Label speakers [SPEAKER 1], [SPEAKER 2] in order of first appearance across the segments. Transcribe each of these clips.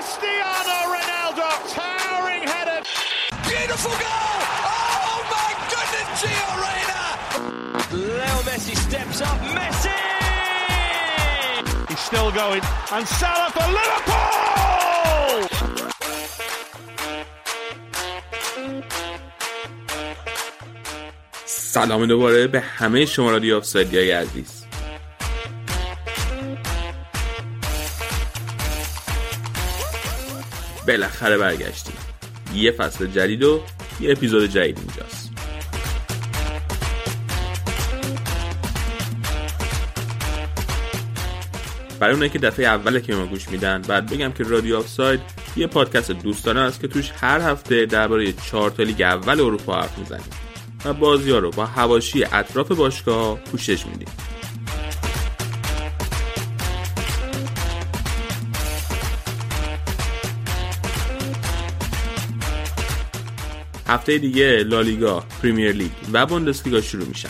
[SPEAKER 1] Cristiano Ronaldo, towering header.
[SPEAKER 2] Beautiful goal! Oh my goodness, Gio Reyna!
[SPEAKER 1] Leo Messi steps up. Messi! He's still going. And Salah for Liverpool!
[SPEAKER 3] سلام دوباره به همه شما رادیو آفسایدی های عزیز بالاخره برگشتیم. یه فصل جدید و یه اپیزود جدید اینجاست. برای اونایی که دفعه اوله که ما گوش میدن بعد بگم که رادیو آفساید یه پادکست دوستانه است که توش هر هفته درباره چهار تا لیگ اول اروپا حرف می‌زنیم و بازی ها رو با هواشی اطراف باشگاه پوشش میدیم. هفته دیگه لالیگا، پریمیر لیگ و بوندسلیگا شروع میشن.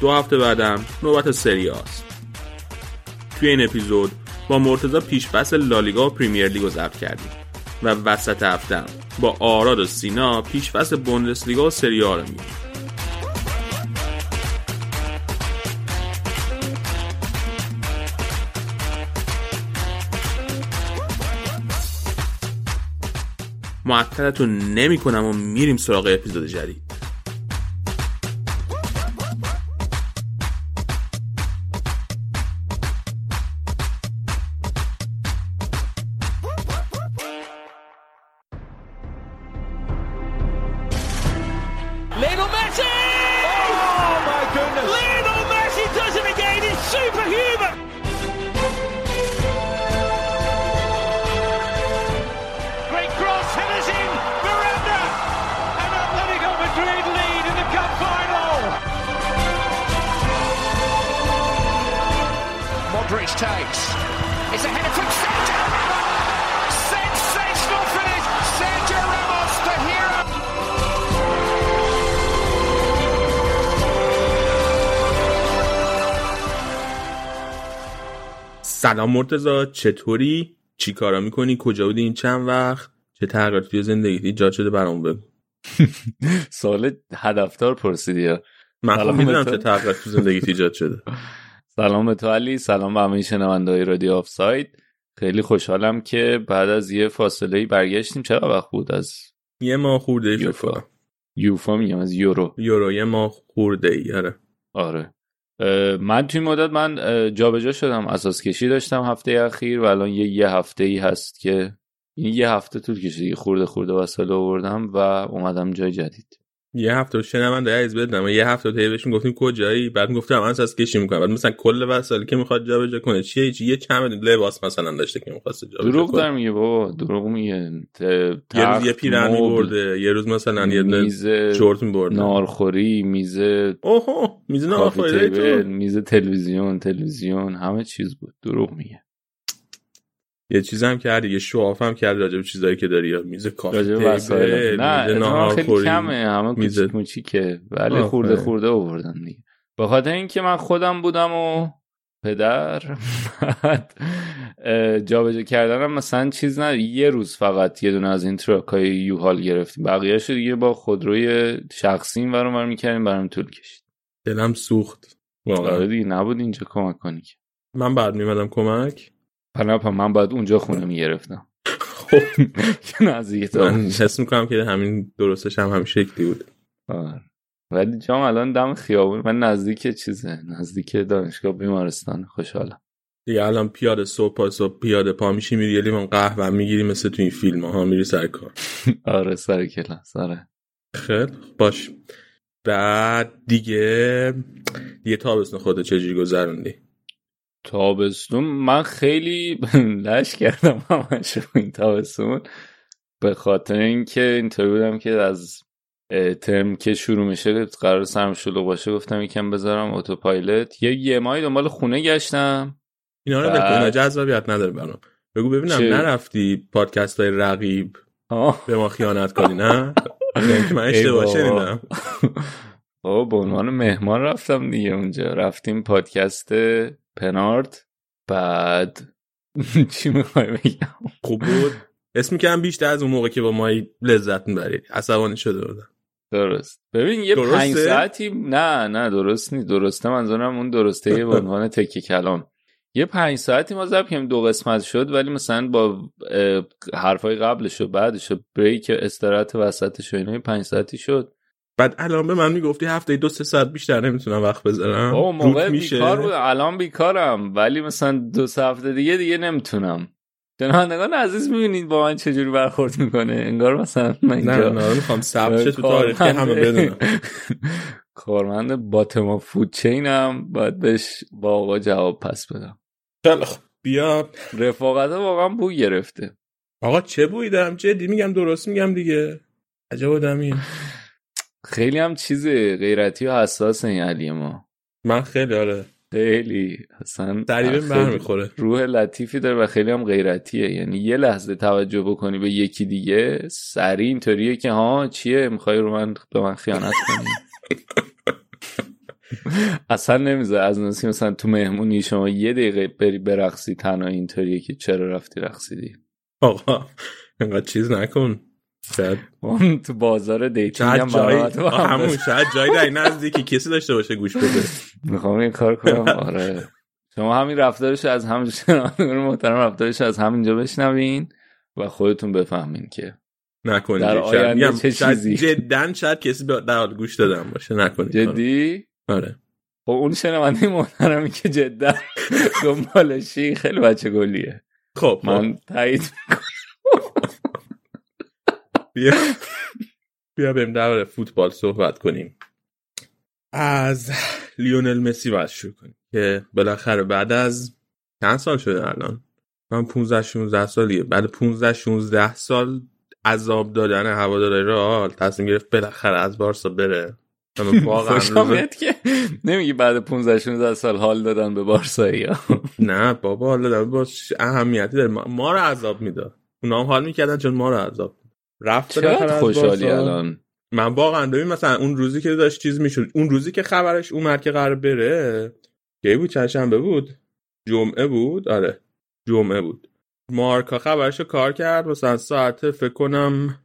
[SPEAKER 3] دو هفته بعدم نوبت سری است توی این اپیزود با مرتضی پیش فصل لالیگا و پریمیر لیگ رو ضبط کردیم و وسط هفتم با آراد و سینا پیش فصل بوندسلیگا و سری آ رو میگیم معطلتون نمی کنم و میریم سراغ اپیزود جدید. سلام مرتضی چطوری؟ چی کارا می‌کنی؟ کجا بودی این چند وقت؟ چه تغییراتی توی زندگیت ایجاد شده برام بگو.
[SPEAKER 4] سوال هدفدار پرسیدیا؟
[SPEAKER 3] من خب می‌دونم چه
[SPEAKER 4] تو.
[SPEAKER 3] تغییراتی تو زندگیت ایجاد شده.
[SPEAKER 4] سلام به تو علی سلام به همه شنونده های رادیو آف ساید خیلی خوشحالم که بعد از یه فاصله برگشتیم. چقدر وقت بود از
[SPEAKER 3] یه ماه خورده
[SPEAKER 4] یوفا. یوفا میگم از یورو.
[SPEAKER 3] یورو یه ماه خورده ای آره.
[SPEAKER 4] آره. من توی مدت من جابجا شدم اساس کشی داشتم هفته اخیر و الان یه یه هفته ای هست که این یه هفته طول کشید خورده خورده وسایل آوردم و اومدم جای جدید.
[SPEAKER 3] یه هفته شنونده عزیز بدم یه هفته تا بهشون گفتیم کجایی؟ بعد گفتم من از کشی می‌کنم. بعد مثلا کل وسایلی که می‌خواد جابجا کنه. چیه چی یه چند لباس مثلا داشته که می‌خواسته جابجا
[SPEAKER 4] دروغ
[SPEAKER 3] کنه.
[SPEAKER 4] داره میگه بابا. دروغ میگه.
[SPEAKER 3] یه روز یه پیرن میبرده یه روز مثلا یه
[SPEAKER 4] میز
[SPEAKER 3] چرت میبرده.
[SPEAKER 4] نارخوری میز
[SPEAKER 3] آفایده
[SPEAKER 4] تیبل
[SPEAKER 3] تو.
[SPEAKER 4] میز تلویزیون تلویزیون همه چیز بود. دروغ میگه.
[SPEAKER 3] یه چیز هم کردی یه شواف هم کرد راجع به چیزایی که داری یا میز کافی
[SPEAKER 4] راجع به وسایل. نه خیلی کمه همه
[SPEAKER 3] میز-
[SPEAKER 4] کوچیک کوچیکه. ولی. خورده خورده آوردن دیگه. به خاطر اینکه من خودم بودم و پدر جابجا کردنم مثلا چیز نه یه روز فقط یه دونه از این تراک های یوهال گرفتیم. بقیهش دیگه با خودروی شخصی این ور می‌کردیم برام طول کشید.
[SPEAKER 3] دلم سوخت واقعا.
[SPEAKER 4] آره دیگه نبود اینجا کمک کنی
[SPEAKER 3] من بعد میمدم کمک.
[SPEAKER 4] پناپا من باید اونجا خونه می‌گرفتم. تو
[SPEAKER 3] من حس می‌کنم که همین درستش هم همین شکلی بود.
[SPEAKER 4] آره. ولی جام الان دم خیابون من نزدیک چیزه؟ نزدیک دانشگاه بیمارستان خوشحالم.
[SPEAKER 3] دیگه الان پیاده صبح پا صبح پیاده پا میشی میری یه لیوان قهوه می‌گیری مثل تو این فیلم ها میری سر کار.
[SPEAKER 4] آره سر کلاس آره.
[SPEAKER 3] خیلی باش. بعد دیگه یه تابستون خودت چجوری گذروندی؟
[SPEAKER 4] تابستون. من خیلی لش کردم همش این تابستون. به خاطر اینکه اینطوری بودم که از ترم که شروع میشه قرار سرم شلوغ باشه گفتم یکم بذارم اتوپایلوت یه یه ماهی دنبال خونه گشتم.
[SPEAKER 3] اینا رو اینا جذابیت نداره برام. بگو ببینم
[SPEAKER 4] چه؟
[SPEAKER 3] نرفتی پادکست های رقیب
[SPEAKER 4] آه.
[SPEAKER 3] به ما خیانت کنی نه؟ یعنی که من اشتباه. شنیدم.
[SPEAKER 4] بابا به عنوان مهمان رفتم دیگه اونجا. رفتیم پادکست پنارد. بعد چی می‌خوای بگم؟
[SPEAKER 3] خوب بود. اسم می‌کنم بیشتر از اون موقع که با ما لذت می‌برید عصبانی شده بودم.
[SPEAKER 4] درست. ببین یه
[SPEAKER 3] درسته؟
[SPEAKER 4] پنج ساعتی نه نه درست نیست درسته. منظورم اون درسته به عنوان تکه کلام. یه پنج ساعتی ما ضبط کردیم. دو قسمت شد ولی مثلا با حرفای قبلش و بعدش و بریک استراحت وسطش و اینا پنج ساعتی شد.
[SPEAKER 3] بعد الان به من می‌گفتی هفته دو سه ساعت بیشتر نمی‌تونم وقت بذارم.
[SPEAKER 4] او موقع بیکار بود. الان بیکارم. ولی مثلا دو سه هفته دیگه دیگه نمی‌تونم. شنوندگان عزیز می‌بینید با من چجوری برخورد می‌کنه. انگار مثلا من
[SPEAKER 3] نه
[SPEAKER 4] اینجا
[SPEAKER 3] نه می‌خوام ثبت شه تو تاریخ همه بدونم
[SPEAKER 4] کارمند باتما فود چینم. باید بهش با آقا جواب پس بدم.
[SPEAKER 3] خیلی. بیا.
[SPEAKER 4] رفاقت واقعا بو گرفته.
[SPEAKER 3] آقا چه بویی دارم جدی میگم درست میگم دیگه. عجب آدمی
[SPEAKER 4] خیلی هم چیز غیرتی و حساس این علی ما.
[SPEAKER 3] من خیلی آره.
[SPEAKER 4] خیلی. اصلا
[SPEAKER 3] دریبه
[SPEAKER 4] خیلی
[SPEAKER 3] برمیخوره
[SPEAKER 4] روح لطیفی داره و خیلی هم غیرتیه. یعنی یه لحظه توجه بکنی به یکی دیگه سریع اینطوریه که ها چیه؟ می‌خوای رو من به من خیانت کنی؟ اصلا نمی‌ذاره. از نسی مثلا تو مهمونی شما یه دقیقه بری برقصی تنها اینطوریه که چرا رفتی رقصیدی؟
[SPEAKER 3] آقا اینقدر چیز نکن. شاید
[SPEAKER 4] اون تو بازار دیتینگ هم هم
[SPEAKER 3] همون شاید جایی در این نزدیکی کسی داشته باشه گوش بده.
[SPEAKER 4] می‌خوام این کار کنم. آره. شما همین رفتارش از همین محترم رفتارش از همینجا بشنوین و خودتون بفهمین که
[SPEAKER 3] نکنید.
[SPEAKER 4] در آینده چه چیزی؟
[SPEAKER 3] جدا شاید کسی به- در حال گوش دادن باشه. نکنید.
[SPEAKER 4] جدی؟
[SPEAKER 3] آره.
[SPEAKER 4] خب اون شنونده محترمی که جدا دنبالشی خیلی بچه گلیه.
[SPEAKER 3] خب من
[SPEAKER 4] من تایید
[SPEAKER 3] بیا. بیا بریم درباره فوتبال صحبت کنیم. از لیونل مسی باید شروع کنیم که بالاخره بعد از چند سال شده الان؟ من 15 16 سالیه. بعد 15 16 سال عذاب دادن هوادار رئال تصمیم گرفت بالاخره از بارسا بره. واقعا
[SPEAKER 4] که نمیگی بعد 15 16 سال حال دادن به بارسایی
[SPEAKER 3] نه بابا حالا داره با اهمیتی داره؟ ما, رو عذاب می‌داد. اونا هم حال می‌کردن چون ما رو عذاب. رفت
[SPEAKER 4] چقدر خوشحالی. الان.
[SPEAKER 3] من واقعا ببین مثلا اون روزی که داشت چیز می‌شد اون روزی که خبرش اومد که قرار بره کی بود؟ چند شنبه بود؟ جمعه بود؟ آره جمعه بود. مارکا خبرشو کار کرد مثلا ساعت فکر کنم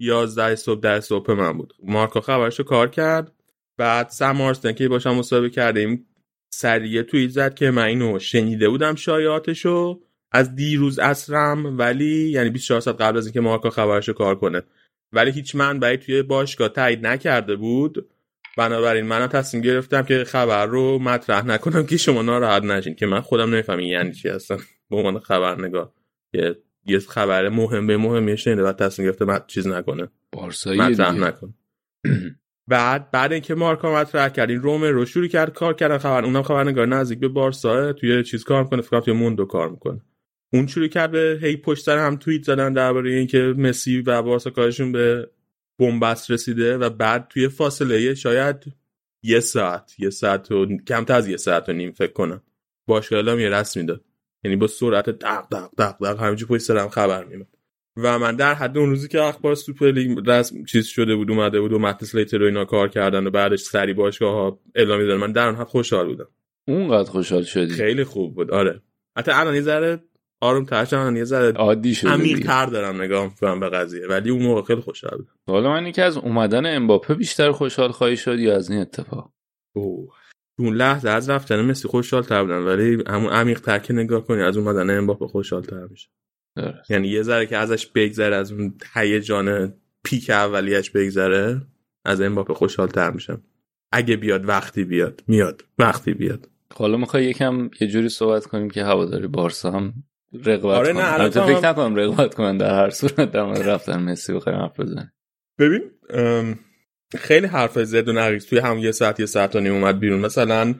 [SPEAKER 3] 11 صبح در صبح من بود. مارکا خبرشو کار کرد. بعد سمارستن که باشم مصاحبه کردیم سریع توییت زد که من اینو شنیده بودم شایعاتشو. از دیروز اصرم ولی یعنی 24 ساعت قبل از اینکه مارکا خبرشو کار کنه. ولی هیچ منبعی توی باشگاه تایید نکرده بود. بنابراین منم تصمیم گرفتم که خبر رو مطرح نکنم که شما ناراحت نشین که من خودم نمی‌فهمم این یعنی چی هستن. به عنوان خبرنگار. یه یه خبر مهم به مهمی شنیده بعد تصمیم گرفته مط... چیز نکنه.
[SPEAKER 4] بارسایی
[SPEAKER 3] مطرح
[SPEAKER 4] دیگه.
[SPEAKER 3] نکن بعد بعد اینکه مارکا مطرح کرد این رومه رو شروع کرد کار کردن خبر اونم خبرنگار نزدیک به بارسا توی چیز کار می‌کنه فکر توی موندو کار می‌کنه. اون شروع کرد به هی پشت سر هم توییت زدن درباره اینکه مسی و بارسا کارشون به بنبست رسیده و بعد توی فاصله شاید یه ساعت یه ساعت و کمتر از یه ساعت و نیم فکر کنم. باشگاه اعلام یه رسم می‌داد یعنی با سرعت دق دق دق دق همینجوری پشت سرم خبر میاد و من در حد اون روزی که اخبار سوپر لیگ رسم چیز شده بود اومده بود و مت اسلیتر و اینا کار کردن و بعدش سری باشگاه ها اعلام می‌دادن من در اون حد خوشحال بودم.
[SPEAKER 4] اونقدر خوشحال شدی؟
[SPEAKER 3] خیلی خوب بود. آره. حتی الان یه ذره آروم ترشم الان یه ذره
[SPEAKER 4] عادی شده
[SPEAKER 3] عمیق
[SPEAKER 4] دیگه.
[SPEAKER 3] تر دارم نگاه می‌کنم به قضیه. ولی اون موقع خیلی خوشحال بودم
[SPEAKER 4] حالا من اینکه از اومدن امباپه بیشتر خوشحال خواهی شد یا از این اتفاق؟
[SPEAKER 3] اوه. اون لحظه از رفتن مسی خوشحال تر بودم ولی همون عمیق تر که نگاه کنی از اومدن امباپه خوشحال تر میشه.
[SPEAKER 4] درست.
[SPEAKER 3] یعنی یه ذره که ازش بگذره از اون هیجان پیک اولیش بگذره از امباپه خوشحال تر میشم. اگه بیاد وقتی بیاد میاد وقتی بیاد.
[SPEAKER 4] حالا می‌خوای یکم یه جوری صحبت کنیم که هواداری بارسا هم رقابت
[SPEAKER 3] آره، نه، الان
[SPEAKER 4] البته
[SPEAKER 3] تو
[SPEAKER 4] فکر
[SPEAKER 3] هم-
[SPEAKER 4] نکنم رقابت کنن در هر صورت. در مورد رفتن مسی بخوایم حرف بزنیم.
[SPEAKER 3] ببین ام، خیلی حرف زد و نقیص توی همون یه ساعت یه ساعت و نیم اومد بیرون. مثلا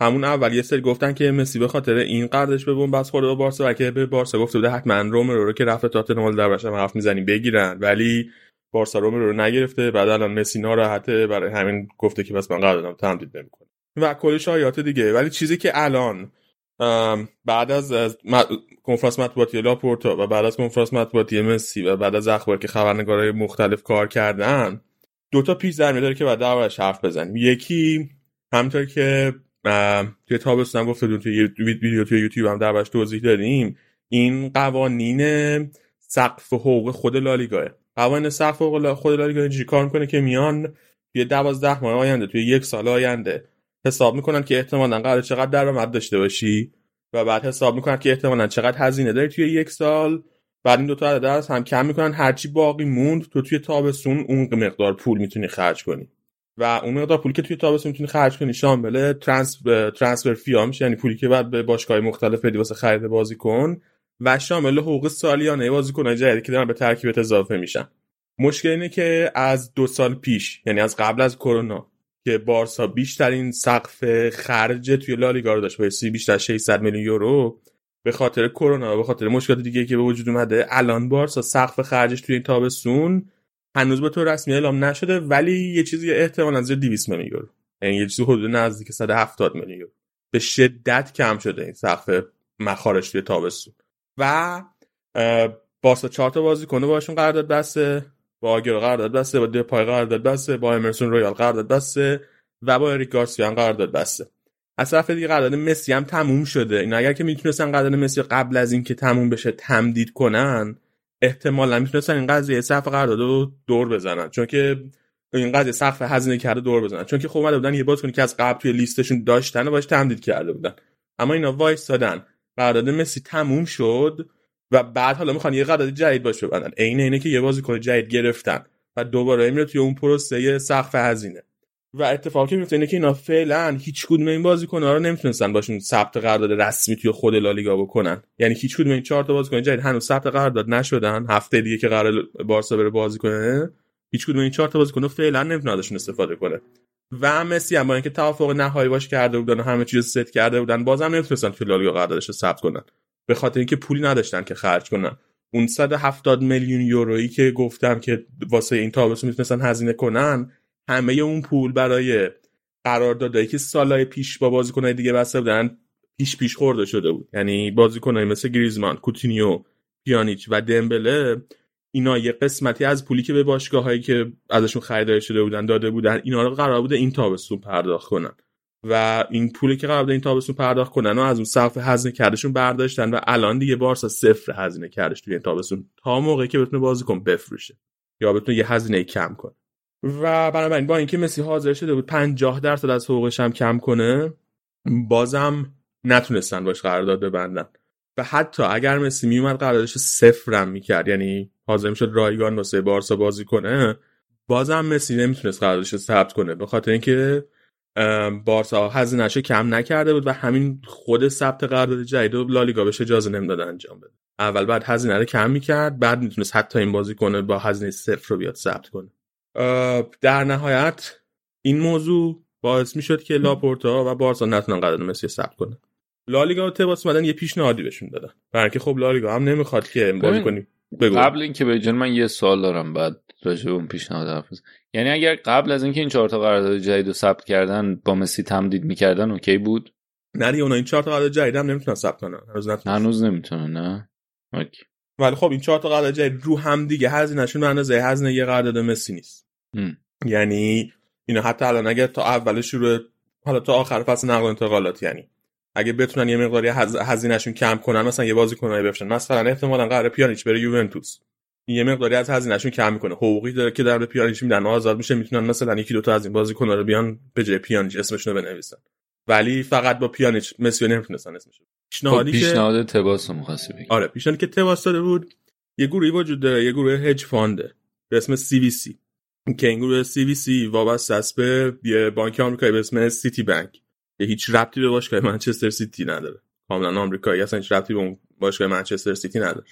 [SPEAKER 3] همون اول یه سری گفتن که مسی به خاطر این قراردادش به بنبست خورده با بارسا و که به بارسا گفته بوده حتما رومرو رو که رفته تاتنهام در هم حرف می‌زنیم بگیرن. ولی بارسا رومرو رو نگرفته. بعد الان مسی ناراحته. برای همین گفته که بس من قراردادم تمدید نمی‌کنه. و کل شایعات دیگه. ولی چیزی که الان بعد از, از کنفرانس مطبوعاتی لاپورتا و بعد از کنفرانس مطبوعاتی مسی و بعد از اخبار که خبرنگارای مختلف کار کردن دو تا پیش در داره که بعد دربارش حرف بزنیم. یکی همونطور که توی تابستون هم گفته توی ویدیو توی یوتیوب هم دربارش توضیح دادیم. این قوانین سقف حقوق خود لالیگاه. قوانین سقف حقوق خود لالیگا اینجوری کار می‌کنه که میان توی دوازده ماه آینده توی یک سال آینده. حساب می‌کنن که احتمالا قرار چقدر درآمد داشته باشی و بعد حساب می‌کنن که احتمالا چقدر هزینه داری توی یک سال. بعد این دو تا عدد از هم کم می‌کنن. هرچی باقی موند تو توی تابستون اون مقدار پول می‌تونی خرج کنی. و اون مقدار پولی که توی تابستون می‌تونی خرج کنی شامل ترانس ترانسفر فی میشه یعنی پولی که بعد به باشگاه مختلف بدی واسه خرید بازیکن و شامل حقوق سالیانه بازیکن جدیدی که دارن به ترکیبت اضافه میشن. مشکل اینه که از دو سال پیش یعنی از قبل از کرونا که بارسا بیشترین سقف خرج توی لالیگا رو داشت. با بیشتر 600 میلیون یورو. به خاطر کرونا و به خاطر مشکلات دیگه که به وجود اومده الان بارسا سقف خرجش توی این تابستون هنوز به طور رسمی اعلام نشده ولی یه چیزی احتمالاً زیر 200 میلیون یورو. یعنی یه چیزی حدود نزدیک 170 میلیون یورو. به شدت کم شده این سقف مخارج توی تابستون. و بارسا چهار تا بازیکن باشون قرارداد بسته. با آگرو قرارداد بسته. با دپای قرارداد بسته. با امرسون رویال قرارداد بسته. و با اریک گارسیا قرارداد بسته. از طرف دیگه قرارداد مسی هم تموم شده. این اگر که می‌تونستن قرارداد مسی قبل از اینکه تموم بشه تمدید کنن احتمالا می‌تونستن این قضیه سقف قرارداد رو دور بزنن. چون که این قضیه سقف هزینه کرده دور بزنن. چون که خب اومده بودن یه بازیکنی که از قبل توی لیستشون داشتن و باش تمدید کرده بودن. اما اینا وایسادن. قرارداد مسی تموم شد. و بعد حالا می‌خوان یه قرارداد جدید باش ببندن. عین اینه که یه بازیکن جدید گرفتن و دوباره میره توی اون پروسه سقف هزینه. و اتفاقی میفته اینه که اینا فعلا هیچ کدوم این بازیکن‌ها رو نمی‌تونستن باشون ثبت قرارداد رسمی توی خود لالیگا بکنن. یعنی هیچ کدوم این چهار تا بازیکن جدید هنوز ثبت قرارداد نشدن. هفته دیگه که قرار بارسا بره بازی کنه هیچ کدوم این چهار تا بازیکن فعلا نمی‌تونه ازشون استفاده کنه. و مسی هم با اینکه توافق نهایی باش کرده بودن و همه چیز ست کرده بودن بازم نمی‌تونستن توی لالیگا قراردادش رو ثبت کنن. به خاطر اینکه پولی نداشتن که خرج کنن. اون 170 میلیون یورویی که گفتم که واسه این تابستون می‌تونستن هزینه کنن همه اون پول برای قراردادایی که سالهای پیش با بازیکنهای دیگه بسته بودن پیش پیش خورده شده بود. یعنی بازیکنایی مثل گریزمان کوتینیو پیانیچ و دمبله اینا یه قسمتی از پولی که به باشگاه هایی که ازشون خریداری شده بودن داده بودن اینا رو قرار بوده این تابستون پرداخت کنن. و این پولی که بوده این تابستون پرداخت کنن و از اون سقف هزینه کردشون برداشتن و الان دیگه بارسا صفر هزینه کردش توی این تابستون تا موقعی که بتونه بازیکن بفروشه یا بتونه یه هزینه کم کنه. و بنابراین با اینکه مسی حاضر شده بود 50 درصد از حقوقش هم کم کنه بازم نتونستن باش قرارداد ببندن. و حتی اگر مسی میومد قراردادش صفرم می‌کرد یعنی حاضر می‌شد رایگان واسه بارسا بازی کنه بازم مسی نمی‌تونست قراردادش ثبت کنه. به خاطر اینکه بارسا هزینه‌شو کم نکرده بود و همین خود ثبت قرارداد جدید و لالیگا بهش اجازه نمی‌داد انجام بده. اول بعد هزینه رو کم می‌کرد بعد می‌تونست حتی این بازی کنه با هزینه صفر رو بیاد ثبت کنه. در نهایت این موضوع باعث می‌شد که لاپورتا و بارسا نتونن قرارداد مسی ثبت کنه لالیگا و تباس اومدن یه پیشنهادی بهشون دادن. برای خب لالیگا هم نمی‌خواد که بازی کنی
[SPEAKER 4] بگو. قبل اینکه به من یه سوال دارم بعد راجع به اون پیشنهاد حرف یعنی اگر قبل از اینکه این چهار تا قرارداد جدید رو ثبت کردن با مسی تمدید می‌کردن اوکی بود؟
[SPEAKER 3] نه اونا این چهار تا قرارداد جدید هم نمی‌تونن ثبت کنن. هنوز
[SPEAKER 4] نتونن. هنوز نمی‌تونن نه؟ اوکی.
[SPEAKER 3] ولی خب این چهار تا قرارداد جدید رو هم دیگه هزینهشون به اندازه هزینه یه قرارداد مسی نیست. یعنی اینا حتی الان اگه تا اول شروع حالا تا آخر فصل نقل انتقالات یعنی اگه بتونن یه مقداری هزینهشون کم کنن مثلا یه بازیکنایی بفرستن. مثلا احتمالاً قرار پیانیچ بره یوونتوس. یه مقداری از هزینهشون کم می‌کنه. حقوقی داره که در پیانیچ میدن آزاد میشه می‌تونن مثلا یکی دو تا از این بازیکن‌ها رو بیان به جای پیانیچ اسمشون رو بنویسن. ولی فقط با پیانیچ مسی نمی‌تونستن اسمش
[SPEAKER 4] پیشنهادی خب پیشنهاد تباس مخاطب
[SPEAKER 3] آره پیشنهادی که تباس داده بود یه گروهی وجود داره یه گروه hedge fund ه به اسم CVC که این گروه CVC وابسته است به یه بانک آمریکایی به اسم سیتی بانک که هیچ ربطی به باشگاه منچستر سیتی نداره. کاملا آمریکایی اصلا هیچ ربطی به باشگاه منچستر سیتی نداره.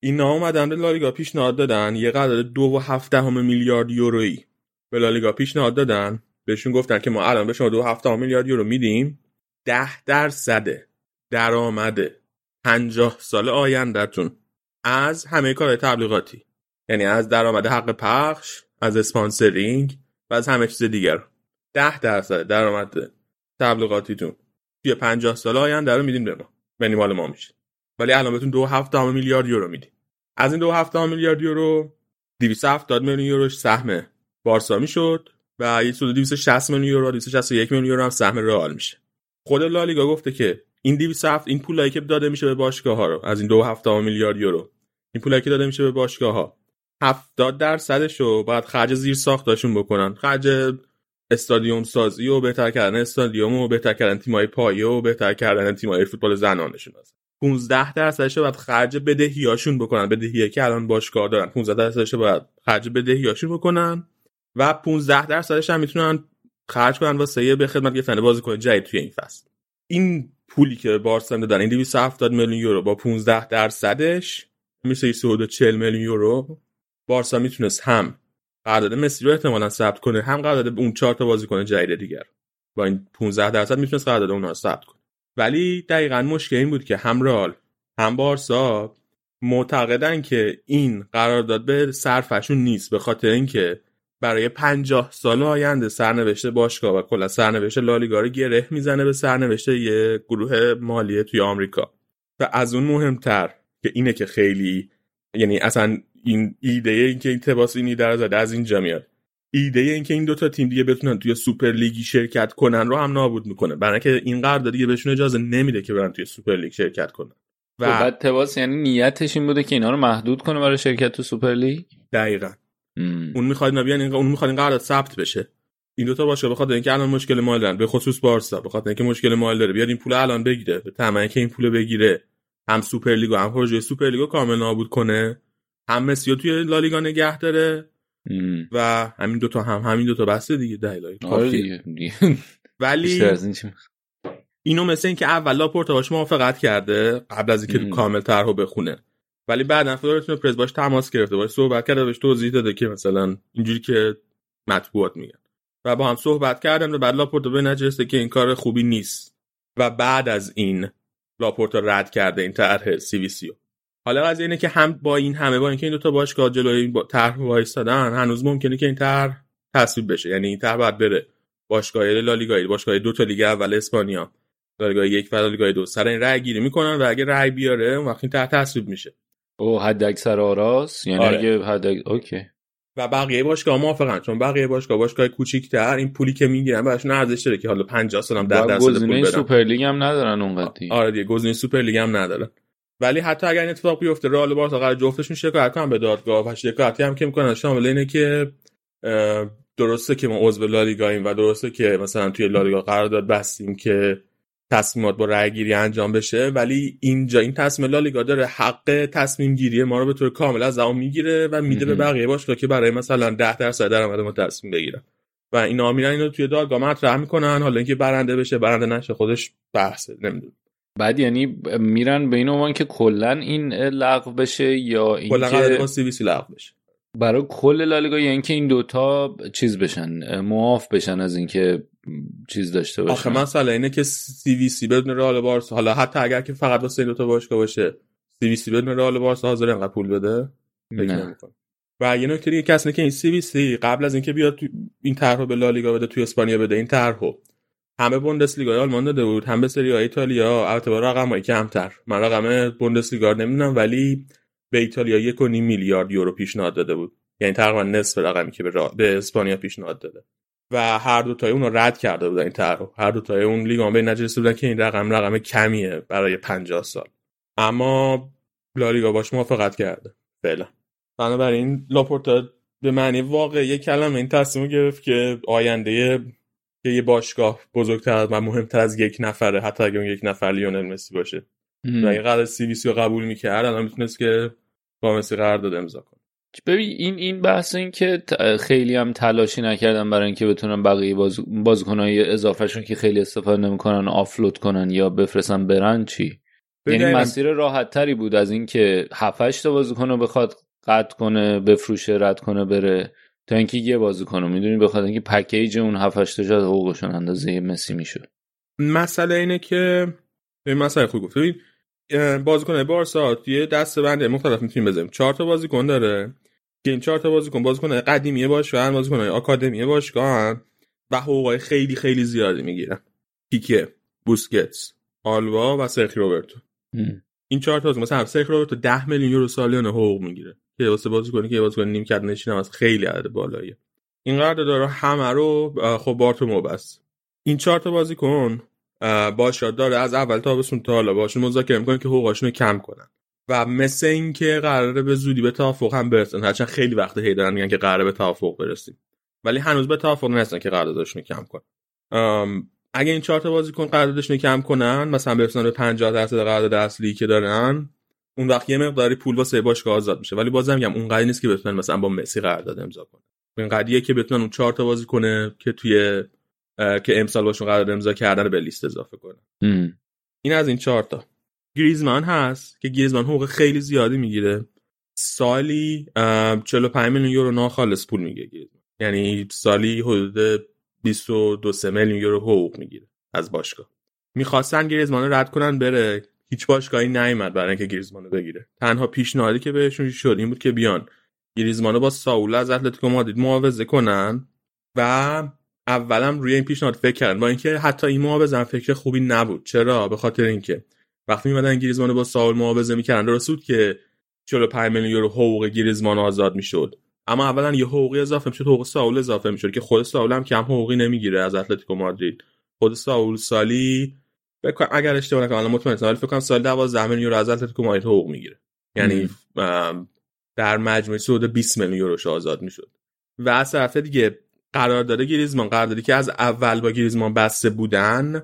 [SPEAKER 3] اینا اومدن به لالیگا پیشنهاد دادن یه قدر دو و هفت دهم میلیارد یورویی. به لالیگا پیشنهاد دادن بهشون گفتن که ما الان به شما دو هفته میلیارد یورو میدیم. ده درصد درآمد پنجاه سال آیندهتون از همه کار تبلیغاتی. یعنی از درآمد حق پخش از اسپانسرینگ و از همه چیز دیگر ده درصد درآمد تبلیغاتیتون توی 50 سال آینده رو میدیم به یعنی مال ما میشه. ولی الان بهتون دو هفته میلیارد یورو میدیم. از این دو هفته میلیارد یورو 270 میلیون یوروش سهم بارسا می‌شد و یه سود 260 میلیون یورو 261 میلیون یورو هم سهم رئال میشه. خود لالیگا گفته که این 270 این پولایی که داده میشه به باشگاه ها رو از این دو هفته میلیارد یورو این پولی که داده میشه به باشگاه ها 70 درصدش رو باید خرج زیر ساختاشون بکنن. خرج استادیوم سازی و بهتر کردن استادیوم و بهتر کردن تیمای پایه و بهتر کردن تیمای فوتبال زنانشون. هست 15 درصدش باید خرج بدهیاشون بکنن. بدهی که الان باشگاه دارن. 15 درصدش باید خرج بدهیاشون بکنن و 15 درصدش هم می‌تونن خرج کنن واسه به خدمت گرفتن بازیکن جدید توی این فصل. این پولی که بارسا دادن این 270 میلیون یورو با 15 درصدش میشه 340 میلیون یورو. بارسا می‌تونست هم قرارداد مسی رو احتمالا ثبت کنه. هم قرارداد اون چهار تا بازیکن جدید دیگر. با این 15 درصد می‌تونست قرارداد اونها رو ثبت کنه. ولی دقیقا مشکل این بود که هم رال هم بارسا معتقدن که این قرارداد به صرفشون نیست. به خاطر اینکه برای پنجاه سال آینده سرنوشت باشگاه و کلا سرنوشت لالیگا رو گره می‌زنه به سرنوشت یه گروه مالی توی آمریکا. و از اون مهمتر که اینه که خیلی یعنی اصلا این ایده این که این تباس این ایده زده از اینجا میاد. ایده این که این دوتا تیم دیگه بتونن توی سوپر لیگی شرکت کنن رو هم نابود می‌کنه. برای که این قرارداد دیگه بهشون اجازه نمیده که برن توی سوپر لیگ شرکت کنن.
[SPEAKER 4] و خب بعد تباس یعنی نیتش این بوده که اینا رو محدود کنه برای شرکت تو سوپر لیگ؟
[SPEAKER 3] دقیقا. اون می‌خواد اینا بیان اون می‌خواد این قرارداد ثبت بشه. این دوتا باشه. بخاطر اینکه الان مشکل مالی دارن. به خصوص بارسا. بخاطر اینکه مشکل مالی داره. بیاد این پول الان بگیره. به که این پول بگیره. هم سوپر لیگو هم پروژه سوپر لیگو کامل نابود کنه. هم مسی توی لالیگا نگه داره و همین دوتا هم همین دوتا بسته دیگه دلیل
[SPEAKER 4] آره
[SPEAKER 3] ولی اینو مثل اینکه اول لاپورتا باش موافقت کرده قبل از اینکه کامل طرحو بخونه. ولی بعدا فلورنتینو پرز باش تماس گرفته باش صحبت کرده بهش توضیح داده که مثلا اینجوری که مطبوعات میگن. و با هم صحبت کردن و بعد لاپورتا به نجسته که این کار خوبی نیست. و بعد از این لاپورتا رد کرده این طرح سی وی سی حالا قضیه اینه که هم با این همه با اینکه این دو تا باشگاه جلوی این طرح وایستادن هنوز ممکنه که این طرح تصویب بشه. یعنی این طرح باید بره. باشگاه لالیگا باشگاه دو تا لیگ اول اسپانیا. لالیگا یک و لالیگا دو. سر این رأی گیری می‌کنن و اگه رأی بیاره اون وقت این طرح تصویب میشه.
[SPEAKER 4] او حد اکثر آراس یعنی آره. اگه حد okay.
[SPEAKER 3] و بقیه باشگاه موافقن. چون بقیه باشگاه باشگاه کوچیک‌تر این پولی که می‌گیرن براشون ارزش داره که حالا 50 سالم در درصد پول بدن.
[SPEAKER 4] سوپر لیگ هم ندارن اونقدر
[SPEAKER 3] آره دیگه گزینه سوپر لیگ هم ندارن. ولی حتی اگر این اتفاق بیفته رئال بارسا قرار جفتشون شکایت کنن به دادگاه و شکایتی هم که می‌کنن. شامل اینه که درسته که ما عضو لالیگاییم و درسته که مثلا توی لالیگا قرارداد بستیم که تصمیمات با رأی گیری انجام بشه ولی اینجا این تصمیم لالیگا داره حق تصمیم گیری ما رو به طور کامل از اون می‌گیره و میده به بقیه باشگاه که برای مثلا 10 درصد درآمد ما تصمیم بگیرن. و اینا میرن اینو توی دادگاه مطرح می‌کنن حالا اینکه برنده بشه برنده نشه خودش بحثه نمی‌دونم
[SPEAKER 4] بعد یعنی میرن به این عنوان که کلا این لغو بشه یا
[SPEAKER 3] این کلا سی وی سی لغو بشه.
[SPEAKER 4] برای کل لالیگا یا اینکه این دوتا چیز بشن معاف بشن از اینکه چیز داشته باشه
[SPEAKER 3] آخه مسئله اینه که سی وی سی بدون رئال بارسا حالا حتی اگر که فقط واسه این دوتا باشگاه باشه سی وی سی بدون رئال بارسا حاضر اینقدر پول بده؟
[SPEAKER 4] نه.
[SPEAKER 3] و یه نکته دیگه کسی که این سی وی سی قبل از اینکه بیاد این طرحو به لالیگا بده توی اسپانیا بده این طرحو. همه بوندسلیگا آلمان داده بود هم به سری ایتالیا البته با رقمای کمتر. من رقم بوندسلیگا نمی‌دونم ولی به ایتالیا یک و نیم میلیارد یورو پیشنهاد داده بود. یعنی تقریبا نصف رقمی که به, به اسپانیا پیشنهاد داده. و هر دو تای اون رو رد کرده بودن این طرح هر دو تای اون لیگ به نجسته بودن که این رقم رقم کمیه برای 50 سال. اما لالیگا باش موافقت کرده. فعلا. بنابراین لاپورتا به معنی واقعی کلمه این تصمیم گرفت که آینده که یه باشگاه بزرگتر و مهمتر از یک نفره حتی اگه اون یک نفر لیونل مسی باشه. و این قرار سی وی سی رو قبول می‌کرد الان می‌تونست که با مسی قرارداد امضا کنه.
[SPEAKER 4] ببین این این بحث این که خیلی هم تلاشی نکردن برای اینکه بتونن بقیه باز بازیکنای اضافهشون که خیلی استفاده نمی‌کنن آفلود کنن یا بفرستن برن چی؟ یعنی مسیر راحت تری بود از اینکه 7 تا بازیکن رو بخواد قطع کنه بفروشه رد کنه بره تا اینکه یه بازیکن رو. می‌دونی بخواد اینکه پکیج اون 7 تا جا حقوقشون اندازه مسی میشه
[SPEAKER 3] مسئله اینه که این مسئله خوب گفت. بازیکن بارسا توی دست بنده مختلف می‌تونیم بزنیم. چهار تا بازیکن داره. که این چهار تا بازیکن بازیکن قدیمی باشگاه بازیکن آکادمی باشگاه و حقوق خیلی خیلی زیادی می‌گیرن. پیکه بوسکتس آلوا و سرخی روبرتو. این چهار تا مثلا سرخی روبرتو 10 میلیون یورو سالیانه حقوق می‌گیره که واسه بازیکنی که بازیکن نیم کرد نشینم از خیلی عدد بالاییه. این قرارداد داره همه رو خب بارتو بس این چهار تا بازیکن باشگاه داره. از اول تا تابستون تا حالا باشون مذاکره می‌کنه که حقوقاشون رو کم کنن. و مثل اینکه قراره به زودی به توافق هم برسن. هرچند خیلی وقت هی دارن میگن که قراره به توافق برسیم. ولی هنوز به توافق نرسن که قراردادشون کم کن اگه این چهار تا بازیکن قراردادشون کم کنن مثلا برسن به 50 درصد قرارداد اصلی که دارن اون وقت یه مقداری پول واسه باشگاه آزاد میشه. ولی بازم میگم اون قضیه نیست که بتونن مثلا با مسی قرارداد امضا کنن. این قضیه که بتونن اون چهار تا بازی کنه که توی که امسال باشون قرارداد امضا کردن به لیست اضافه کنن. این از این چهار تا. گریزمان هست که گریزمان حقوق خیلی زیادی می‌گیره. سالی 45 میلیون یورو ناخالص پول می‌گیره گریزمان. یعنی سالی حدود 22 میلیون یورو حقوق می‌گیره از باشگاه. می‌خواستن گریزمان رد کنن بره. هیچ باشگاهی نیومد برای اینکه گریزمانو بگیره. تنها پیشنهادی که بهشون شد این بود که بیان گریزمانو با ساول از اتلتیکو مادرید معاوضه کنن و اولم روی این پیشنهاد فکر کردن. با اینکه حتی این معاوضه فکر خوبی نبود. چرا؟ به خاطر اینکه وقتی میمدن گریزمانو با ساول معاوضه می‌کردن درست بود که 45 میلیون یورو حقوق گریزمان آزاد می‌شد. اما اولا یه حقوقی اضافه می‌شد حقوق ساول اضافه می‌شد که خود ساول هم کم حقوقی نمی‌گیره از اتلتیکو مادرید. خود ساول سالی فکر اگر اشتباه نکنم الان مطمئن ولی فکر کنم سال 12 میلیون یورو از اتلتیکو مادرید حقوق می‌گیره. یعنی در مجموع سود 20 میلیون یوروش آزاد می‌شد. و از طرف دیگه قرار داره گریزمان قرار داره که از اول با گریزمان بسته بودن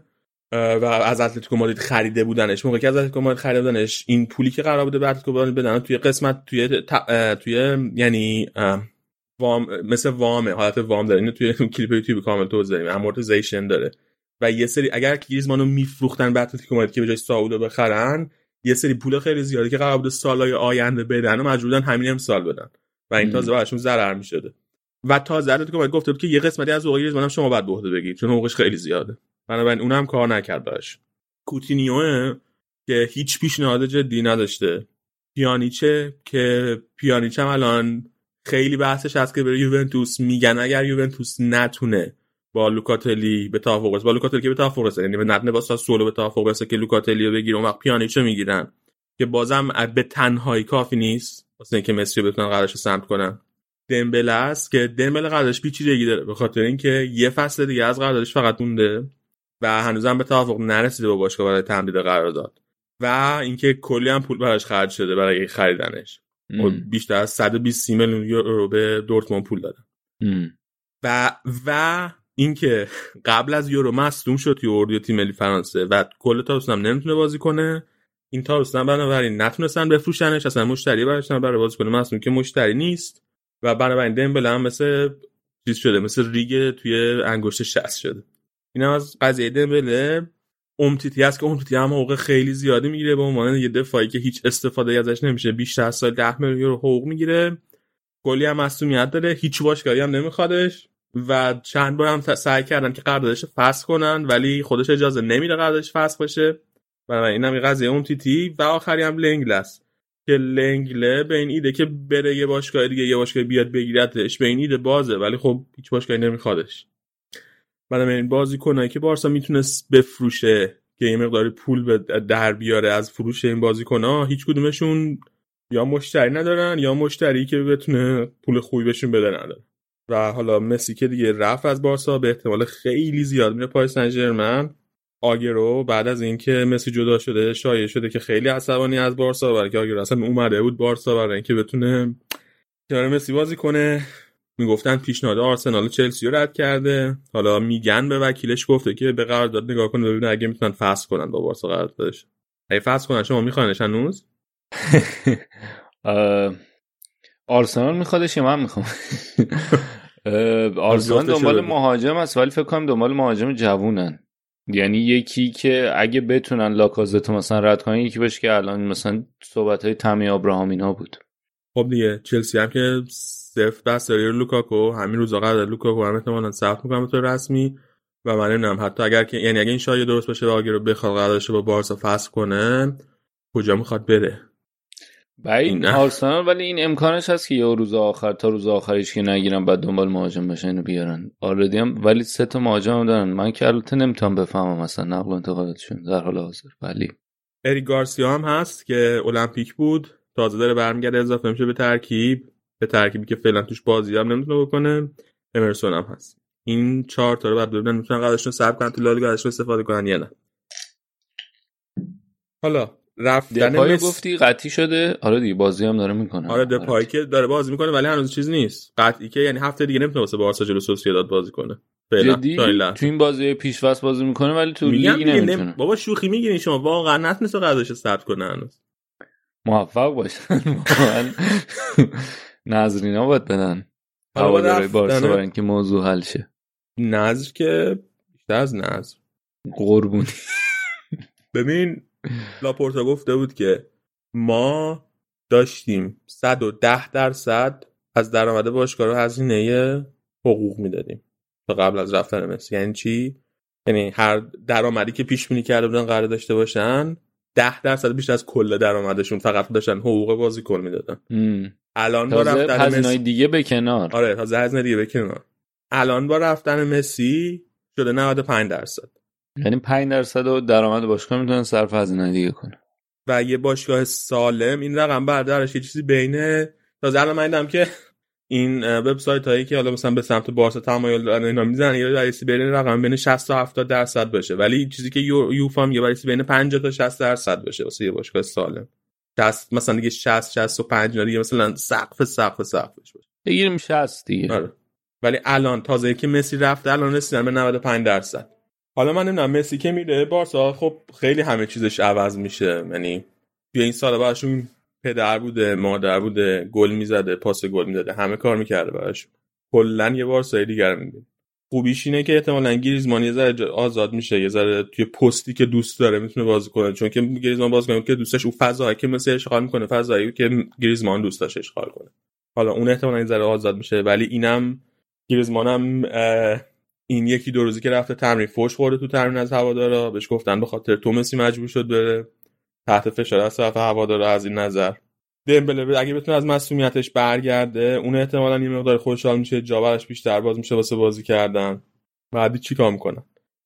[SPEAKER 3] و از اتلتیکو مادرید خریده بودنش. موقعی که از اتلتیکو مادرید خریده بودنش این پولی که قرار بوده به اتلتیکو مادرید بدن توی قسمت توی توی یعنی وام مثل وامه حالت وام داره. اینو توی کلیپ یوتیوب کامل توضیح دادیم amortization داره. و یه سری اگر گریزمانو میفروختن به اتلتیکو مادرید که به جای سائولو بخرن یه سری پول خیلی زیادی که قرار بوده سالهای آینده بدن و مجبورن همین امسال بدن. و این تازه براشون ضرر می‌شده. و تازه اتلتیکو مادرید گفته بود که یه قسمتی از حقوق گریزمان شما باید به بگیرید چون حقوقش خیلی زیاده. بنابراین اونم کار نکرد براش. کوتینیو که هیچ پیشنهاد جدی نداشته. پیانیچه که پیانیچه هم الان خیلی بحثش هست که بره یوونتوس میگن. اگر یوونتوس نتونه با لوکاتلی به توافق با لوکاتلی که به توافق برسه یعنی نتونه با ساسولو به توافق که لوکاتلی رو بگیره اون وقت پیانیچو می‌گیرن. که بازم به تنهایی کافی نیست. واسه اینکه مسی بتونن قراردادش سمت کنن. دمبله است که دمبله قراردادش پیچیدگی داره به خاطر اینکه یه فصل دیگه از قراردادش فقط مونده و هنوزم به توافق نرسیده با باشگاه برای تمدید قرارداد. و اینکه کلی هم پول براش خرج شده برای خریدنش. بیشتر از 120 میلیون یورو به دورتموند پول دادن. و و اینکه قبل از یورو مصدوم شد توی اردو تیم ملی فرانسه و کل تابستون هم نمی‌تونه بازی کنه این تابستون بنابراین نتونستن بفروشنش اصلا مشتری براش برای بازی کنه. مصدوم که مشتری نیست. و بنابراین دمبله هم مثل چیز شده مثل ریگ توی انگشت شست شده. این از قضیه دمبله امتیتی هست که امتیتی هم حقوق خیلی زیادی می‌گیره. به عنوان یه دفاعی که هیچ استفاده ازش نمیشه. بیشتر از سال 10 میلیون یورو حقوق می‌گیره. کلی هم مصونیت داره. هیچ باشگاهی هم نمیخوادش. و چند بار هم سعی کردن که قراردادش فسخ کنن ولی خودش اجازه نمیده قراردادش فسخ بشه. بنابراین اینم یه قضیه امتیتی. و آخری هم لنگلس. که لنگله به این ایده که بره یه باشگاه دیگه یه باشگاه بیاد بگیرتش به این ایده بازه ولی خب هیچ باشگاهی نمیخوادش. بنابراین بازی کنه که بارسا می‌تونست بفروشه که یه مقداری پول به در بیاره از فروش این بازیکن‌ها هیچ کدومشون یا مشتری ندارن یا مشتری که بتونه پول خوبی بهشون بده نداره. و حالا مسی که دیگه رفت از بارسا به احتمال خیلی زیاد میره پاریس سن آگرو بعد از اینکه مسی جدا شده شایع شده که خیلی عصبانی از بارسا برای که آگرو اصلا اومده بود بارسا برای اینکه بتونه کنار مسی بازی کنه. می‌گفتن پیشنهاد آرسنال چلسی رو رد کرده. حالا میگن به وکیلش گفته که به قرارداد نگاه کنه ببینه اگه می‌تونن فسخ کنن با بارسا قراردادش اگه فسخ کنن شما میخواینش هنوز؟
[SPEAKER 4] آرسنال میخوادش یا من می‌خوام؟ آرسنال دنبال مهاجم است ولی فکر کنم دنبال مهاجم جوونن. یعنی یکی که اگه بتونن لاکازتو مثلا رد کنن یکی باشه که الان مثلا صحبت های تامی ابراهام اینا بود.
[SPEAKER 3] خب دیگه چلسی هم که بس داره لوکاکو همین روزا قرار لوکاکو هم احتمالاً ثبت می‌کنم به رسمی و من نمی‌دونم حتی اگر که یعنی اگه این شایعه درست باشه و رو بخواد قراردادش با بارسا فسخ کنه کجا می‌خواد بره؟
[SPEAKER 4] بعید آرسنال ولی این امکانش هست که یه روز آخر تا روز آخرش که نگیرن بعد دنبال مهاجم بشن اینو بیارن. آردی هم ولی سه تا مهاجم هم دارن. من که البته نمی‌تونم بفهمم مثلا نقل و انتقالاتشون در حال حاضر. ولی
[SPEAKER 3] اری گارسیا هم هست که المپیک بود. تازه داره برمیگرده اضافه میشه به ترکیب. به ترکیبی که فعلا توش بازی هم نمی‌تونه بکنه امرسون هم هست. این چهار تا رو بعد ببینن می‌تونن قدرشون سرب کنن تو لالیگا ازشون استفاده کنن یا نه. حالا رفتن
[SPEAKER 4] دپای
[SPEAKER 3] مسی
[SPEAKER 4] گفتی قطعی شده؟ آره دیگه بازی هم داره می‌کنه.
[SPEAKER 3] آره دپای که داره بازی می‌کنه ولی هنوز چیز نیست. قطعی که یعنی هفته دیگه نمی‌تونه واسه بارسا جلو سوسییداد بازی کنه. فعلا
[SPEAKER 4] جدی. تو این بازی پیش بازی می‌کنه ولی تو لیگ نمی‌تونه
[SPEAKER 3] نم... بابا شوخی می‌گیرین شما. واقعا نتونست قضاش ثبت کنه هنوز.
[SPEAKER 4] موفق باشن. نظرینا باید بدن. هواداره بارسا برای اینکه موضوع حل شه.
[SPEAKER 3] نظر که بیشتر از نظر.
[SPEAKER 4] قربونی.
[SPEAKER 3] ببین لاپورتا گفته بود که ما داشتیم 110 درصد از درآمد باشگاه رو هزینه حقوق می‌دادیم تا قبل از رفتن مسی. یعنی چی؟ یعنی هر درآمدی که پیش بینی کرده بودن قرار داشته باشن 10 درصد بیشتر از کل درآمدشون فقط داشتن حقوق بازیکن می‌دادن. الان با رفتن مسی
[SPEAKER 4] دیگه به کنار.
[SPEAKER 3] آره تازه هزینه دیگه بکنار الان با رفتن مسی شده 95 درصد.
[SPEAKER 4] یعنی 5 درصد و درآمد باشگاه می‌تونن صرف هزینه دیگه کنه.
[SPEAKER 3] و یه باشگاه سالم این رقم بردارش یه چیزی بین تازه الان من که این وبسایت هایی که حالا مثلا به سمت بارسا تمایل دارن اینا می‌زنن یه رئیسی بین رقم بین 60 تا 70 درصد بشه ولی چیزی که یو- یوفا میگه رئیسی بین 50 تا 60 درصد بشه واسه یه باشگاه سالم. 60 مثلا دیگه 60 65 اینا دیگه مثلا سقف سقف سقفش باشه.
[SPEAKER 4] بگیریم 60 دیگه.
[SPEAKER 3] آره. ولی الان تازه که مسی رفته الان رسیدن به 95 درصد. حالا من نمی‌دونم مسی که میره بارسا خب خیلی همه چیزش عوض میشه. یعنی توی این سال براشون پدر بوده مادر بوده گل می‌زده پاس گل می‌داده همه کار می‌کرده براشون. کلا یه بارسای دیگر می‌بینی خوبیش اینه که احتمالاً گریزمان یه ذره آزاد میشه یه ذره توی پستی که دوست داره می‌تونه بازی کنه. چون که گریزمان باز کنه که دوستش اون فضایی که مثل اشغال می‌کنه فضایی که گریزمان دوست داشت اشغال کنه. حالا اون احتمالاً یه ذره آزاد میشه ولی اینم گریزمان هم اه، این یکی دو روزی که رفته تمرین فوش خورده تو تمرین از هوادارا. بهش گفتن به خاطر تو مسی مجبور شد بره. تحت فشار از طرف هوادارا از این نظر. دمبله اگه بتونه از مسئولیتش برگرده اون احتمالاً یه مقدار خوشحال میشه جا براش بیشتر باز میشه واسه بازی کردن. بعدی چیکار می‌کنن؟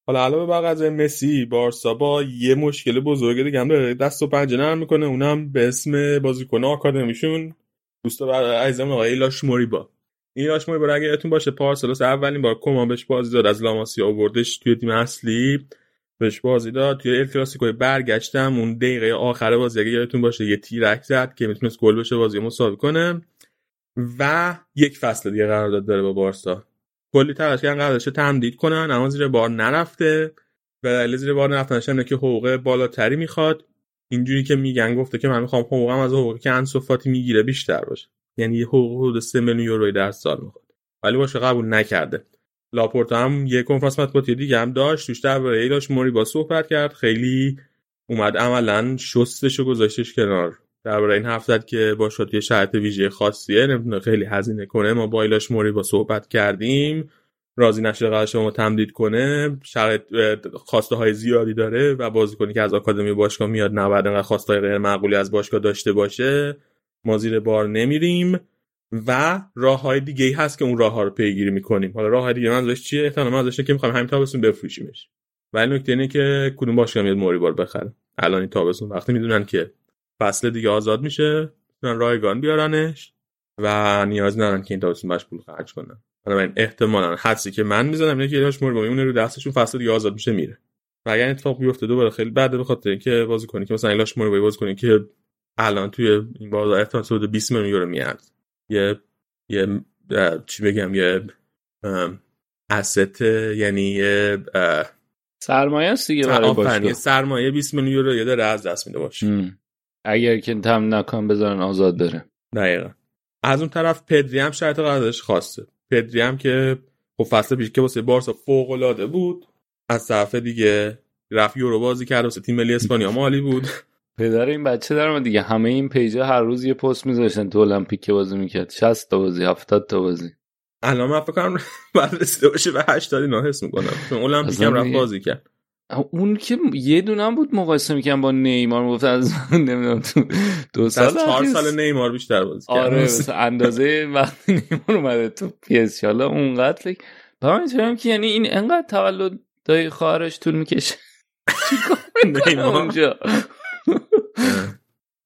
[SPEAKER 3] حالا علاوه بر قضیه مسی بارسا با یه مشکل بزرگ دیگه هم داره. دست و پنجه نرم می‌کنه اونم به اسم بازیکن آکادمیشون. دوست عزیزم آقای ایلاش موریبا این ایلاش موریبا اگه یادتون باشه پارسالوس اولین بار کمان بهش بازی داد از لاماسیا آوردش توی تیم اصلی. بهش بازی داد. توی ال کلاسیکو برگشتم اون دقیقه آخر بازی اگه یادتون باشه یه تیرک زد که می‌تونست گل بشه بازی مساوی کنه. و یک فصل دیگه قرارداد داره با بارسا. کلی تلاش کردن قراردادش تمدید کنن اما زیر بار نرفته. و دلیل زیر بار نرفتنش اینه که حقوق بالاتری می‌خواد. اینجوری که میگن گفته که من می‌خوام حقوقم از حقوقی که انصفاتی می‌گیره بیشتر باشه. یعنی حقوق حدود 3 میلیون یورو در سال می‌خواد. ولی باشه قبول نکرده. لاپورتا هم یه کنفرانس مطبوعاتی دیگه هم داشت توش درباره ایلاش موری با صحبت کرد. خیلی اومد عملا شستش و گذاشتش کنار. درباره این زد که با شد یه شرط ویژه خاصیه. نمی‌تونه خیلی هزینه کنه. ما با ایلاش موری با صحبت کردیم. راضی نشده قرارش ما تمدید کنه. شرط خواسته های زیادی داره و بازیکنی که از آکادمی باشگاه میاد نباید انقدر خواسته غیر معقولی از باشگاه داشته باشه. ما زیر بار نمیریم و راه های دیگه هست که اون راه ها رو پیگیری می‌کنیم. حالا راه های دیگه منظورش چیه؟ احتمال منظورش که می‌خوایم همین تابستون بفروشیمش. ولی نکته اینه که کدوم باشگاه میاد موری بار بخره؟ الان این تابستون وقتی می‌دونن که فصل دیگه آزاد میشه می‌تونن رایگان بیارنش و نیاز ندارن که این تابستون باش پول خرج کنن. بنابراین احتمالا حدسی که من می‌زنم اینه که ایلاش موری میمونه رو دستشون فصل دیگه آزاد میشه میره. و اگر اتفاق بیفته دوباره خیلی بده به خاطر اینکه بازی که مثلا ایلاش موری بازی کنی که الان توی این بازار احتمال حدود 20 میلیون یورو میاد. یه یه چی بگم یه asset یعنی یه
[SPEAKER 4] سرمایه است دیگه برای
[SPEAKER 3] یه
[SPEAKER 4] باشگاه.
[SPEAKER 3] سرمایه 20 میلیون یورو یه داره از دست میده باشه.
[SPEAKER 4] اگر که تم نکن بذارن آزاد بره.
[SPEAKER 3] دقیقا. از اون طرف پدری هم شرط قراردادش خواسته پدری هم که خب فصل پیش که واسه بارسا فوق العاده بود از طرف دیگه رفت یورو بازی کرد واسه تیم ملی اسپانیا مالی بود.
[SPEAKER 4] پدر این بچه دارم دیگه. همه این پیجا هر روز یه پست میذاشتن تو المپیک که بازی می‌کرد. 60 تا بازی 70 تا بازی.
[SPEAKER 3] الان من فکر کنم بعد رسیده باشه به 80 اینا حس می‌کنم. چون المپیک هم رفت بازی کرد.
[SPEAKER 4] اون که یه دونه بود مقایسه می‌کنم با نیمار. می‌گفت از نمی‌دونم تو دو سال
[SPEAKER 3] چهار سال نیمار بیشتر بازی کرد.
[SPEAKER 4] آره اندازه وقتی نیمار اومده تو پی اس حالا اونقدر فکر من که یعنی این انقدر تولد دای خواهرش طول می‌کشه. چیکار اونجا؟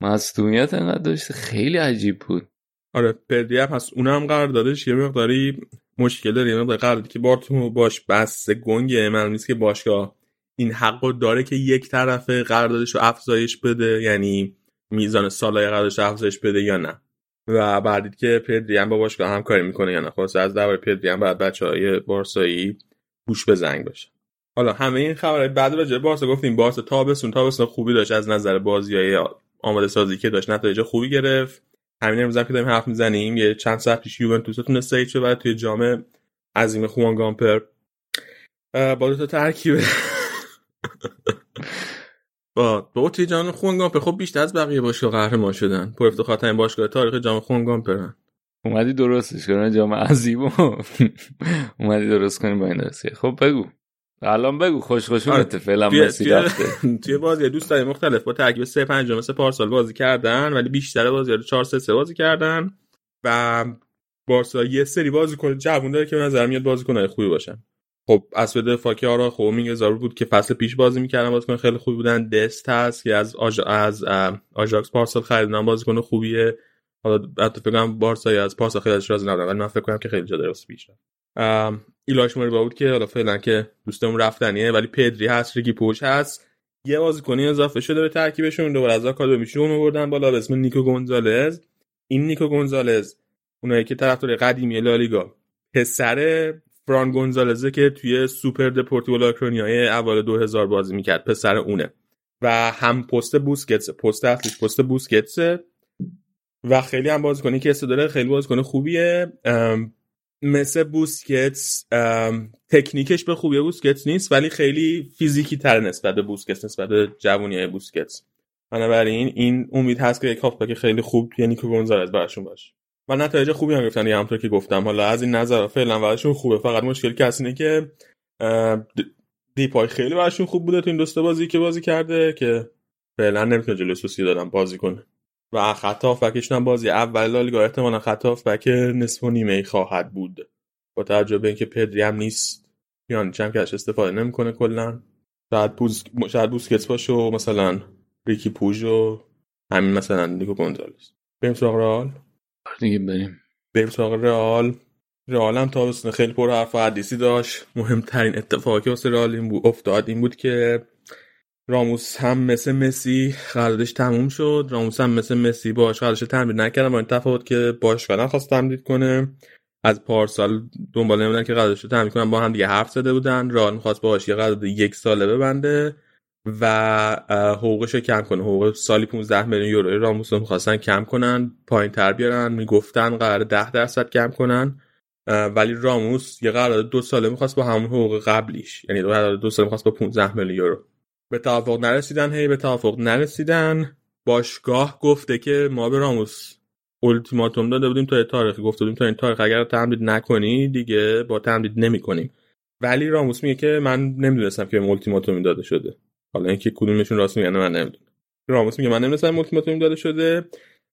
[SPEAKER 4] مصدومیت انقدر داشته. خیلی عجیب بود.
[SPEAKER 3] آره پدری هم هست. اونم قرار دادش. یه مقداری مشکل داره یه مقداری قرار که بارتون باش بس. گنگه معلوم نیست که باشگاه این حق داره که یک طرف قراردادش رو افزایش بده یعنی میزان سالهای قراردادش افزایش بده یا نه. و بعدید که پدری هم با باشگاه همکاری می‌کنه یا نه. خلاص از درباره پدری هم بعد بچه های بارسایی گوش به زنگ باشه حالا همه این خبرهای بعد راجع بارسا گفتیم بارسا تابستون تابستون خوبی داشت از نظر بازی های آماده سازی که داشت نتایج خوبی گرفت. همین امروز که داریم حرف می‌زنیم یه چند ساعت پیش یوونتوس تونسته هیچ ببره توی جام عظیم خوان گامپر. با دو تا ترکیب. با با توی جام خوان گامپر خب بیشتر از بقیه باشگاه قهرمان شدن. پر افتخارترین باشگاه تاریخ جام خوان گامپر
[SPEAKER 4] اومدی درستش کنی جام عظیم اومدی درست کنی با این درستی خب بگو. الان بگو خوش خوشونت آره. فعلا مسی رفته.
[SPEAKER 3] توی بازی دوستای مختلف با ترکیب 3 5 مثل پارسال بازی کردن ولی بیشتر بازی رو 4 3 3 بازی کردن و بارسا یه سری بازیکن جوون داره که به نظر میاد بازیکنای خوبی باشن. خب اصل دفاع که آرا خومینگ زارو بود که فصل پیش بازی می‌کردن بازیکن خیلی خوبی بودن. دست هست که از آج... از آژاکس پارسال خریدن بازیکن خوبیه. حالا حتی فکر کنم بارسا از پارسال خیلی راضی نبودن ولی من فکر کنم که خیلی جا واسه بیشتر ایلایش موریبا بود که حالا فعلا که دوستمون رفتنیه ولی پدری هست ریکی پوچ هست. یه بازیکنی اضافه شده به ترکیبشون دوباره از آکادمیشون آوردن بالا به اسم نیکو گونزالز. این نیکو گونزالز اونایی که طرفدار قدیمی لالیگا پسر فران گونزالزه که توی سوپر دپورتیو لاکرونیای اول 2000 بازی می‌کرد پسر اونه. و هم پست بوسکتس پست اصلیش پست بوسکتس و خیلی هم بازیکنی که داره خیلی بازیکن خوبیه. مثل بوسکتس تکنیکش به خوبی بوسکتس نیست ولی خیلی فیزیکی تر نسبت به بوسکتس نسبت به جوونی های بوسکتس. بنابراین این امید هست که یک هافبک خیلی خوب توی نیکو گونزالز براشون باشه. و نتایج خوبی هم گرفتن یه همطور که گفتم. حالا از این نظر فعلا براشون خوبه. فقط مشکل کسی اینه که دیپای خیلی براشون خوب بوده تو این دوسته بازی که بازی کرده که فعلا نمی‌تونه جلوی سوسی دادن بازی کنه و خط هافبکشون هم بازی اول لالیگا احتمالا خط هافبک نصف و نیمه خواهد بود. با توجه به اینکه پدری هم نیست یعنی چم که استفاده نمی‌کنه کلا. شاید بوز شاید بوسکتس باشه و مثلا ریکی پوژ و همین مثلا نیکو گونزالز بریم سراغ رئال؟
[SPEAKER 4] دیگه بریم.
[SPEAKER 3] بریم سراغ رئال. رئال هم تابستون خیلی پر حرف و حدیثی داشت. مهمترین اتفاقی واسه رئال این بود افتاد این بود که راموس هم مثل مسی قراردادش تموم شد. راموس هم مثل مسی باش قراردادش تمدید نکردن با این تفاوت که باشگاه نخواست تمدید کنه. از پارسال دنبال نمیدن که قراردادش رو تمدید کنن. با هم دیگه حرف زده بودن. رئال می‌خواست باهاش یه قرارداد یک ساله ببنده و حقوقش رو کم کنه. حقوق سالی 15 میلیون یورو راموس رو می‌خواستن کم کنن پایین تر بیارن. می‌گفتن قرار 10 درصد کم کنن. ولی راموس یه قرارداد دو ساله می‌خواست با همون حقوق قبلیش. یعنی قرارداد دو ساله می‌خواست با 15 میلیون یورو. به توافق نرسیدن هی به توافق نرسیدن. باشگاه گفته که ما به راموس التیماتوم داده بودیم تا تاریخی گفته بودیم تا این تاریخ اگر تمدید نکنی دیگه با تمدید نمی‌کنیم. ولی راموس میگه که من نمی‌دونستم که التیماتومی داده شده. حالا اینکه کدومشون راست میگن من نمی‌دونم. راموس میگه من نمی‌دونستم التیماتومی داده شده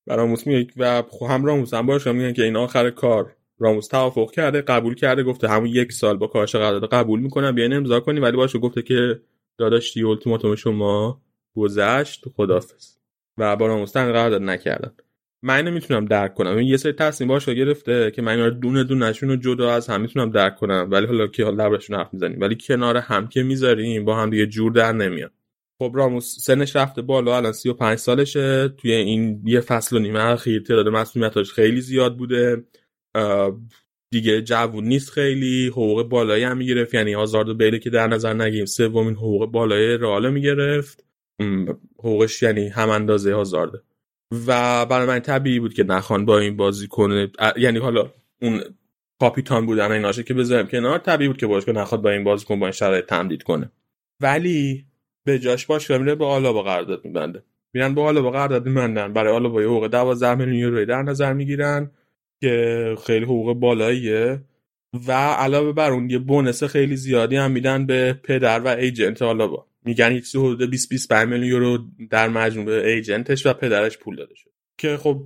[SPEAKER 3] و راموس میگه و هم راموس هم باشه میگن که این آخر کار. راموس توافق کرده قبول کرده گفته همون یک سال با کارش قرارداد قبول می‌کنم بیاین امضا کنی ولی باشه گفته که داداش دی التیماتوم شما گذشت خدافظ و با راموستن قرارداد نکردن. من اینو می‌تونم درک کنم. یه سری تصمیم باشه گرفته که من اینا رو دونه دونهشون رو جدا از هم می‌تونم درک کنم. ولی حالا که حالا لبرشون حرف می‌زنیم. ولی کنار هم که می‌ذاریم با هم دیگه جور در نمیاد. خب راموس سنش رفته بالا. الان 35 سالشه. توی این یه فصل و نیمه اخیر تعداد مسئولیتاش خیلی زیاد بوده. دیگه جوون نیست خیلی حقوق بالایی هم می‌گرفت. یعنی هازارد و بیله که در نظر نگیم سومین حقوق بالای رئال می‌گرفت. حقوقش یعنی هم اندازه هازارده و برای من طبیعی بود که نخوان با این بازی کنه. یعنی حالا اون کاپیتان بودن ایناشه که بذاریم کنار. طبیعی بود که باشگاه نخواد با این بازی کن با این شرایط تمدید کنه. ولی به جاش باشگاه میره با آلا با قرارداد میبنده. میرن با آلا با قرارداد میبندن. برای آلا با حقوق 12 میلیون یورو در نظر می‌گیرن. که خیلی حقوق بالاییه و علاوه بر اون یه بونس خیلی زیادی هم میدن به پدر و ایجنت. حالا با میگن یک حدود 20 25 میلیون یورو در مجموع به ایجنتش و پدرش پول داده شد که خب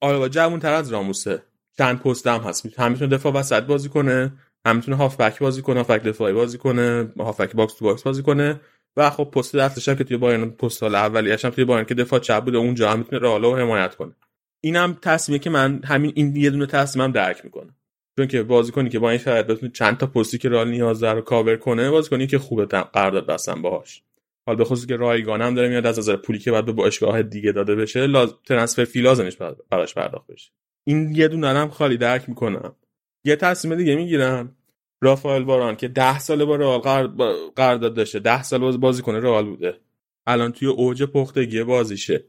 [SPEAKER 3] آلابا جوون تر از راموسه. چند پست هم هست. هم می‌تونه دفاع وسط بازی کنه هم می‌تونه هافبک بازی کنه هافبک دفاعی بازی کنه هافبک box to box بازی کنه. و خب پست دستش هم که توی بایرن پست سال اولیش هم توی بایرن که دفاع چپ بوده اونجا هم می‌تونه رئالو حمایت کنه. اینم تصمیمه که من همین این یه دونه تصمیمم درک می‌کنم. چون که بازیکنی که با این شرایط بتونه چند تا پستی که رئال نیاز داره رو کاور کنه بازیکنی که خوبه قرارداد بستن باهاش. حالا به خصوص که رایگان هم داره میاد از نظر پولی که باید به باشگاه دیگه داده بشه لاز... transfer fee لازمش براش پرداخت بشه. این یه دونه هم خالی درک می‌کنم. یه تصمیم دیگه می‌گیرم. رافائل واران که ده ساله با رئال قرارداد داشته. ده سال بازی کنه رئال بوده. الان توی اوج پختگی بازیشه.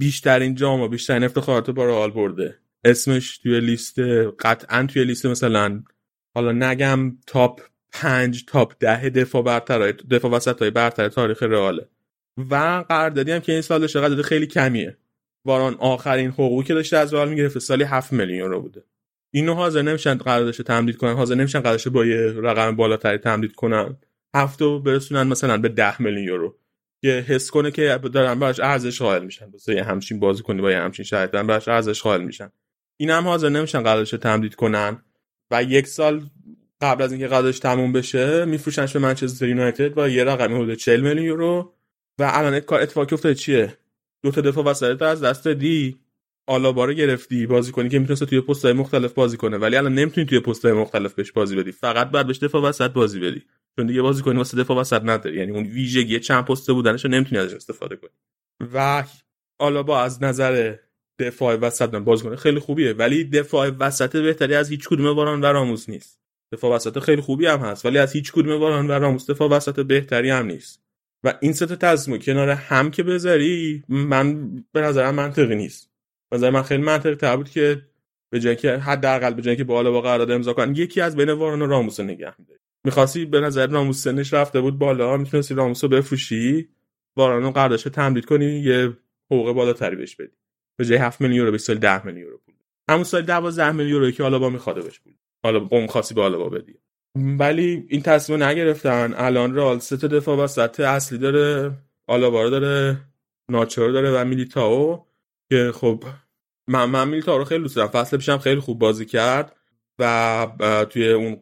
[SPEAKER 3] بیشترین جام و بیشترین افتخارات با رئال برده. اسمش توی لیست قطعا توی لیست مثلا حالا نگم تاپ پنج تاپ ده دفاع برتر دفاع وسط های برتر تاریخ رئاله و قراردادی هم که این سال داشته قرارداد خیلی کمیه. واران آخرین حقوقی که داشته از رئال می‌گرفت سالی 7 میلیون یورو بوده. اینو حاضر نمیشن قراردادش تمدید کنن حاضر نمیشن قراردادش با یه رقم بالاتری تمدید کنن. هفته برسونن مثلا به 10 میلیون یورو. که حس کنه که دارن براش ارزش قائل میشن. واسه همچین بازیکنی با یه همچین شرایط دارن براش ارزش قائل میشن. این هم حاضر نمیشن قراردادش تمدید کنن و یک سال قبل از اینکه قراردادش تموم بشه میفروشنش به منچستر یونایتد با یه رقمی حدود 40 میلیون یورو. و الان کار اتفاقی افتاده چیه؟ دو تا دفاع وسط از دست دادی آلابا رو گرفتی. بازی کنی که می‌تونست توی پست‌های مختلف بازی کنه. ولی الان نمی‌تونی توی پست‌های مختلف بهش بازی بدی. فقط بعد بهش دفاع وسط بازی بدی. چون دیگه بازی کنی واسه دفاع وسط نداری. یعنی اون ویژگی چند پسته بودنش رو نمی‌تونی ازش استفاده کنی. و آلابا از نظر دفاع وسط بازی کنه خیلی خوبیه. ولی دفاع وسط بهتری از هیچ کدوم واران و راموس نیست. دفاع وسط خیلی خوبی هم هست ولی از هیچ کدوم واران و راموس دفاع وسط بهتری هم نیست. و این سه تا کنار هم که بذاری من به نظرم منطقی نیست. نظر من خیلی منطقی تر بود که به جای که حداقل به جای که با قرارداد امضا کنن یکی از بین واران و راموس نگه می‌خواستی به نظر راموس سنش رفته بود بالا می‌تونستی راموس رو بفروشی؟ واران رو قراردادش تمدید کنی یه حقوق بالاتری بهش بدی. به جای 7 میلیون یورو به سال 10 میلیون یورو پول. همون سال 12 میلیون یورو که با میخواده بهش بود حالا قوم خاصی به با بدی. ولی این تصمیم نگرفتن. الان رال سه تا دفاع وسط اصلی داره آلابا داره ناچور داره و میلیتاو که خب من, من میلیتاو رو خیلی دوست دارم. فصل پیشم خیلی خوب بازی کرد و توی اون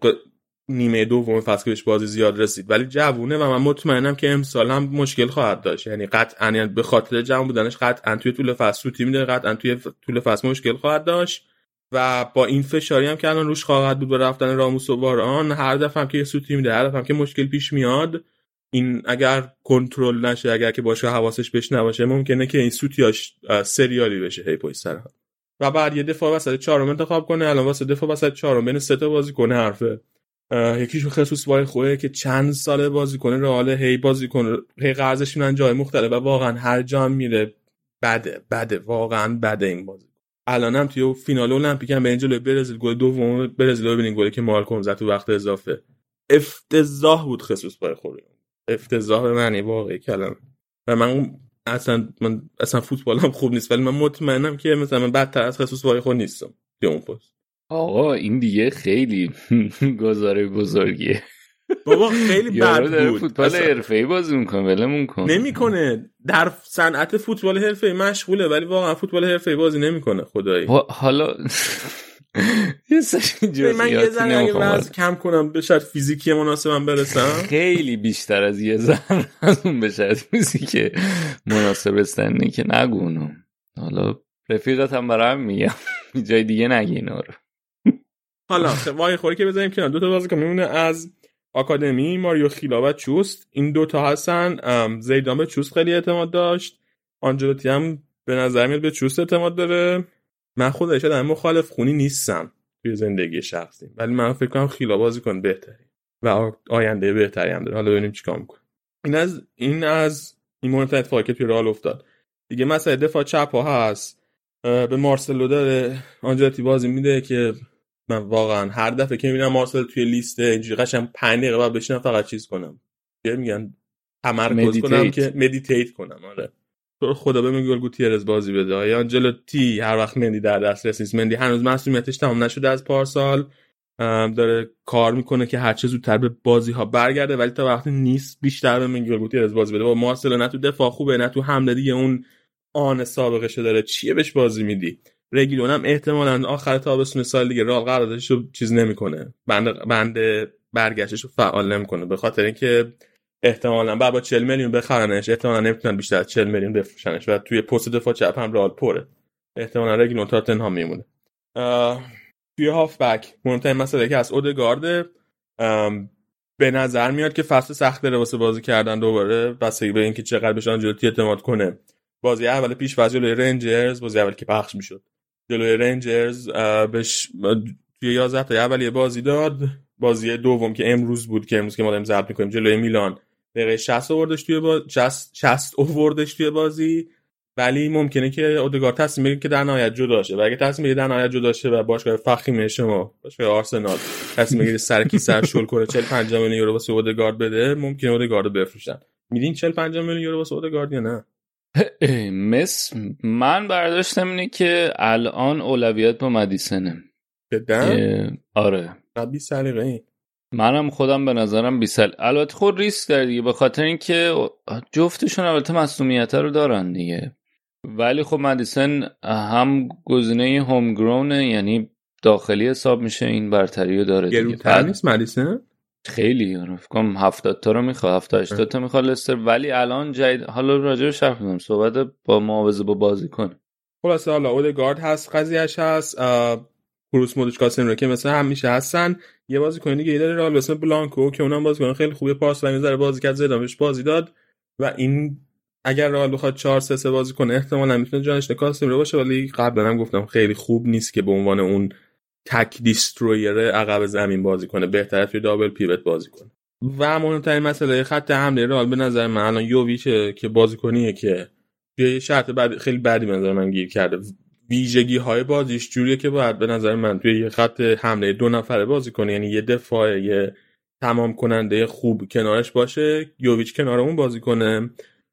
[SPEAKER 3] نیمه دوم فصل که بهش بازی زیاد رسید. ولی جوونه و من مطمئنم که امسال هم مشکل خواهد داشت. یعنی قطعا یعنی به خاطر جوان بودنش قطعا توی طول فصل تو تیم قطعا توی طول فصل مشکل خواهد داشت. و با این فشاری هم که الان روش خواهد بود به رفتن راموس و باران هر دفعه که سوتی میده هر دفعه که مشکل پیش میاد این اگر کنترل نشه اگر که باشه حواسش بهش نباشه ممکنه که این سوتیاش سریالی بشه. هی پشت سر و بعد یه دفاع وسط چهارم انتخاب کنه الان واسه دفاع وسط چهارم بین سه تا بازی کنه حرفه. یکیشون خصوص وای خوبه که چند ساله بازی کنه رئال هی بازی کنه هی قرضش میرن جای مختلف و واقعا هر جا میره بده بده. واقعا بده این بازی الانم توی فینال المپیک هم به جلوی برزیل گل دوم برزیل رو ببینین گلی که مالکوم زد تو وقت اضافه. افتضاح بود خصوص برای خوری افتضاح به معنی واقعی کلمه. و من اصلا من اصلا فوتبالم خوب نیست ولی من مطمئنم که مثلا من بدتر از خصوص برای خود نیستم توی اون پست.
[SPEAKER 4] آقا این دیگه خیلی گزاره بزرگیه.
[SPEAKER 3] بابا خیلی بد بود.
[SPEAKER 4] فوتبال حرفه‌ای بازی می‌کنه ولمون کن.
[SPEAKER 3] نمی‌کنه. در صنعت فوتبال حرفه‌ای مشغوله ولی واقعا فوتبال حرفه‌ای بازی نمی‌کنه خدایی.
[SPEAKER 4] حالا
[SPEAKER 3] یه من یه ذره اگه کم کنم به شرط فیزیکی مناسبم برسم.
[SPEAKER 4] خیلی بیشتر از یه ذره از اون به شرط فیزیکی مناسب رسیدن که نگونم حالا رفیقت هم برام میگم. جای دیگه نگی اینا رو.
[SPEAKER 3] حالا وای خوری که بذاریم کنار. دو تا بازیکن میمونه از آکادمی ماریو خیلا و چوست. این دوتا هستن. زیدان به چوست خیلی اعتماد داشت. آنجلوتی هم به نظر میاد به چوست اعتماد داره. من خودش در مخالف خونی نیستم توی زندگی شخصی. ولی من فکر کنم خیلا بازی کن بهتری و آینده بهتری هم داره. حالا ببینیم چیکار می‌کنه. این از این از این مهمترین اتفاقی که توی رئال افتاد. دیگه مسئله دفاع چپ ها هست. به مارسلو داره. آنجلوتی بازی میده که من واقعا هر دفعه که می‌بینم مارسلو توی لیست اینجوری قشنگ 5 دقیقه باید بشینم فقط چیز کنم. چه میگن تمرکز کنم که meditate کنم آره. تو خدا به میگل گوتیرز بازی بده. یا تی هر وقت مندی در دسترس نیست مندی هنوز مصدومیتش تمام نشده از پارسال. داره کار می‌کنه که هر چه زودتر به بازی ها برگرده ولی تا وقتی نیست بیشتر به میگل گوتیرز بازی بده. و مارسلو نه تو دفاع خوبه نه تو حمله دیگه. اون آن سابقه داره. چیه بهش بازی میدی؟ رگیلون هم احتمالا آخر تابستون سال دیگه رال قراردادش رو چیز نمی‌کنه. بند بند برگشتش رو فعال نمی‌کنه. به خاطر اینکه احتمالا بعد با 40 میلیون بخرنش احتمالا نمی‌تونن بیشتر از 40 میلیون بفروشنش و توی پست دفاع چپ هم رال پره. احتمالا رگیلون تاتنهام میمونه. توی هافبک مهمترین مسئله که از اودگارد به نظر میاد که فصل سخت داره واسه بازی کردن دوباره. بستگی به اینکه چقدر بهش آنجلوتی اعتماد کنه. بازی اول پیش جلوی رنجرز بازی اول که پخش می‌شد. جلوی رنجرز بهش توی 11 تا اولیه بازی داد. بازی دوم که امروز بود که امروز که ما داریم ضبط می‌کنیم جلوی میلان. دقیقه 60 آوردش توی بازی 60 60 آوردش توی بازی. ولی ممکنه که اودگار تصمیم بگیره که در نهایت جدا شه. و اگه تصمیم بگیره در نهایت جدا شه و باشگاه فخیم شما باشگاه آرسنال تصمیم بگیره سر کی سر شل کنه 40 50 میلیون یورو واسه اودگارد بده ممکنه اودگارد رو بفروشن. میدین 40 50 میلیون یورو واسه اودگارد یا نه؟
[SPEAKER 4] مس من برداشتم اینه که الان اولویت با مدیسنه.
[SPEAKER 3] جدا؟
[SPEAKER 4] آره.
[SPEAKER 3] بی سلیقه این
[SPEAKER 4] منم خودم به نظرم بیسل البته خود ریسک داره دیگه به خاطر اینکه جفتشون البته مسئولیت رو دارن دیگه. ولی خب مدیسن هم گزینه هوم گرونه یعنی داخلی حساب میشه این برتری رو داره
[SPEAKER 3] گرونتر نیست مدیسن؟
[SPEAKER 4] خیلی فکر کنم 70 تا رو می‌خواد 70 80 تا می‌خواد لستر. ولی الان جدید حالا راجع به شرح میدم صحبت با معاوضه با بازی کنه.
[SPEAKER 3] خلاص حالا اودگارد هست قضیهش هست. کروس مودش کاسن رو که مثلا همیشه هستن. یه بازی کنی دیگه داره رال اسم بلانکو که اونم بازی کنه خیلی خوبه پاس و می‌ذاره بازی کرد زدامش بازی داد. و این اگر رئال بخواد 4 3 3 بازی کنه احتمالاً می‌تونه جانش کاسم رو باشه. ولی قبلا هم گفتم خیلی خوب نیست که به عنوان اون تک دیسترویر عقب زمین بازی کنه. بهتره توی دابل پیوت بازی کنه. و مهمترین مسئله خط حمله رئال به نظر من الان یوویچه که بازیکنیه که توی شرط بعد خیلی بدی به نظر من گیر کرده. ویژگی های بازیش جوریه که باید به نظر من توی یه خط حمله دو نفره بازی کنه. یعنی یه دفاع یه تمام کننده خوب کنارش باشه یوویچ کنار اون بازی کنه.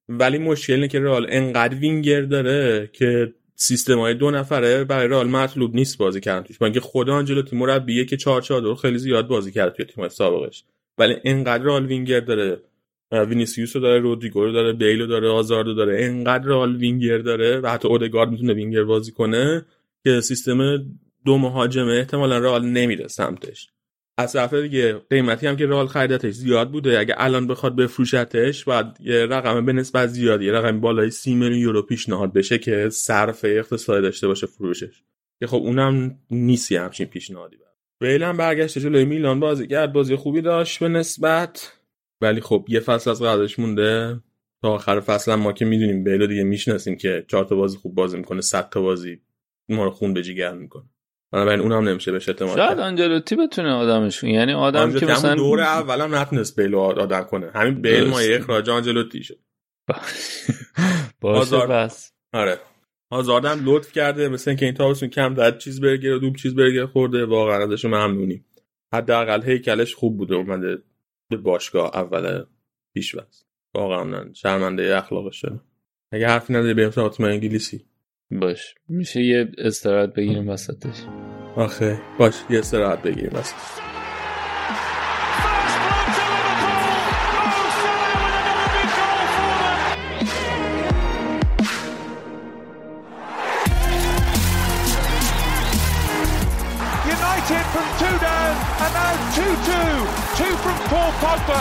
[SPEAKER 3] ولی مشکل اینه که رئال انقدر وینگر داره که سیستم های دو نفره برای رئال مطلوب نیست بازی کردن توش. من خود آنجلوتی مربیه که 4 4 خیلی زیاد بازی کرد توی تیم سابقش؟ ولی انقدر رئال وینگر داره وینیسیوس رو داره رودریگو رو داره بیل رو داره آزاردو داره انقدر رئال وینگر داره و حتی اودگارد می‌تونه وینگر بازی کنه که سیستم دو مهاجمه احتمالا رئال نمیره سمتش. از طرف دیگه قیمتی هم که رئال خریدتش زیاد بوده اگه الان بخواد بفروشتش باید یه رقم به نسبت زیاد یه رقم بالای سی میلیون یورو پیشنهاد بشه که صرف اقتصادی داشته باشه فروشش. که خب اونم نیست همچین پیشنهادی بیل هم برگشت جلوی میلان بازی کرد بازی خوبی داشت به نسبت. ولی خب یه فصل از قراردادش مونده. تا آخر فصل ما که می‌دونیم بیل دیگه می‌شناسیم که چهار تا بازی خوب بازی می‌کنه صد تا بازی ما رو خون به جیگر می‌کنه. بنابراین اونم نمیشه بهش اعتماد
[SPEAKER 4] شاید آنجلوتی بتونه آدمش یعنی آدم که مثلا
[SPEAKER 3] دور اولم نتونست بیل آدم کنه. همین بیل مایه اخراج آنجلوتی شد.
[SPEAKER 4] باشه بس.
[SPEAKER 3] آره. آزاردم لطف کرده مثل اینکه این تابستون کم داد چیز برگر و دوب چیز برگر خورده. واقعا ازش ممنونیم. حداقل هیکلش خوب بوده اومده به باشگاه اول پیش بس واقعا شرمنده اخلاقش شده اگه حرفی نداری بریم سراغ انگلیسی.
[SPEAKER 4] باش. میشه یه استراحت بگیریم وسطش.
[SPEAKER 3] آخه باش یه استراحت بگیریم وسط
[SPEAKER 1] United from two down and now 2-2. Two from Paul Pogba.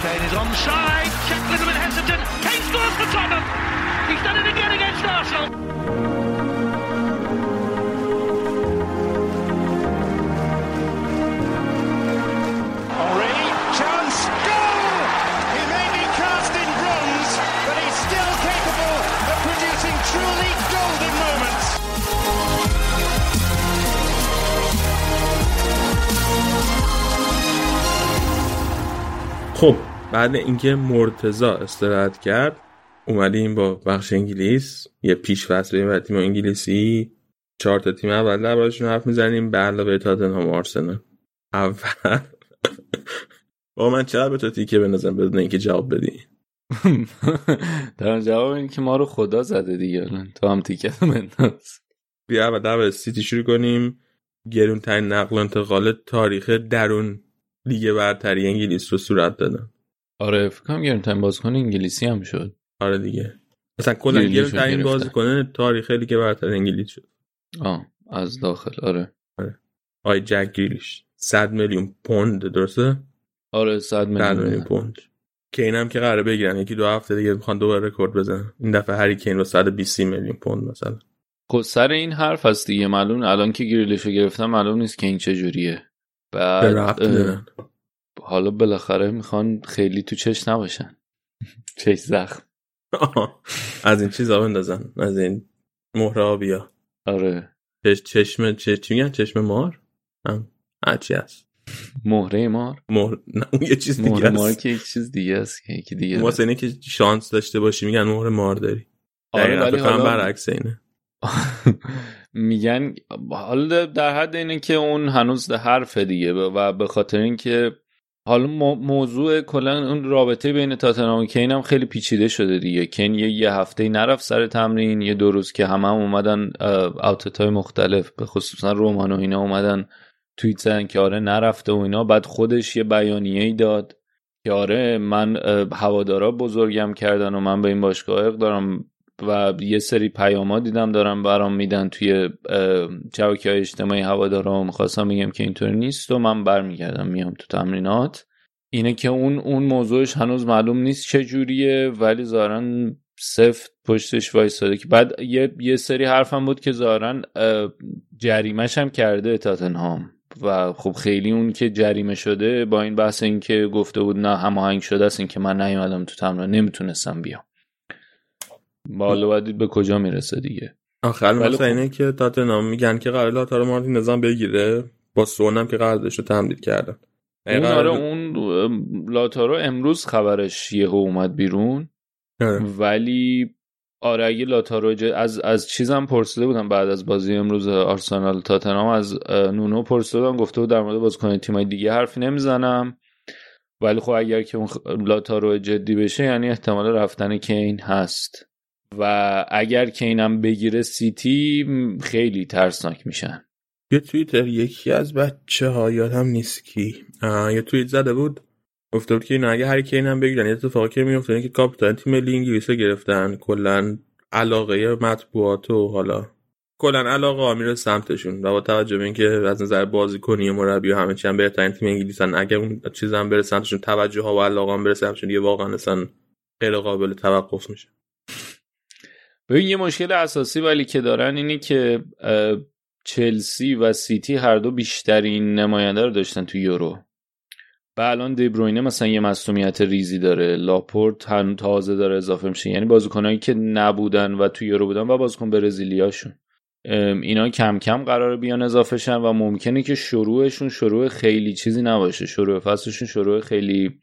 [SPEAKER 1] Kane is onside. Check a little bit hesitant. Kane scores for Tottenham. He's done it again against Arsenal. Henri, chance, goal! He may be cast in bronze, but he's still capable of producing truly golden moments.
[SPEAKER 3] خب بعد اینکه مرتزا استراحت کرد اومدیم با بخش انگلیس یه پیش فصل و تیم انگلیسی. چهار تا تیم اول دربارشون حرف می‌زنیم به علاوه تاتنهام و آرسنال. اول. با من چرا به تو تیکه بنازم بدون اینکه جواب بدی؟
[SPEAKER 4] در جواب این که ما رو خدا زده دیگه تو هم تیکه بنداز.
[SPEAKER 3] بیا اول در سیتی شروع کنیم. گرون ترین نقل و انتقال تاریخ درون لیگ برتری انگلیس رو صورت دادن.
[SPEAKER 4] آره فکر کنم گرون ترین بازیکن انگلیسی هم شد.
[SPEAKER 3] آره دیگه. مثلا کلا
[SPEAKER 4] رو
[SPEAKER 3] ترین
[SPEAKER 4] گرفتن.
[SPEAKER 3] بازیکن تاریخ لیگ برتری انگلیس شد.
[SPEAKER 4] آه از داخل آره.
[SPEAKER 3] آی جک گریلیش. 100 میلیون پوند درسته؟
[SPEAKER 4] آره صد
[SPEAKER 3] 100 میلیون پوند. کین هم که قراره بگیرن یکی دو هفته دیگه می‌خوان دوباره رکورد بزنن. این دفعه هری کین با 120 میلیون پوند مثلا.
[SPEAKER 4] خب سر این حرف هست دیگه. معلوم الان که گریلشو گرفتم معلوم نیست که این چجوریه بعد حالا بالاخره می‌خوان خیلی تو چش نباشن. چش زخم.
[SPEAKER 3] از این چیزا بندازن از این مهره آبیا
[SPEAKER 4] آره.
[SPEAKER 3] چش چشم چه چی میگن؟ چشم مار؟ هم. هرچی هست؟
[SPEAKER 4] مهره مار؟
[SPEAKER 3] مهر نه اون یه چیز دیگه
[SPEAKER 4] مهره مار که یک چیز دیگه است که یکی دیگه
[SPEAKER 3] واسه اینه که شانس داشته باشی میگن مهر مار داری.
[SPEAKER 4] آره ولی حالا
[SPEAKER 3] برعکس اینه.
[SPEAKER 4] میگن حالا در حد اینه که اون هنوز حرف دیگه و به خاطر اینکه حالا مو- موضوع کلا اون رابطه بین تاتنهام و کین هم خیلی پیچیده شده دیگه. کین یه, یه هفته نرفت سر تمرین یه دو روز که همه هم اومدن اوتت های مختلف به خصوصا رومان و اینا اومدن توییت زدن که آره نرفته و اینا. بعد خودش یه بیانیه ای داد که آره من هوادارا بزرگم کردن و من به این باشگاه دارم. و یه سری پیاما دیدم دارم برام میدن توی شبکه های اجتماعی هوادارا می‌خواستم بگم که اینطوری نیست و من برمیگردم میام تو تمرینات. اینه که اون اون موضوعش هنوز معلوم نیست چه جوریه ولی ظاهرا سفت پشتش وایساده که بعد یه, یه سری حرفم بود که ظاهرا اه، جریمش هم کرده تاتنهام. و خب خیلی اون که جریمه شده با این بحث این که گفته بود نه هماهنگ شده است این که من نیومدم تو تمرین نمی‌تونستم بیام. بالا به کجا می‌رسه دیگه؟
[SPEAKER 3] آخر مثلا
[SPEAKER 4] خب-
[SPEAKER 3] اینه که تاتنهام میگن که قرار لاتارو مارتین نظام بگیره با سون هم که قراردادش رو تمدید کردن.
[SPEAKER 4] اون
[SPEAKER 3] قرار-
[SPEAKER 4] آره اون لاتارو امروز خبرش یهو اومد بیرون.
[SPEAKER 3] آره.
[SPEAKER 4] ولی آره اگه لاتارو ج- از از چیزم پرسیده بودم بعد از بازی امروز آرسنال تاتنهام از اه، نونو پرسیده بودم گفته بود در مورد بازیکن تیمای دیگه حرفی نمی‌زنم. ولی خب اگر که اون خ- لاتارو جدی بشه یعنی احتمال رفتن کین هست. و اگر کینم بگیره سیتی خیلی ترسناک میشن.
[SPEAKER 3] یه توییتر یکی از بچه ها یادم نیست کی. یه توییت زده بود. گفته بود که اینا اگه هر کین هم بگیرن یه اتفاقی که میفته که کاپیتان تیم ملی انگلیس گرفتن. کلا علاقه مطبوعات و حالا. کلا علاقه ها میره سمتشون. و با توجه به اینکه از نظر بازیکنی مربی و همه چی هم بهترین تیم انگلیسن اگه اون چیز هم بره سمتشون توجه ها و علاقه هم بره سمتشون دیگه واقعا اصلا غیر قابل توقف میشه.
[SPEAKER 4] ببین یه مشکل اساسی ولی که دارن اینه که چلسی و سیتی هر دو بیشترین نماینده رو داشتن تو یورو. و الان دیبروینه مثلا یه مصومیت ریزی داره. لاپورت هنوز تازه داره اضافه میشه. یعنی بازیکنایی که نبودن و تو یورو بودن و بازیکن برزیلیاشون. اینا کم کم قرار بیان اضافه شن و ممکنه که شروعشون شروع خیلی چیزی نباشه. شروع فصلشون شروع خیلی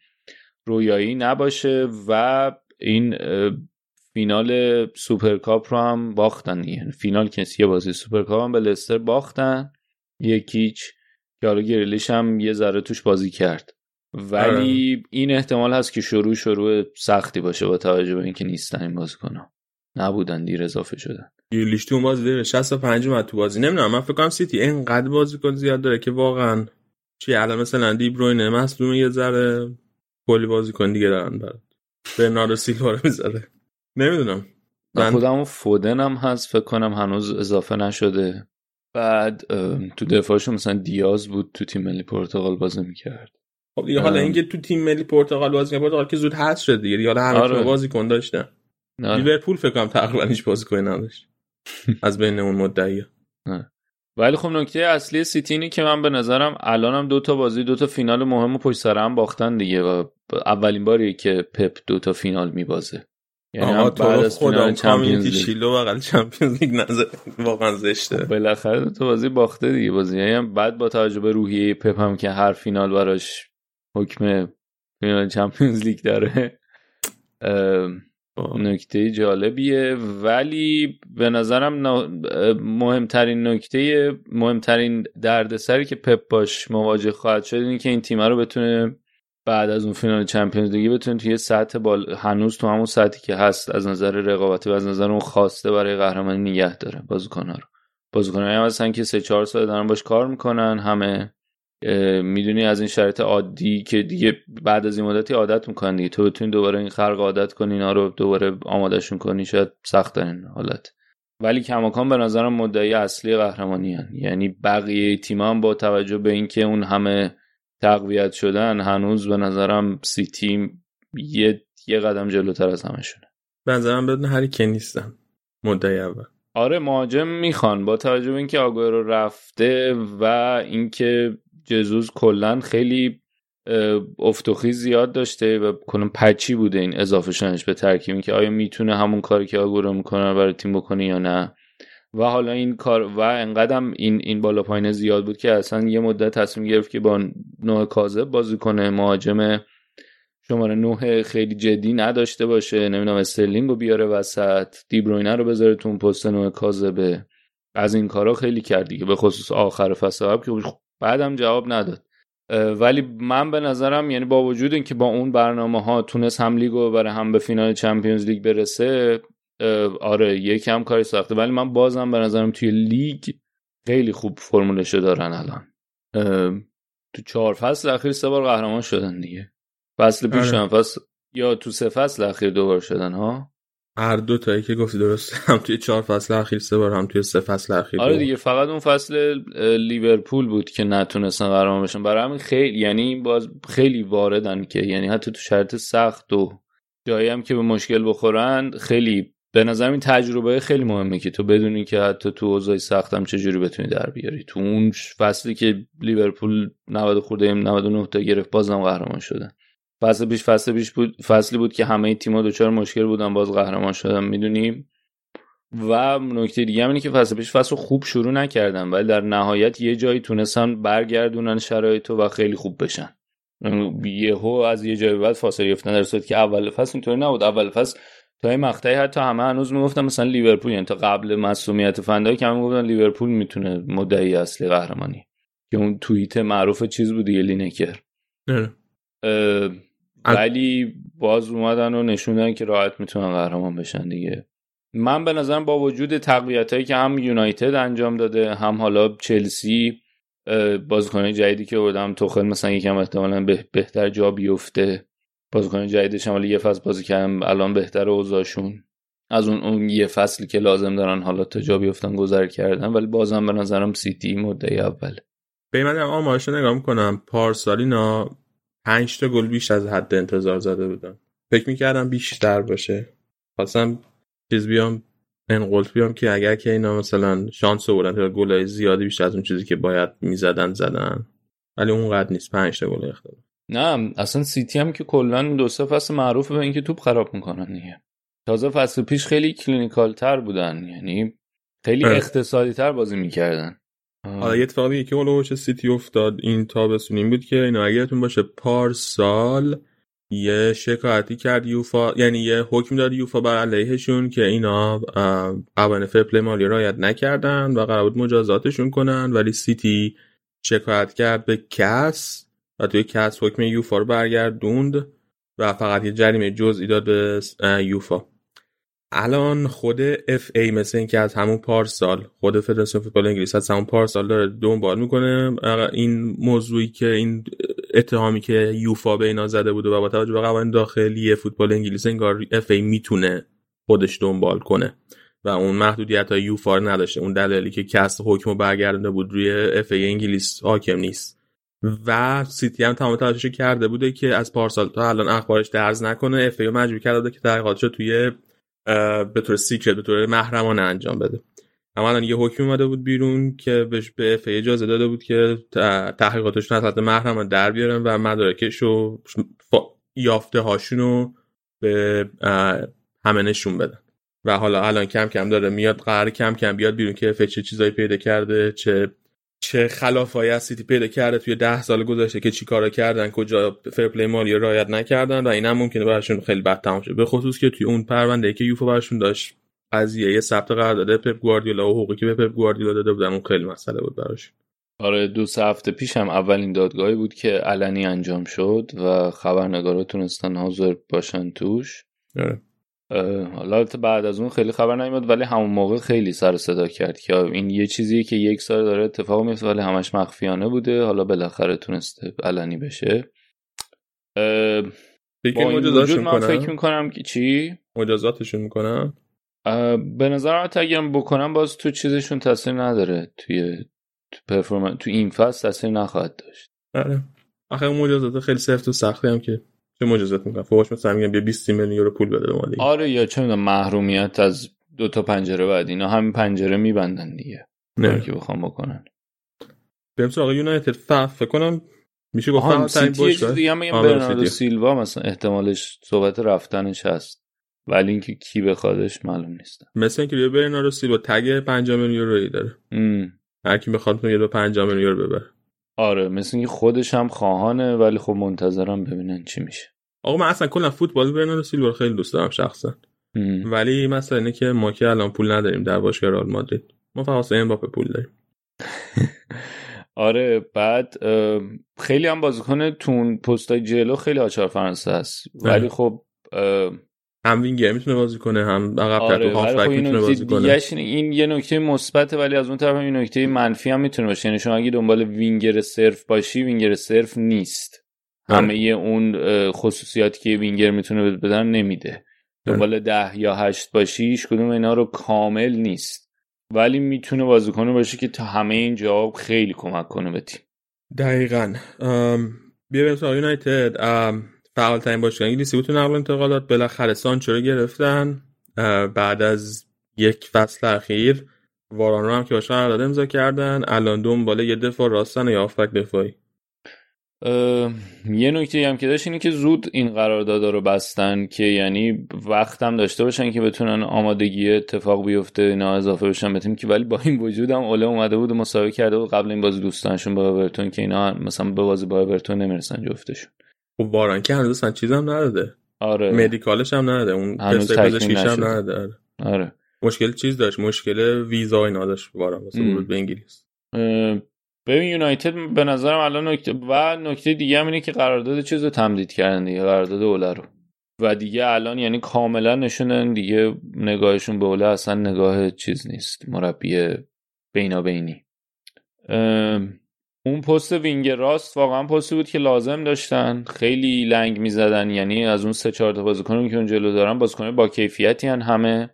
[SPEAKER 4] رویایی نباشه و این فینال سوپرکاپ رو هم باختن دیگه. فینال که یه بازی سوپرکاپ هم به لستر باختن. یکیچ که حالا گریلیش هم یه ذره توش بازی کرد. ولی این احتمال هست که شروع شروع سختی باشه با توجه به اینکه نیستن این بازیکن‌ها. نبودن دیر اضافه شدن.
[SPEAKER 3] گریلیش تو بازی داره 65 اومد تو بازی. نمی‌دونم من فکر کنم سیتی اینقدر بازیکن زیاد داره که واقعا چی الان مثلا دی بروینه مصدوم یه ذره کلی بازیکن دیگه دارن برات. برناردو سیلوا رو می‌ذاره. نمی‌دونم.
[SPEAKER 4] من خودم فودن هم هست فکر کنم هنوز اضافه نشده. بعد تو دفاعشون مثلا دیاز بود تو تیم ملی پرتغال بازی می‌کرد.
[SPEAKER 3] خب دیگه حالا. اینکه تو تیم ملی پرتغال بازی پرتغال که زود هست شد دیگه. حالا همه
[SPEAKER 4] آره.
[SPEAKER 3] تیم بازیکن داشتن. لیورپول فکر کنم تقریبا هیچ بازیکنی نداشت. از بین اون مدعی.
[SPEAKER 4] ولی خب نکته اصلی سیتی اینه که من به نظرم الانم دو تا بازی دو تا فینال مهم و پشت سر هم باختن دیگه و اولین باریه که پپ دو تا فینال میبازه. یعنی هم
[SPEAKER 3] تو
[SPEAKER 4] بعد از فینال چمپیونز لیگ.
[SPEAKER 3] شیلو بغل چمپیونز لیگ نظر واقعا زشته.
[SPEAKER 4] بالاخره دو تا بازی باخته دیگه بازی. یعنی هم بعد با توجه به روحیه پپ هم که هر فینال براش حکم فینال چمپیونز لیگ داره نکته جالبیه. ولی به نظرم مهمترین نکته مهمترین دردسری که پپ باش مواجه خواهد شد اینه که این تیم رو بتونه بعد از اون فینال چمپیونز لیگ بتونه توی سطح بال هنوز تو همون سطحی که هست از نظر رقابتی و از نظر اون خواسته برای قهرمانی نگه داره بازیکن‌ها رو. بازیکن‌هایی هم هستن که سه چهار سال دارن باش کار می‌کنن همه می‌دونی از این شرایط عادی که دیگه بعد از این مدتی عادت می‌کنن دیگه. تو بتونی دوباره این خلق عادت کنی اینا رو دوباره آمادهشون کنی شاید سخت این حالت. ولی کماکان به نظرم مدعی اصلی قهرمانی هن. یعنی بقیه تیم هم با توجه به اینکه اون همه تقویت شدن هنوز به نظرم سیتی یه یه قدم جلوتر از همشونه
[SPEAKER 3] به نظرم بدون هری که نیستن. مدعی اول.
[SPEAKER 4] آره مهاجم می‌خوان. با توجه به اینکه آگورو رفته و اینکه جزوز کلا خیلی افتخی زیاد داشته و کلا پچی بوده این اضافه شدنش به ترکیبی که آیا می‌تونه همون کاری که آگورو می‌کنه برای تیم بکنه یا نه. و حالا این کار و انقدرم این این بالا پایین زیاد بود که اصلا یه مدت تصمیم گرفت که با نه کاذب بازی کنه. مهاجم شماره نه خیلی جدی نداشته باشه. نمی‌دونم استرلینگ رو بیاره وسط. دیبروینه رو بذاره تو پست نه کاذبه از این کارا خیلی کرد دیگه. به خصوص آخر فصل که بعدم جواب نداد. ولی من به نظرم یعنی با وجود اینکه با اون برنامه ها تونست هم لیگو ببره هم به فینال Champions League برسه آره یکم کاری سخته ولی من بازم به نظرم توی لیگ خیلی خوب فرمولشو دارن الان. تو چهار فصل اخیر سه بار قهرمان شدن دیگه. فصل پیش آره. فصل یا تو سه فصل اخیر دوبار شدن ها؟
[SPEAKER 3] هر دو تایی که گفتی درست هم توی چهار فصل اخیر سه بار هم توی سه فصل اخیر
[SPEAKER 4] آره دیگه فقط اون فصل لیورپول بود که نتونستن قهرمان بشن. برای همین خیلی یعنی باز خیلی واردن که یعنی حتی تو شرط سخت و جایی هم که به مشکل بخورن خیلی به نظر این تجربه خیلی مهمه که تو بدونی که حتی تو اوضاع سختم چجوری بتونی در بیاری. تو اون فصلی که لیورپول 90 خورده 99 تا گرفت بازم قهرمان شدن. فصل پیش فصل پیش بود فصلی بود که همه تیم‌ها دچار مشکل بودن باز قهرمان شدن می‌دونیم و نکته دیگه اینه که فصل پیش فصل خوب شروع نکردن ولی در نهایت یه جایی تونستن برگردونن شرایط و خیلی خوب بشن. یهو از یه جای بعد فاصله گرفتن در صورتی که اول فصل اینطوری نبود. اول فصل تا این مقطعی حتی همه هنوز می‌گفتن مثلا لیورپول یعنی تا قبل مسئولیت فندایی که همه گفتن لیورپول می‌تونه مدعی اصلی قهرمانی. که اون توییت معروف چیز بود دیگه لینکر. ولی باز اومدن و نشوندن که راحت می‌تونن قهرمان بشن دیگه. من به نظرم با وجود تقویت هایی که هم یونایتد انجام داده هم حالا چلسی بازیکن جدیدی که بودم توخل مثلا یکم احتمالا بهتر جا بیفته. بازیکن جدیدش هم یه فصل بازی کردم الان بهتر اوضاعشون. از اون اون یه فصلی که لازم دارن حالا تا جا بیفتن گذر کردن ولی بازم به نظرم سیتی مدعی اول.
[SPEAKER 3] به من آمارش نگاه می‌کنم. پارسالینا پنج تا گل بیش از حد انتظار زده بودن. فکر می‌کردم بیشتر باشه. خواستم چیز بیام انقلت بیام که اگر که اینا مثلا شانس بودن تا گلای زیادی بیشتر از اون چیزی که باید می‌زدن زدن. ولی اونقدر نیست. پنج تا گل اختلاف
[SPEAKER 4] نه اصلا سیتی هم که کلا دو سه فصل معروفه به اینکه توپ خراب می‌کنن دیگه. تازه فصل پیش خیلی clinical تر بودن یعنی خیلی اقتصادی تر بازی می‌کردن.
[SPEAKER 3] حالا یه اتفاقی که اولوش سیتی افتاد این تابستون این بود که اینا اگه یادتون باشه پارسال یه شکایتی کرد یوفا یعنی یه حکم داد یوفا بر علیهشون که اینا قوانین fair play مالی رعایت نکردن و قرار بود مجازاتشون کنن ولی سیتی شکایت کرد به CAS. توی CAS حکم یوفا رو برگردوند و فقط یه جریمه جزئی داد به یوفا. الان خود FA مثل اینکه از همون پارسال خود فدراسیون فوتبال انگلیس از همون پارسال داره دنبال می‌کنه. این موضوعی که این اتهامی که یوفا به اینا زده بوده و با توجه به قوانین داخلی فوتبال انگلیس انگار FA می‌تونه خودش دنبال کنه و اون محدودیت های یوفا نداشته. اون دلیلی که CAS حکم برگردونده بود روی FA انگلیس حاکم نیست. و سیتی هم تمام تلاشش کرده بوده که از پارسال تا الان اخبارش درز نکنه. FA مجبور کرده که تحقیقاتش توی به طور secret به طور محرمانه انجام بده. اما الان یه حکم اومده بود بیرون که بهش به FA اجازه داده بود که تحقیقاتشون از حد محرمانه در بیارن و مدارکش و یافته هاشون به همه نشون بدن. و حالا الان کم کم داره میاد قرار کم کم بیاد بیرون که FA چه چیزایی پیدا کرده چه چه خلافایی از سیتی پیدا کرده توی ده سال گذشته که چیکارا کردن کجا fair play مالی رعایت نکردن و این هم ممکنه براشون خیلی بد تمام شه. به خصوص که توی اون پرونده که یوفا براشون داشت قضیه ثبت داده پپ گواردیولا و حقوقی که به پپ گواردیولا داده بودن اون خیلی مسئله بود براش.
[SPEAKER 4] آره دو سه هفته پیش هم اولین دادگاهی بود که علنی انجام شد و خبرنگارا تونستن حاضر باشن توش.
[SPEAKER 3] آره.
[SPEAKER 4] حالا بعد از اون خیلی خبر نیومد ولی همون موقع خیلی سر صدا کرد که این یه چیزیه که یک سال داره اتفاق میفته ولی همش مخفیانه بوده. حالا بالاخره تونسته علنی بشه.
[SPEAKER 3] فکر مجازاتشون
[SPEAKER 4] من فکر می‌کنم که چی؟
[SPEAKER 3] مجازاتشون می‌کنم؟
[SPEAKER 4] به نظر اگه بکنم باز تو چیزشون تاثیر نداره. توی تو پرفورمنس تو این فصل تاثیر نخواهد داشت.
[SPEAKER 3] آره. آخه اون مجازات خیلی سفت و سختی هم که چه مجازات می‌کنن فوقش مثلا میگن بیا 20 میلیون یورو پول بده به
[SPEAKER 4] آره یا چه می‌دونم محرومیت از دو تا پنجره بعد اینا همین پنجره میبندن دیگه.
[SPEAKER 3] نه.
[SPEAKER 4] که بخوام بکنن.
[SPEAKER 3] بریم سراغ یونایتد. ف- فکر کنم میشه گفت
[SPEAKER 4] آها
[SPEAKER 3] ترین
[SPEAKER 4] سیتی یه. چیز دیگه هم میگم برناردو. سیلوا مثلا احتمالش صحبت رفتنش هست. ولی اینکه کی بخوادش معلوم نیست.
[SPEAKER 3] مثل اینکه برناردو سیلوا تگ 5 میلیون یورویی داره.
[SPEAKER 4] ام.
[SPEAKER 3] هر کی بخواد یه دو 5 میلیون یورو ببره.
[SPEAKER 4] آره مثل اینکه خودش هم خواهانه ولی خب منتظرم ببینن چی میشه.
[SPEAKER 3] آقا من اصلا کلا فوتبال برناردو سیلوا خیلی دوست دارم شخصا. ولی مثلا اینه که ما که الان پول نداریم در باشگاه رئال مادرید ما فقط واسه امباپه پول داریم
[SPEAKER 4] آره بعد خیلی هم بازیکن توی پستای جلو خیلی آچار فرانسه است ولی. خب
[SPEAKER 3] هم وینگر می‌تونه بازی کنه هم عقب
[SPEAKER 4] آره
[SPEAKER 3] تو
[SPEAKER 4] خب
[SPEAKER 3] هافبک
[SPEAKER 4] این
[SPEAKER 3] می‌تونه بازی کنه
[SPEAKER 4] این یه نکته مثبته ولی از اون طرف هم این نکته منفی هم می‌تونه باشه یعنی شما اگه دنبال وینگر صرف باشی وینگر صرف نیست. همه اون خصوصیاتی که وینگر می‌تونه بدن نمیده. دنبال ده یا هشت باشی هیچ کدوم اینا رو کامل نیست. ولی می‌تونه بازیکنی باشه که تا همه این جواب خیلی کمک کنه به تیم.
[SPEAKER 3] دقیقا. ام، بیا بریم سراغ یونایتد. ام، فعالترین باشگاه انگلیسی بود تو نقل انتقالات. بالاخره سانچو رو گرفتن. بعد از یک فصل اخیر واران رو هم که باشه قرارداد امضا کردن. الان دنبال یه دفاع راستن یا هافبک دفاعی.
[SPEAKER 4] یه نکته هم که داشت اینه که زود این قراردادا رو بستن که یعنی وقت هم داشته باشن که بتونن آمادگی اتفاق بیفته اینا اضافه بشن به تیم که ولی با این وجود هم اوله اومده بود و مسابقه کرده بود قبل این بازی دوستانشون با اورتون که اینا مثلا به بازی با اورتون نمی‌رسن جفتشون.
[SPEAKER 3] خب واران که هنوز اصلا چیزم نداده.
[SPEAKER 4] آره.
[SPEAKER 3] مدیکالش هم نداده. اون
[SPEAKER 4] هنوز
[SPEAKER 3] تست پزشکیش هم. نداده. آره.
[SPEAKER 4] آره.
[SPEAKER 3] مشکل چیز داشت؟ مشکل ویزا اینا داشت واران واسه. ورود به انگلیس.
[SPEAKER 4] ببین یونایتد به نظرم الان نکته و نکته دیگه هم اینه که قرارداد چیز تمدید کردن دیگه قرارداد اوله رو. و دیگه الان یعنی کاملا نشونن دیگه نگاهشون به اوله اصلا نگاه چیز نیست مربی بینابینی. اون پست وینگ راست واقعا پستی بود که لازم داشتن. خیلی لنگ می‌زدن یعنی از اون سه چهار تا بازیکن که اون جلو دارن بازیکن با کیفیتی هن همه.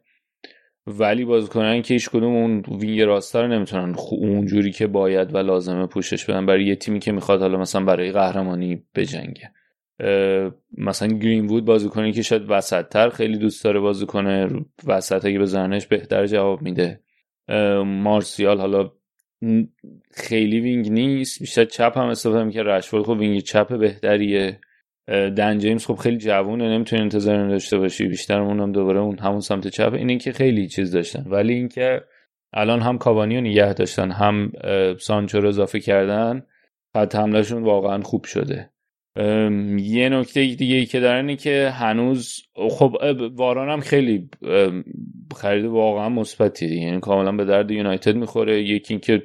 [SPEAKER 4] ولی بازیکنان که هیچ کدوم اون وینگ راسته رو نمی‌تونن اونجوری که باید و لازمه پوشش بدن برای یه تیمی که می‌خواد حالا مثلا برای قهرمانی بجنگه. مثلا گرین وود بازیکنی که شاید وسط خیلی دوست داره بازی کنه وسط اگه بزنش بهتر جواب میده. مارسیال حالا خیلی وینگ نیست بیشتر چپ هم استفاده می‌کنه رشفورد خب وینگ چپ بهتریه. دن جیمز خب خیلی جوونه نمی‌تونی انتظار داشته باشی بیشتر اونم دوباره اون همون سمت چپ. اینه که خیلی چیز داشتن. ولی اینکه الان هم کاوانی رو نگه داشتن هم سانچو رو اضافه کردن خط حملهشون واقعا خوب شده. یه نکته دیگه ای که دارن اینه که هنوز خب واران هم خیلی خرید واقعا مثبتی. یعنی کاملا به درد یونایتد می‌خوره. یکی اینکه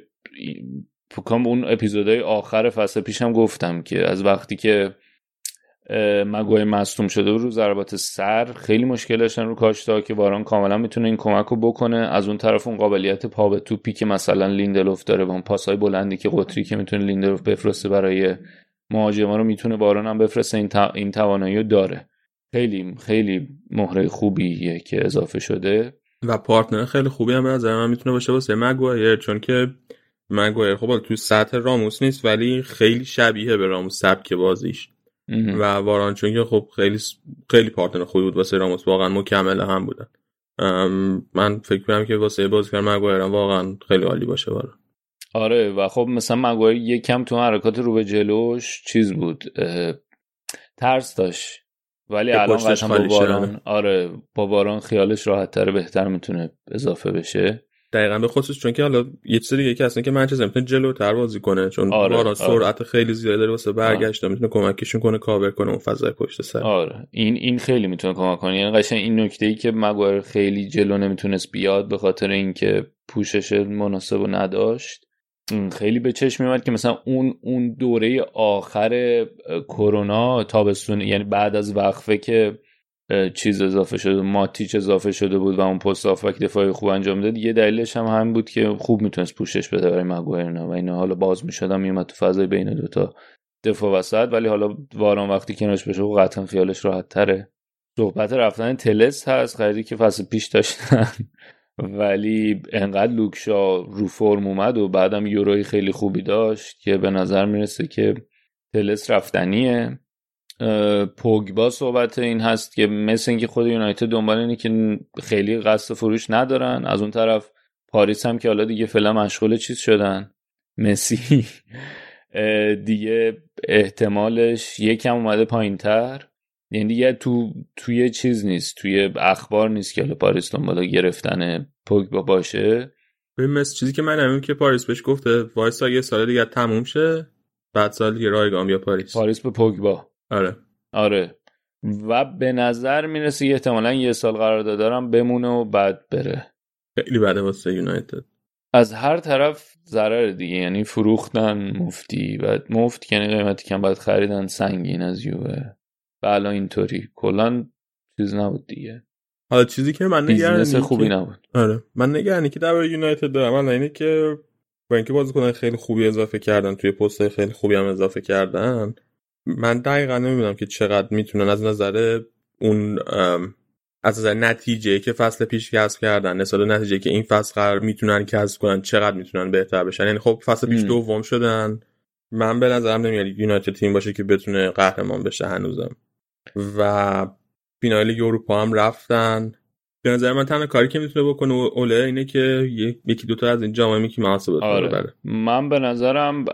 [SPEAKER 4] اون اپیزودهای آخر فصل پیشم گفتم که از وقتی که اه، مگوای مصدوم شده بود رو ضربات سر خیلی مشکل داشتن رو کاشتا که واران کاملا می‌تونه این کمک رو بکنه. از اون طرف اون قابلیت پا به توپی که مثلا لیندلوف داره و اون پاسای بلندی که قطری که می‌تونه لیندلوف بفرسته برای مهاجما رو می‌تونه واران هم بفرسته این, این توانایی رو داره. خیلی خیلی مهره خوبیه که اضافه شده.
[SPEAKER 3] و پارتنر خیلی خوبی هم نظر من می‌تونه باشه واسه مگوایر چون که مگوایر خب تو سطح راموس نیست ولی خیلی شبیه به راموس سبک بازیش. و واران چون که خب خیلی خیلی پارتنر خوبی بود واسه راموس واقعا مکمل هم بودن. من فکر کنم که واسه بازیکن مگوایر واقعا خیلی عالی باشه واران
[SPEAKER 4] آره و خب مثلا مگوایر یکم تو حرکات رو به جلوش چیز بود ترس داشت. ولی الان قشنگ با واران آره با واران خیالش راحت تر بهتر می‌تونه اضافه بشه.
[SPEAKER 3] دقیقا به خصوص چون که حالا یه چیز دیگه که اصلا که منچستر می‌تونه جلوتر بازی کنه چون
[SPEAKER 4] آره، آره.
[SPEAKER 3] سرعت خیلی زیاده داره واسه برگشت می‌تونه کمکشون کنه کاور کنه اون فضای پشت سر.
[SPEAKER 4] آره. این این خیلی می‌تونه کمک کنه. یعنی قشنگ این نکته ای که مگوایر خیلی جلو نمی‌تونست بیاد به خاطر اینکه پوشش مناسب رو نداشت خیلی به چشم میومد که مثلا اون اون دوره آخر کرونا تابستون یعنی بعد از وقفه که چیز اضافه شده ماتیچ اضافه شده بود و اون پست آفک دفاعی خوب انجام داد یه دلیلش هم همین بود که خوب می‌تونست پوشش بده برای مگوایر نه و اینا. حالا باز می‌شدم میومد تو فضای بین دوتا دفاع وسط. ولی حالا واران وقتی کنارش بشه خب قطعا خیالش راحت تره. صحبت رفتن تلس هست خریدی که فصل پیش داشتن. ولی انقدر لوکشا رو فرم اومد و بعدم یوروی خیلی خوبی داشت که به نظر می‌رسه که تلس رفتنیه. پوگبا صحبت این هست که مثل اینکه خود یونایتد دنبال اینه که خیلی قصد فروش ندارن. از اون طرف پاریس هم که حالا دیگه فعلا مشغول چیز شدن. مسی دیگه احتمالش یکم اومده پایین تر یعنی دیگه تو توی چیز نیست. توی اخبار نیست که حالا پاریس دنبال گرفتن پوگبا باشه.
[SPEAKER 3] ببین مثل چیزی که من همین که پاریس بهش گفته وایسا یه سال دیگه تموم شه بعد سال دیگه رایگان بیا پاریس.
[SPEAKER 4] پاریس به پوگبا.
[SPEAKER 3] آره.
[SPEAKER 4] آره. و به نظر می‌رسه که احتمالا یه سال قرار دارم بمونه و بعد بره.
[SPEAKER 3] خیلی بده واسه یونایتد.
[SPEAKER 4] از هر طرف ضرر دیگه یعنی فروختن مفتی و مفت یعنی قیمتی کم باید خریدن سنگین از یووه و الان اینطوری. کلا چیز نبود دیگه.
[SPEAKER 3] حالا چیزی که من نگران
[SPEAKER 4] business خوبی نبود.
[SPEAKER 3] آره. من نگرانی که در یونایتد دارم. الان اینه که با اینکه بازیکنان خیلی خوبی اضافه کردن توی پست خیلی خوبی هم اضافه کردن من دقیقا نمی‌دونم که چقدر می‌تونن از نظر اون از نظر نتیجه که فصل پیش کسب کردن نسبت نتیجه که این فصل قرار می‌تونن کسب کنن چقدر می‌تونن بهتر بشن. یعنی خب فصل پیش دوم شدن. من به نظرم نمیاد یونایتد تیم باشه که بتونه قهرمان بشه هنوزم. و فینال اروپا هم رفتن. به نظر من تنها کاری که می‌تونه بکنه اوله اینه که یکی دوتا از این جامعه که محاسبه
[SPEAKER 4] آره.
[SPEAKER 3] بره
[SPEAKER 4] من به نظرم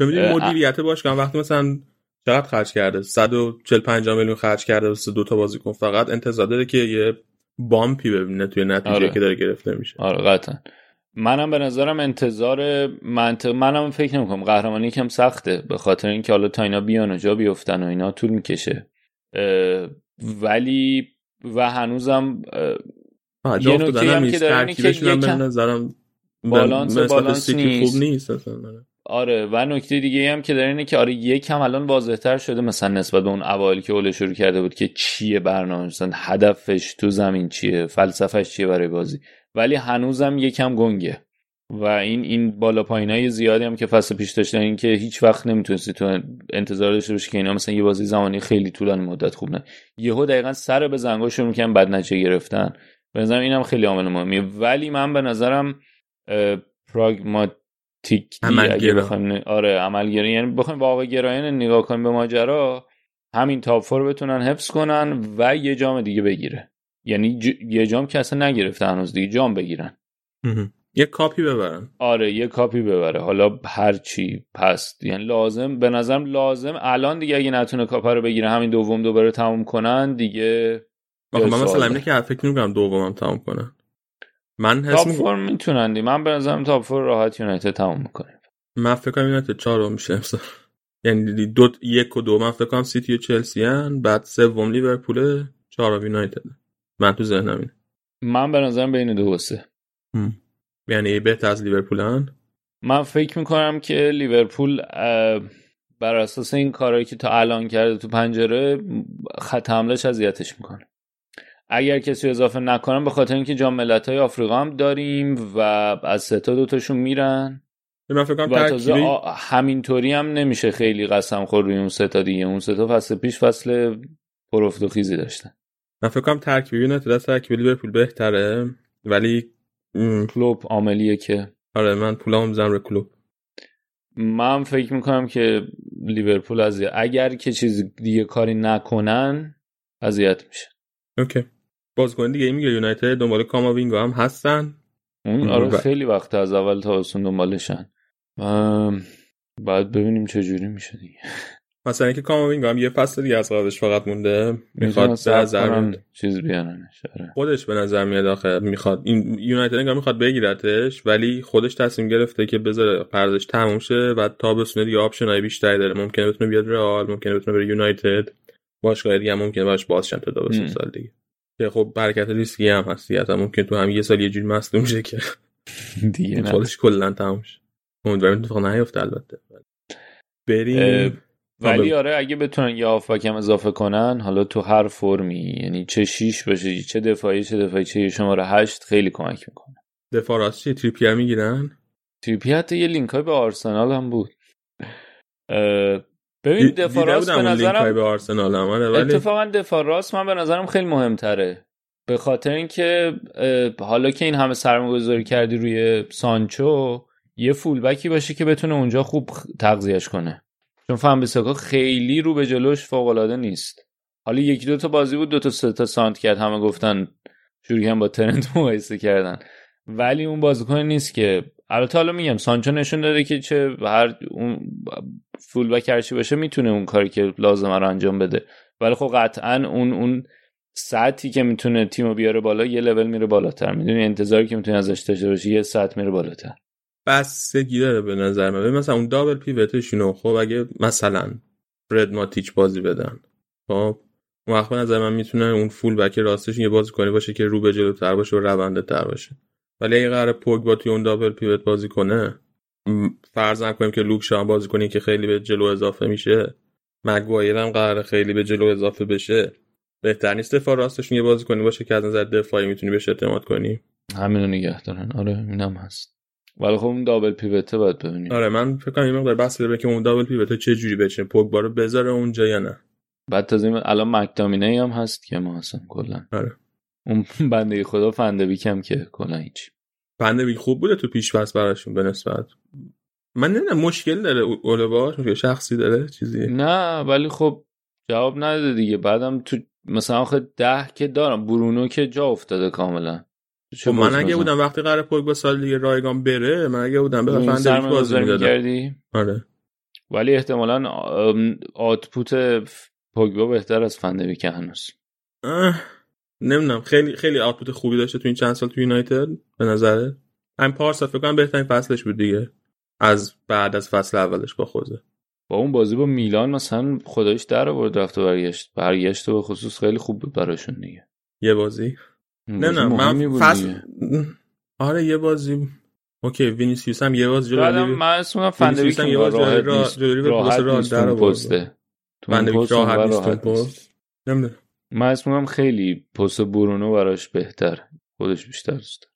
[SPEAKER 3] ببینید مدیریت باشگاه وقتی مثلا چقدر خرج کرده 145 میلیون خرج کرده واسه دو تا بازیکن فقط انتظار داره که یه بامپی ببینه توی نتیجه
[SPEAKER 4] آره.
[SPEAKER 3] که داره گرفته میشه.
[SPEAKER 4] آره قطعا. منم به نظرم انتظار منطق منم فکر نمی‌کنم. قهرمانی کم سخته به خاطر اینکه حالا تا اینا بیان و جا بیفتن و اینا طول می‌کشه. ولی و هنوزم
[SPEAKER 3] یه نکته هم که داره که یکم به نظرم
[SPEAKER 4] بالانس بالانس نیست.
[SPEAKER 3] خوب نیست. اصلا
[SPEAKER 4] آره و نکته دیگه هم که داره اینه که آره یکم الان واضحتر شده مثلا نسبت به اون اوایل که اوله شروع کرده بود که چیه برنامه مثلا هدفش تو زمین چیه فلسفهش چیه برای بازی. ولی هنوزم یکم گنگه. و این این بالا پایینای زیادی هم که فصل پیش داشتن این که هیچ وقت نمی‌تونستی تو انتظار داشته باشی که اینا مثلا یه بازی زمانی خیلی طولانی مدت خوب نه. یهو دقیقا سر بزنگا شروع می‌کنن بعد نتیجه گرفتن. به نظرم اینم خیلی عامل مهمیه. ولی من به نظرم پراگماتیک اگه بخوایم آره عملگرا. یعنی بخوایم واقع گرایانه نگاه کنیم به ماجرا همین top four بتونن حفظ کنن و یه جام دیگه بگیره. یعنی ج... یه جام که اصلا نگرفته هنوز دیگه جام بگیرن.
[SPEAKER 3] یه کاپی ببرن.
[SPEAKER 4] آره یه کاپی ببره. حالا هر چی پست یعنی لازم به نظرم لازم الان دیگه اگه نتونه کاپا رو بگیره همین دوم دوباره تموم کنن دیگه
[SPEAKER 3] من مثلا اینه که فکر نمی‌کنم دومم تموم کنن من حس
[SPEAKER 4] top four می‌تونن دی من به نظرم top four راحت یونایتد تموم می‌کنه.
[SPEAKER 3] من فکر کنم یونایتد چهارم میشه امسال. یعنی دو یک و دو. من فکر کنم سیتی و چلسی ان بعد سوم لیورپول چهارم یونایتد من تو ذهنم اینه.
[SPEAKER 4] من به نظرم بین دو و سه.
[SPEAKER 3] یعنی بهتر از لیورپولن
[SPEAKER 4] من فکر می‌کنم که لیورپول بر اساس این کارهایی که تا الان کرده تو پنجره خط حملهش اذیتش می‌کنه. اگر کسی اضافه نکنم به خاطر اینکه جام ملت‌های آفریقا هم داریم و از سه تا دوتاشون میرن.
[SPEAKER 3] من فکر کنم
[SPEAKER 4] تازه همینطوری هم نمیشه خیلی قسم خور روی اون سه تا دیگه. اون سه تا فصل پیش فصل پرفت و خیزی داشتن.
[SPEAKER 3] من فکر کنم ترکیب یونایتد از ترکیب لیورپول بهتره. ولی
[SPEAKER 4] کلوب عاملیه که.
[SPEAKER 3] آره من پولامو می‌ذارم روی کلوب.
[SPEAKER 4] من فکر می‌کنم که لیورپول از اگر که چیز دیگه کاری نکنن اذیت میشه.
[SPEAKER 3] okay. بازیکن دیگه. میگه یونایتد دنبال کاماوینگا هم هستن.
[SPEAKER 4] اون آره خیلی وقت از اول تابستون دنبالشن. بعد ببینیم چه جوری میشه دیگه.
[SPEAKER 3] مثلا اینکه کاماوینگا هم یه فصل دیگه از قراردادش فقط مونده. می‌خواد نظر
[SPEAKER 4] چیز بیارنش آره.
[SPEAKER 3] خودش به نظر میاد آخه. می‌خواد این یونایتد انگار می‌خواد بگیرتش ولی خودش تصمیم گرفته که بذاره پرداش تموم شه و تا بسونه دیگه option ای بیشتری داره. ممکنه بتونه بیاد رئال ممکنه بتونه بره یونایتد. باشگاه دیگه هم ممکنه باش بازشن تا دو سال دیگه. که خب برکت ریسکی هم هست دیگه ممکن تو هم یه سال یه جوری مصدوم شه که.
[SPEAKER 4] دیگه
[SPEAKER 3] خودش کلا تموم شه. امیدوارم اتفاق نیفته البته. بریم.
[SPEAKER 4] ولی آره اگه بتونن یه آفاکم اضافه کنن حالا تو هر فرمی یعنی چه شیش باشه چه دفاعی چه دفاعی چه شماره هشت خیلی کمک می‌کنه.
[SPEAKER 3] دفاع راست چی؟ تریپیر می‌گیرن؟
[SPEAKER 4] تریپی حتی یه لینک های به آرسنال هم بود. ببین دفاع راست به نظرم
[SPEAKER 3] به آرسنال هم ولی
[SPEAKER 4] اتفاقا دفاع راست من به نظرم خیلی مهمتره. به خاطر اینکه حالا که این همه سرمایه‌گذاری کردی روی سانچو یه فولبکی باشه که بتونه اونجا خوب تغذیهش کنه. چون فنبیساکا خیلی رو به جلوش فوق العاده نیست. حالا یکی دو تا بازی بود دو تا سه تا سانت کرد. همه گفتن شروع با ترنت مقایسه کردن. ولی اون بازیکن نیست که البته حالا میگم سانچو نشون داده که چه هر اون فول بک هرچی باشه می‌تونه اون کاری که لازمه رو انجام بده. ولی خب قطعا اون اون ساعتی که می‌تونه تیمو بیاره بالا یه لول میره بالاتر. می‌دونی انتظاری که می‌تونه ازش داشته باشی یه ساعت میره بالاتر.
[SPEAKER 3] بستگی داره به نظر من. مثلا اون دابل پیوتشونو خب اگه مثلا فرد ماتیچ بازی بدن خب اون وقت نظر من می‌تونه اون فول بک راستش یه کنی باشه که رو به جلوتر باشه و رونده تر باشه. ولی اگه قرار با توی اون دابل پیوت بازی کنه فرض کنیم که لوک شام بازی کنی که خیلی به جلو اضافه میشه مگوایر هم قرار خیلی به جلو اضافه بشه. بهتر نیست دفاع راستشون یه بازی کنی باشه که از نظر دفاعی می‌تونی بهش اعتماد کنی.
[SPEAKER 4] همینو نگه دارن. آره اینم هست. ولی خب اون دابل پیوته باید ببینیم.
[SPEAKER 3] آره من فکر کنم این مقدار بحث داره که اون دابل پیوته چه جوری بچینه پوگبا رو بذاره اونجا یا نه.
[SPEAKER 4] بعد تازه الان مکدامینه هم هست که ما هستم کلا
[SPEAKER 3] آره.
[SPEAKER 4] اون بنده خدا فندبیک هم که کلا هیچ.
[SPEAKER 3] فندبیک خوب بوده تو پیش پس براشون به نسبت. من نمی‌دونم مشکل داره اوله باش مشکل شخصی داره چیزی؟
[SPEAKER 4] نه ولی خب جواب نداده دیگه. بعدم تو مثلا آخه ده که دارم برونو که جا افتاده کاملا.
[SPEAKER 3] خب من اگه بودم وقتی قرار با سال دیگه رایگان بره من اگه بودم به فندبیک بازی می‌دادم. آره.
[SPEAKER 4] ولی احتمالا آتپوت پوگبا بهتر از فندبیک هنوز.
[SPEAKER 3] نمی‌دونم. خیلی خیلی آتپوت خوبی داشته تو این چند سال تو یونایتد به نظره. همین پارسا فکر کنم بهترین فصلش بود دیگه. از بعد از فصل اولش با خوزه
[SPEAKER 4] با اون بازی با میلان مثلا خدایش در آورد رفت و برگشت. برگشت و به خصوص خیلی خوب بود براشون دیگه.
[SPEAKER 3] یه بازی. نه نه من فصل آره یه بازی. اوکی وینیسیوس هم یه بازی
[SPEAKER 4] جلوی من اسمم فندویک هم یه بازی راحت راحت اون پسته.
[SPEAKER 3] فندویک راحت نیست. پست. نمی‌دونم.
[SPEAKER 4] من اسمم خیلی پست برونو براش بهتر. خودش بیشتر است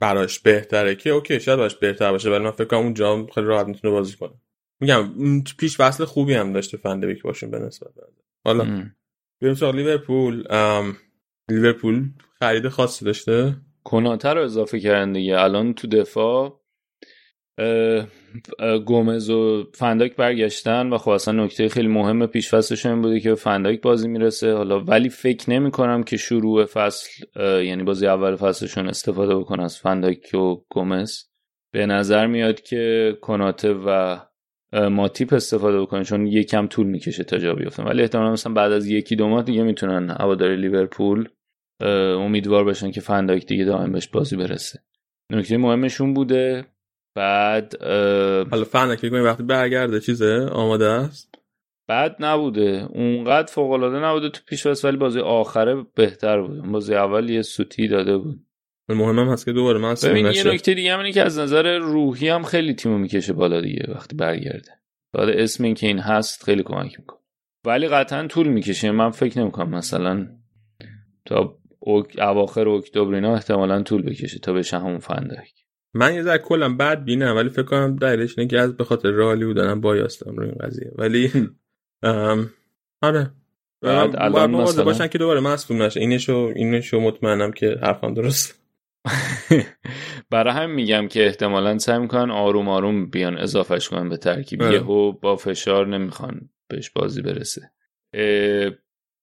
[SPEAKER 3] براش بهتره که اوکی شاید براش بهتر باشه ولی من فکر کنم اونجا خیلی راحت می‌تونه بازی کنه. میگم پیش فصل خوبی هم داشته فندویک باشون به نسبت حالا بریم سراغ لیورپول. لیورپول خرید خاصی داشته؟
[SPEAKER 4] کناتر رو اضافه کردن دیگه. الان تو دفاع گومز و فنداک برگشتن و خب اصلا نکته خیلی مهم پیش فصلشون بوده که فنداک بازی می‌رسه. حالا ولی فکر نمی کنم که شروع فصل یعنی بازی اول فصلشون استفاده بکنن از فنداک و گومز. به نظر میاد که کناته و ماتیپ استفاده بکنن چون یکم طول می‌کشه تا جا بیفتن ولی احتمالا مثلا بعد از یکی دو ماه دیگه می‌تونن هوادار لیورپول امیدوار باشن که فنداک دیگه دائم بهش بازی برسه. نکته مهمشون بوده بعد
[SPEAKER 3] حالا فنداک فکر وقتی برگرده چیزه؟ آماده است؟
[SPEAKER 4] بعد نبوده. اونقدر فوق العاده نبوده تو پیش ولی بازی آخره بهتر بود. بازی اول یه سوتی داده بود.
[SPEAKER 3] مهم هم هست که دوباره من
[SPEAKER 4] ببین یه نکته دیگه هم اینه که از نظر روحی هم خیلی تیمو می‌کشه بالا دیگه وقتی برگرده. بعد اسم این که این هست خیلی کمک می‌کنه. ولی قطعا طول می‌کشه. من فکر نمی‌کنم مثلا تا. اواخر اکتبر اینا احتمالا طول بکشه تا بشه همون فندک.
[SPEAKER 3] من یه ذره کلا بد بینم ولی فکر کنم دلیلش اینه که از به خاطر رالی بودنم بایاستم رو این قضیه. ولی آره. بعد الان مثلا باشن که دوباره مصدوم نشه. اینشو اینشو مطمئنم که حرفم درست
[SPEAKER 4] برای هم میگم که احتمالا سعی می‌کنن آروم آروم بیان اضافهش کنن به ترکیب. یهو با فشار نمی‌خوان بهش بازی برسه.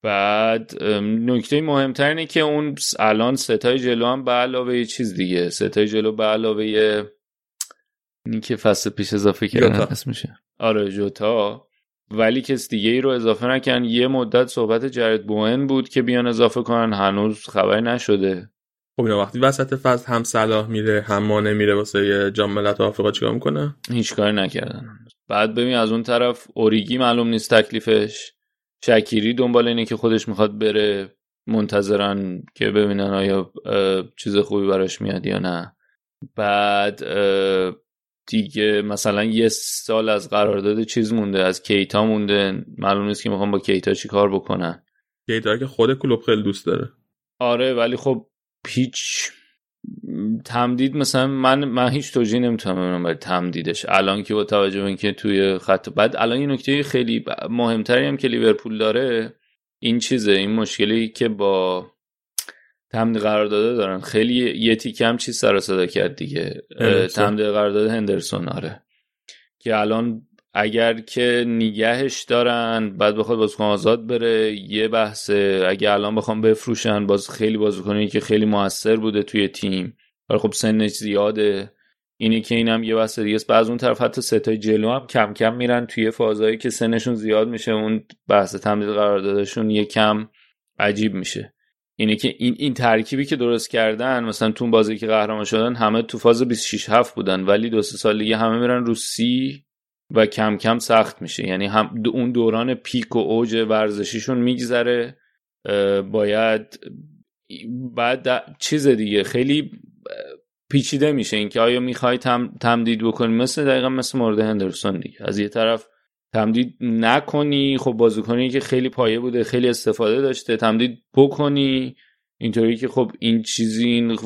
[SPEAKER 4] بعد نکته مهمتر اینه که اون الان ستای جلو هم به علاوه یه چیز دیگه. ستای جلو به علاوه این که فصل پیش اضافه کردن اسمشه. آره جوتا. ولی کس دیگه ای رو اضافه نکن. یه مدت صحبت جرد بوئن بود که بیان اضافه کنن. هنوز خبری نشده.
[SPEAKER 3] خب اینا وقتی وسط فصل هم صلاح میره هم مانه میره واسه جام ملت آفریقا چیکار می‌کنه؟
[SPEAKER 4] هیچ کاری نکردن. بعد ببین از اون طرف اوریگی معلوم نیست تکلیفش. شکیری دنبال اینه که خودش می‌خواد بره منتظرن که ببینن آیا چیز خوبی براش میاد یا نه. بعد دیگه مثلا یه سال از قرارداد چیز مونده از کیتا مونده. معلوم نیست که می‌خوام با کیتا چی کار بکنن.
[SPEAKER 3] کیتا که خود کلوب خیلی دوست داره.
[SPEAKER 4] آره ولی خب هیچ تمدید مثلا من من هیچ توجیه نمی‌تونم ببینم برای تمدیدش. الان که با توجه به اینکه توی خط بعد الان این نکته خیلی مهمتری هم که لیورپول داره این چیزه این مشکلی که با تمدید قرارداد دارن. خیلی یه تیکه هم چیز سر صدا کرد دیگه. تمدید قرارداد هندرسون آره. که الان اگر که نگهش دارن بعد بخواد بازیکن آزاد بره یه بحثه. اگه الان بخوام بفروشن باز خیلی بازیکنی که خیلی موثر بوده توی تیم. ولی خب سنش زیاده. اینی که اینم یه بحث دیگه است. بعض اون طرف حتی ستای جلو هم کم کم میرن توی فازایی که سنشون زیاد میشه. اون بحث تمدید قراردادشون یه کم عجیب میشه. اینه که این این ترکیبی که درست کردن مثلا تو بازی که قهرمان شدن همه تو فاز 26 7 بودن. ولی دو سه سال دیگه همه میرن رو سی. و کم کم سخت میشه. یعنی هم اون دوران پیک و اوج ورزشیشون میگذره باید بعد چیز دیگه خیلی پیچیده میشه. اینکه آیا می‌خوای تم، تمدید بکنی؟ مثل دقیقا مثل مورد هندرسون دیگه. از یه طرف تمدید نکنی خب بازیکنی که خیلی پایه بوده خیلی استفاده داشته تمدید بکنی. اینطوری که خب این چیزی این,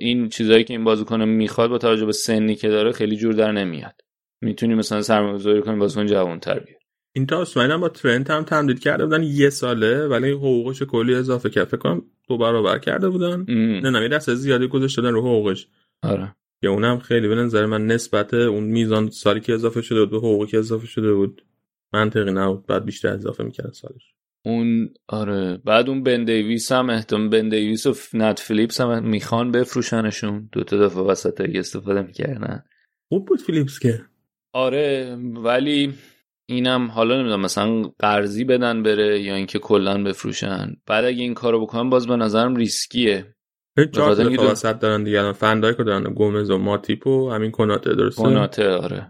[SPEAKER 4] این چیزایی که این بازیکن می‌خواد با توجه به سنی که داره خیلی جور در نمیاد. می‌تونی مثلا سرمایه‌گذاری کنی بازیکن جوان‌تر بیاری
[SPEAKER 3] این تا با ترنت هم تمدید کرده بودن یه ساله ولی حقوقش کلی اضافه کرد. فکر کنم دو برابر کرده بودن. نه نه دست زیادی گذاشته دادن رو حقوقش.
[SPEAKER 4] آره.
[SPEAKER 3] یا اونم خیلی به نظر من نسبت اون میزان سالی که اضافه شده بود به حقوقی که اضافه شده بود منطقی نبود. بعد بیشتر اضافه می‌کرد سالش.
[SPEAKER 4] اون آره. بعد اون بن دیویس هم احتمال بن دیویس و نت فیلیپس هم می‌خوان بفروشنشون. دو تا دفعه وسط استفاده می‌کردن.
[SPEAKER 3] خوب بود فیلیپس که.
[SPEAKER 4] آره ولی اینم حالا نمی‌دونم مثلا قرضی بدن بره یا اینکه کلا بفروشن. بعد اگه این کارو بکنن باز به نظرم ریسکیه.
[SPEAKER 3] چهار تا دارن دیگه. الان فن‌دایکو دارن؟ گومز و ماتیپ و همین کناته درسته؟
[SPEAKER 4] کناته آره.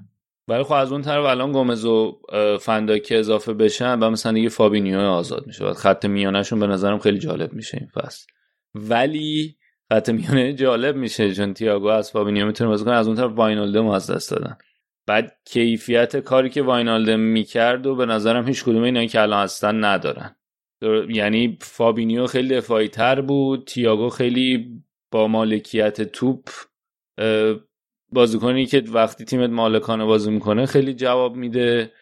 [SPEAKER 4] ولی خب از اون طرف الان گومز و فن‌دایک اضافه بشن و مثلا دیگه فابینیو آزاد میشه. بعد خط میانشون به نظرم خیلی جالب میشه این فصل. ولی خط میانه جالب میشه چون تیاگو از فابینیو می‌تونه بازی کنه. از اون طرف واینالدم از دست دادن. بعد کیفیت کاری که واینالدم می‌کرد و به نظرم هیچ کدوم اینا که الان هستن ندارن. یعنی فابینیو خیلی دفاعی تر بود تیاگو خیلی با مالکیت توپ بازیکنی که وقتی تیمت مالکانه بازی می‌کنه خیلی جواب میده.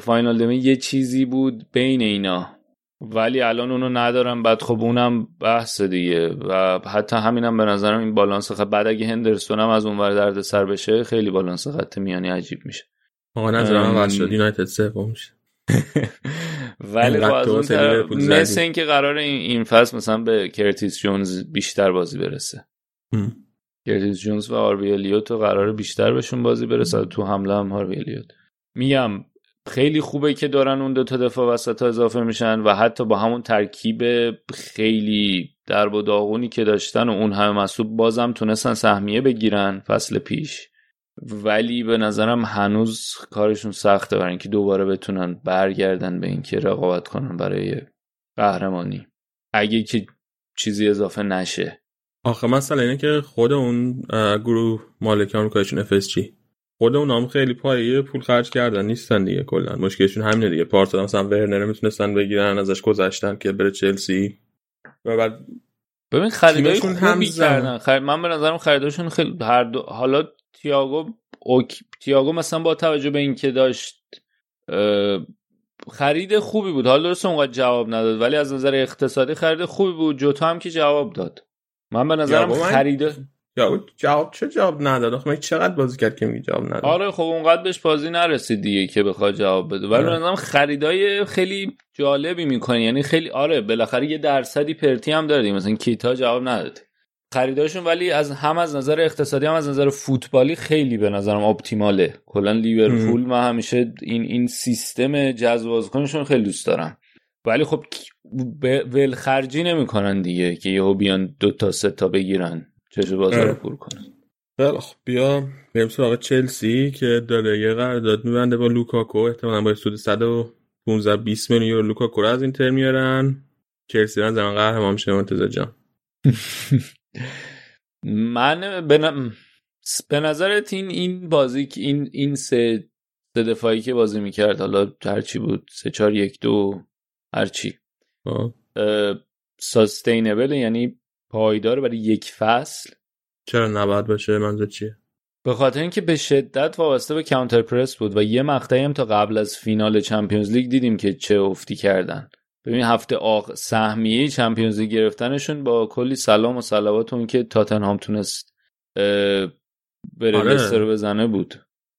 [SPEAKER 4] واینالدمه یه چیزی بود بین اینا. ولی الان اونو ندارن بعد خب اونم بحث دیگه و حتی همینم به نظرم این بالانس خط بعد اگه هندرسون هم از اونور دردسر بشه خیلی بالانس خط میانی عجیب میشه.
[SPEAKER 3] آقا نظرم واسه شد. یونایتد سوم میشه.
[SPEAKER 4] ولی خب از اون طرف مثل اینکه قرار این فصل مثلا به کرتیس جونز بیشتر بازی برسه. کرتیس جونز و هاروی الیوت قرار بیشتر بهشون بازی برسه. تو حمله هم هاروی الیوت. میگم خیلی خوبه که دارن اون دو تا دفاع وسط اضافه میشن و حتی با همون ترکیب خیلی درب و داغونی که داشتن و اون همه مسئول بازم تونستن سهمیه بگیرن فصل پیش. ولی به نظرم هنوز کارشون سخته برای اینکه دوباره بتونن برگردن به اینکه رقابت کنن برای قهرمانی. اگه که چیزی اضافه نشه.
[SPEAKER 3] آخه مثلا اینه که خود اون گروه مالکان کارشون FSG خود اون هم خیلی پایه پول خرج کردن نیستن دیگه کلا. مشکلشون همینه دیگه. پارسال مثلا ورنر می‌تونستن بگیرن ازش گذشتن که بره چلسی. و بعد
[SPEAKER 4] ببین خریدای خوبی کردن. خرید من به نظرم خریداشون خیلی هر دو... حالا تییاگو اوک... تییاگو مثلا با توجه به اینکه داشت خرید خوبی بود. حالا درست اونقدر جواب نداد ولی از نظر اقتصادی خرید خوبی بود. جوتا هم که جواب داد. من به نظرم خرید
[SPEAKER 3] جواب چه جواب نداد؟ آخه چقدر بازی کرد که میگه جواب نداد؟
[SPEAKER 4] آره خب اونقدر بهش بازی نرسید دیگه که بخواد جواب بده. ولی آره. خریدای خیلی جالبی می‌کنه یعنی خیلی آره بالاخره یه درصدی پرتی هم داره مثلا کیتا جواب نداد. خریداشون ولی از هم از نظر اقتصادی هم از نظر فوتبالی خیلی به نظرم اپتیماله. کلا لیورپول من همیشه این این سیستم جذب بازیکنشون خیلی دوست دارم. ولی خب ول خرجی نمی‌کنن دیگه که یهو بیان دو تا سه تا بگیرن. چه بازار رو پر کنن
[SPEAKER 3] خیلی خب بیا بریم سراغ چلسی که داره یه قرارداد میبنده با لوکاکو. احتمالاً با سود 115 20 میلیون یورو لوکاکو رو از اینتر میارن. چلسی رو زمان قهرمان میشه منتظر جان.
[SPEAKER 4] من به, به نظرت این این بازی که این این سه سه دفاعی که بازی می‌کرد حالا هرچی بود سه چهار یک دو هرچی ساستینبل یعنی پایدار برای یک فصل؟
[SPEAKER 3] چرا نباید باشه؟ منظور چیه؟
[SPEAKER 4] به خاطر اینکه به شدت وابسته به کانتر پرس بود و یه مقطعی هم تا قبل از فینال چمپیونز لیگ دیدیم که چه افتی کردن. ببین هفته آق سهمیه چمپیونز لیگ گرفتنشون با کلی سلام و صلوات اون که تاتنهام تونست بره آره. بزنه بود.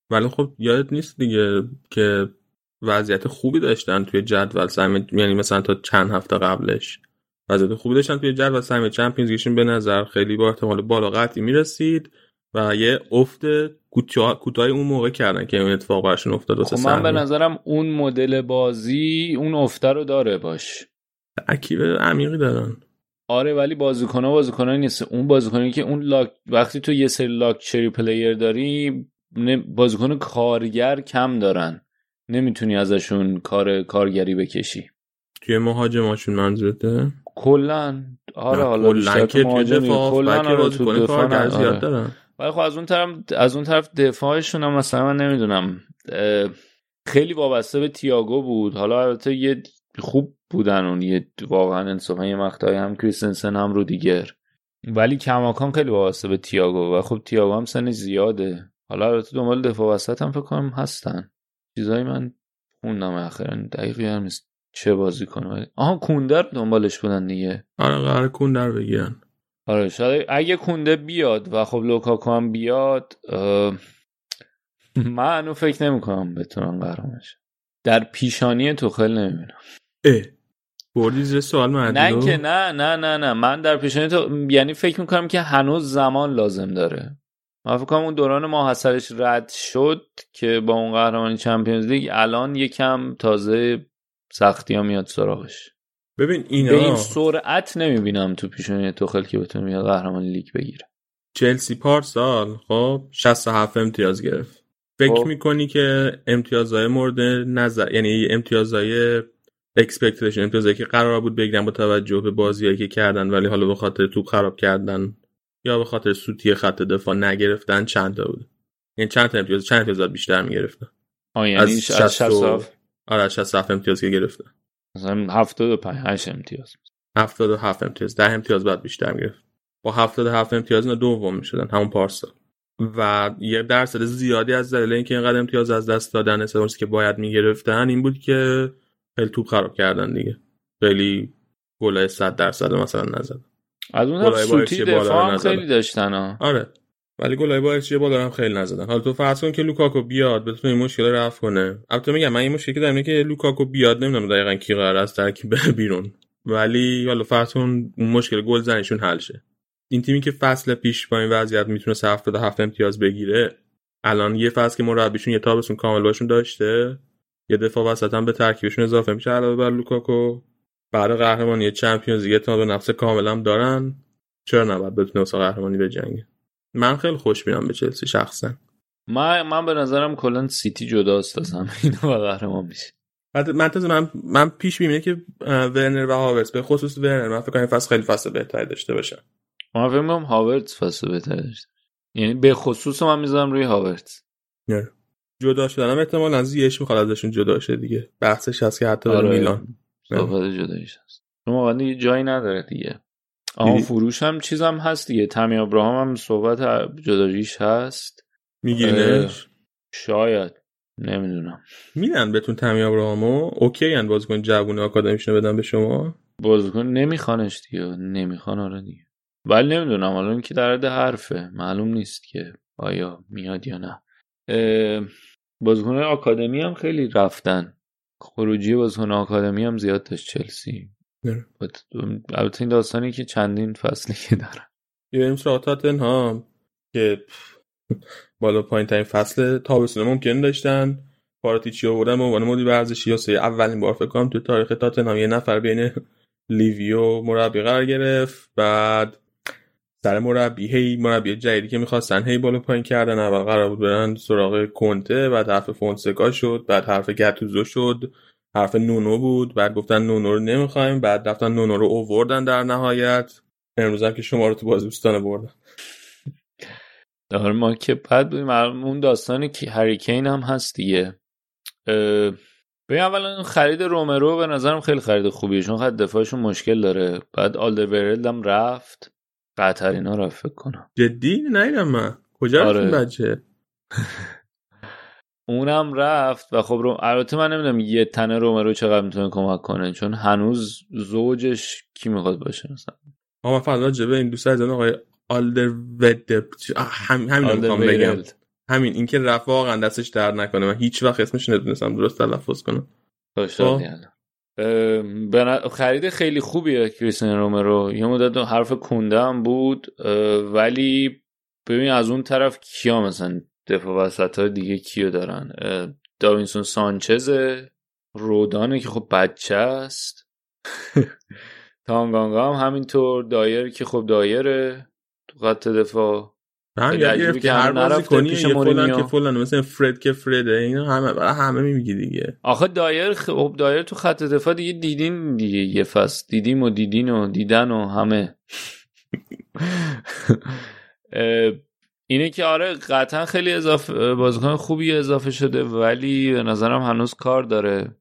[SPEAKER 3] ولی خب یادت نیست دیگه که وضعیت خوبی داشتن توی جدول یعنی مثلا تا چند هفته قبلش؟ وضعیت خوبی داشتن توی جدول سهم چمپیونز لیگشون به نظر خیلی با احتمال بالا قطعی می‌رسید و یه افت کوتاه اون موقع کردن که اون اتفاق براشون افتاد
[SPEAKER 4] خب من به نظرم اون مدل بازی اون افته رو داره باش.
[SPEAKER 3] ترکیب عمیقی دارن.
[SPEAKER 4] آره ولی بازیکن ها بازیکن نیست. اون بازیکنی که اون لاک... وقتی تو یه سری لاکچری پلیر داری بازیکن کارگر کم دارن. نمی‌تونی ازشون کار کارگری بکشی.
[SPEAKER 3] توی مهاجماشون منظورته؟
[SPEAKER 4] کلا آره حالا
[SPEAKER 3] کلا که توی دفاع کلا آره تو دفاع کارگر زیاد
[SPEAKER 4] آره.
[SPEAKER 3] دارن.
[SPEAKER 4] ولی خب از اون طرف از اون طرف دفاعشون هم مثلا من نمی‌دونم خیلی وابسته به تییاگو بود. حالا البته یه خوب بودن اون یه واقعا انصافا یه مقطعی هم کریستنسن هم رو دیگر ولی کماکان خیلی وابسته به تییاگو و خب تییاگو هم سن زیاده. حالا البته دنبال دفاع وسط هم فکر کنم هستن. چیزایی من خوندم اخیرا دقیقی هم نیست. چه بازی کنه آها کوندر دنبالش بودن دیگه.
[SPEAKER 3] آره قرار کوندر بگیرن.
[SPEAKER 4] آره شاید اگه کونده بیاد و خب لوکاکو هم بیاد من هنو فکر نمی کنم بتونن قهرمانش در پیشانی توخل نمی‌بینم.
[SPEAKER 3] اه بردی زیر سوال
[SPEAKER 4] نه اینکه نه نه نه نه. من در پیشانی تو یعنی فکر می‌کنم که هنوز زمان لازم داره. من فکر کنم اون دوران ماحصلش رد شد که با اون قهرمانی چمپیونز لیگ الان یکم تازه سختی ها میاد سراغش.
[SPEAKER 3] ببین اینا
[SPEAKER 4] به این سرعت نمی‌بینم تو پیشونی توخل که بتونه بیاد قهرمان لیگ بگیره.
[SPEAKER 3] چلسی پارسال خب 67 امتیاز گرفت. فکر
[SPEAKER 4] خب.
[SPEAKER 3] می‌کنی که امتیازهای مورد نظر یعنی امتیازهای expectation امتیازهایی که قرار بود بگیرن با توجه به بازیایی که کردن ولی حالا به خاطر توپ خراب کردن یا به خاطر سوتی خط دفاع نگرفتن چند تا بود؟ یعنی چند تا امتیاز چند امتیاز بیشتر می‌گرفتن؟
[SPEAKER 4] آه یعنی از 60
[SPEAKER 3] آره از 67 امتیاز که گرفتن
[SPEAKER 4] مثلا 75 8 امتیاز.
[SPEAKER 3] 77 امتیاز. 10 امتیاز بعد بیشتر می‌گرفت با 77 امتیاز اینا دوم می‌شدن همون پارسال و یه درصد زیادی از دلیل اینکه اینقدر امتیاز از دست دادن استفانسی که باید می‌گرفتن این بود که خیلی توپ خراب کردن دیگه. خیلی گلای 100 درصد مثلا نزد.
[SPEAKER 4] از اون طرف سوتی دفاع خیلی داشتن ها.
[SPEAKER 3] آره. ولی گلای با چیه بالا هم خیلی نزدن حالا تو فرض کن که لوکاکو بیاد بتونه این مشکل رفع کنه. البته میگم من این مشکلی که دارم که لوکاکو بیاد نمی‌دونم دقیقاً کی قرار است ترکیب بیرون. ولی حالا فرض کن مشکل گل زنیشون حل شه. این تیمی که فصل پیش با این وضعیت می‌تونه 77 امتیاز بگیره الان یه فصل که مربیشون یه تابستون کامل باشون داشته یه دفاع وسط به ترکیبشون اضافه میشه علاوه بر لوکاکو. بعد قهرمانی چمپیونز لیگ اعتماد به نفس کامل هم دارن. چرا نباید بتونه واسه قهرمانی بجنگه؟ من خیلی خوشبینم به چلسی شخصا.
[SPEAKER 4] من من به نظرم کلا سیتی جداست از همه اینا و قهرمان میشه.
[SPEAKER 3] بعد من من من پیش بینم که ورنر و هاورتس به خصوص ورنر. من فکر کنم فصل خیلی فصل بهتری داشته باشن
[SPEAKER 4] من فکر می‌کنم هاورتس فصل بهتری داشته یعنی به خصوص من می‌ذارم روی هاورتس
[SPEAKER 3] جدا شدن. هم احتمال از یش می‌خواد ازشون جدا شه دیگه. بحثش هست که حتی
[SPEAKER 4] آره.
[SPEAKER 3] میلان.
[SPEAKER 4] صحبت جداییش هست. شما دیگه جایی نداره دیگه. اما فروش هم چیزم هست دیگه. تامی ابراهام هم صحبت جداییش هست.
[SPEAKER 3] میگیرنش
[SPEAKER 4] شاید. نمی‌دونم.
[SPEAKER 3] میدن بهتون تامی ابراهامو اوکی ان بازیکن جوونه آکادمیشنو بدن به شما؟
[SPEAKER 4] بازیکن نمیخوانش دیگه. نمی‌خوان آره دیگه. ولی نمی‌دونم حالا اینکه در حد حرفه. معلوم نیست که آیا میاد یا نه. بازیکن آکادمی هم خیلی رفتن. خروجی بازیکن آکادمی هم زیاد داشت چلسی. البته این داستانی که چندین فصلی که دارن.
[SPEAKER 3] یه امسال تاتنهام که بالا پایین ترین فصل تابستون ممکن داشتن. پاراتیچی آوردن به عنوان مدیر ورزشی. واسه اولین بار فکر کنم تو تاریخ تاتنهام یه نفر بین لیویو مربی قرار گرفت. بعد سر مربی هی مربی جدیدی که می‌خواستن هی بالا پایین کردن اول قرار بود برن سراغ کنته بعد حرف فونسکا شد بعد حرف گتوزو شد. حرف نونو بود. بعد گفتن نونو رو نمی‌خوایم. بعد رفتن نونو رو اووردن در نهایت. امروز هم که شما رو تو بازیستان بردن
[SPEAKER 4] آره ما که بعد بودیم اون داستانی که هریکین هم هست دیگه. ببین اولا خرید رومرو به نظرم خیلی خرید خوبیه چون خط دفاعشون مشکل داره. بعد آلدرورلد هم رفت. قطر اینا رفت فکر کنم.
[SPEAKER 3] جدی؟ نیدم من. کجا آره. بچه؟
[SPEAKER 4] اونم رفت و خب رو... البته من نمی‌دونم یه تنه رومرو چقدر می‌تونه کمک کنه چون هنوز زوجش کی می‌خواد باشه مثلا؟
[SPEAKER 3] من فقط جبه این دوست از آقای آلدر ود هم همین رو بگم. همین اینکه رفت واقعا دستش درد نکنه من هیچ وقت اسمش نتونستم درست تلفظ کنم.
[SPEAKER 4] خوشحال خرید خیلی خوبیه کریستین رومرو. یه مدت حرف کنده هم بود ولی ببین از اون طرف کیا مثلا دفاع وسط های دیگه کیو دارن؟ داوینسون سانچز رودانه که خب بچه است. تانگانگا هم همینطور دایر که خب دایره تو خط دفاع.
[SPEAKER 3] هم یعنی که هر بازی کنی یه فلان که فلان مثلا فرد که فرده اینا همه برای همه میگی دیگه.
[SPEAKER 4] آخه دایر خب دایر تو خط دفاع دیگه دیدین دیگه یه فصل دیدیم و دیدین و دیدن و همه. اینه که آره قطعا خیلی اضافه بازیکن خوبی اضافه شده ولی به نظرم هنوز کار داره.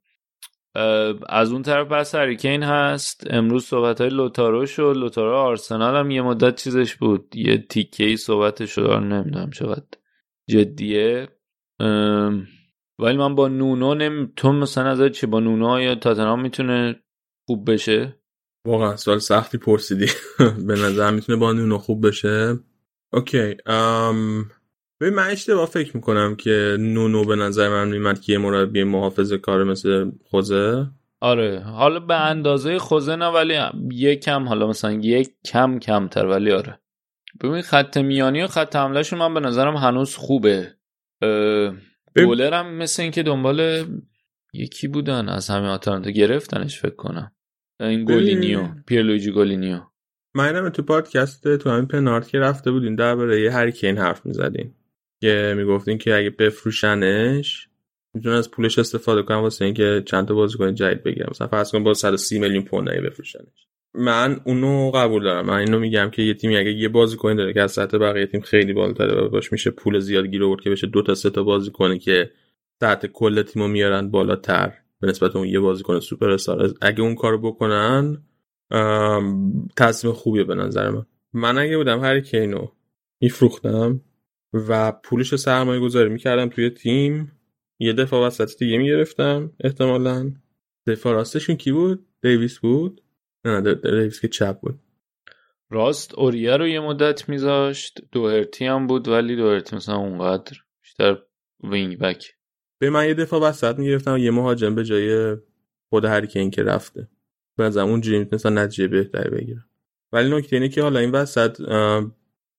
[SPEAKER 4] از اون طرف بس هری کین هست. امروز صحبت های لوتارو شد. لوتارو آرسنال هم یه مدت چیزش بود. یه تیکه ای صحبت شد نمی‌دونم چقدر جدیه. ولی من با نونو نم... تو مثلا از چی؟ با نونو یا تاتنهام می‌تونه خوب بشه؟
[SPEAKER 3] واقعا سوال سختی پرسیدی. به نظر می‌تونه با نونو خوب بشه. okay ام ببین من اشتباه فکر می‌کنم که نونو به نظر من میومد که یه مربی محافظ کار مثل خوزه.
[SPEAKER 4] آره حالا به اندازه خوزه نه ولی یک کم حالا مثلا یک کم کمتر ولی آره. ببین خط میانی و خط حملهشون من به نظرم هنوز خوبه. گولر هم مثل اینکه دنبال یکی بودن از همه آتالانتا گرفتنش فکر کنم. این گولینیو پیرلوئیجی گولینی.
[SPEAKER 3] من تو پادکست تو همین پنارت که رفته بودین درباره یه هری کین حرف می‌زدین. که می‌گفتین که اگه بفروشنش می‌تونن از پولش استفاده کنن واسه اینکه چند تا بازیکن جدید بگیرن. مثلا فرض کن با 130 میلیون پوند اگه بفروشنش. من اونو قبول دارم. من اینو میگم که یه تیمی اگه یه بازیکن داره که از سطح بقیه تیم خیلی بالاتره و باش میشه پول زیاد گیر آورد که بشه دو تا سه تا بازیکن که سطح کل تیمو میارن بالاتر. به نسبت اون یه بازیکن سوپر استار. اگه اون کارو بکنن تصمیم خوبیه به نظر من. من اگه بودم هر کینو میفروختم و پولش رو سرمایه گذاری می‌کردم توی تیم یه دفاع وسط دیگه می‌گرفتم احتمالا. دفاع راستشون کی بود؟ دیویس بود؟ نه نه دیویس که چپ بود.
[SPEAKER 4] راست اوریه رو یه مدت میذاشت دوهرتی هم بود ولی دوهرتی مثلا اونقدر بیشتر وینگ بک.
[SPEAKER 3] به من یه دفاع وسط می‌گرفتم یه مهاجم به جای خود هریکین که رفته. به نظرم اونجوری می‌تونستن نتیجه بهتری بگیرم ولی نکته اینه که حالا این وسط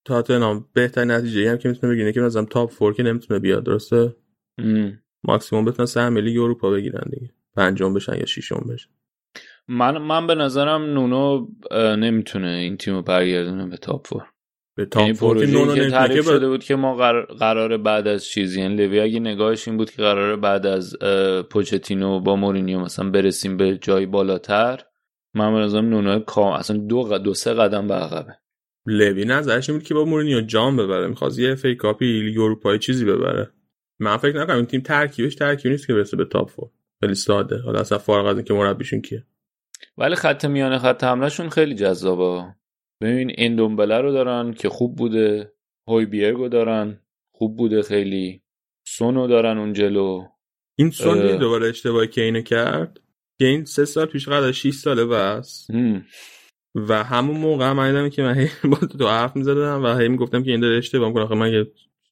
[SPEAKER 3] تاتنهام بهترین نتیجه هم که می‌تونه بگیره که مثلا top four که نمی‌تونه بیاد درسته؟ ماکسیموم بتونن سهم لیگ اروپا بگیرن دیگه. پنجم بشن یا ششم بشن.
[SPEAKER 4] من من به نظرم نونو نمی‌تونه این تیمو برگردونه به top four
[SPEAKER 3] به top یعنی four که نونو
[SPEAKER 4] تعریف شده بود که ما قرار بعد از چیزی یعنی لوی اگه نگاهش این بود که قراره بعد از پوچتینو با مورینیو مثلا برسیم به جای بالاتر من به نظرم نونو اصلا دو دو سه قدم به عقبه.
[SPEAKER 3] لوی نظرش بود که با مورینیو جام ببره می‌خواست یه FA Cup ی لیگ اروپایی چیزی ببره. من فکر نکنم این تیم ترکیبش ترکیب نیست که برسه به top four خیلی ساده. حالا اصلا فارغ از اینکه مربیشون کیه.
[SPEAKER 4] ولی خط میانه خط حملهشون خیلی جذابه. ببین اندومبله رو دارن که خوب بوده هویبرگو دارن خوب بوده خیلی. سونو دارن اون جلو.
[SPEAKER 3] این سون دوباره اشتباهی که اینو کرد؟ که این سه سال پیش قدر 6 ساله بس. و همون موقع من که من با تو حرف می‌زدم و هی می‌گفتم که این داره اشتباه می‌کنه. آخه من یه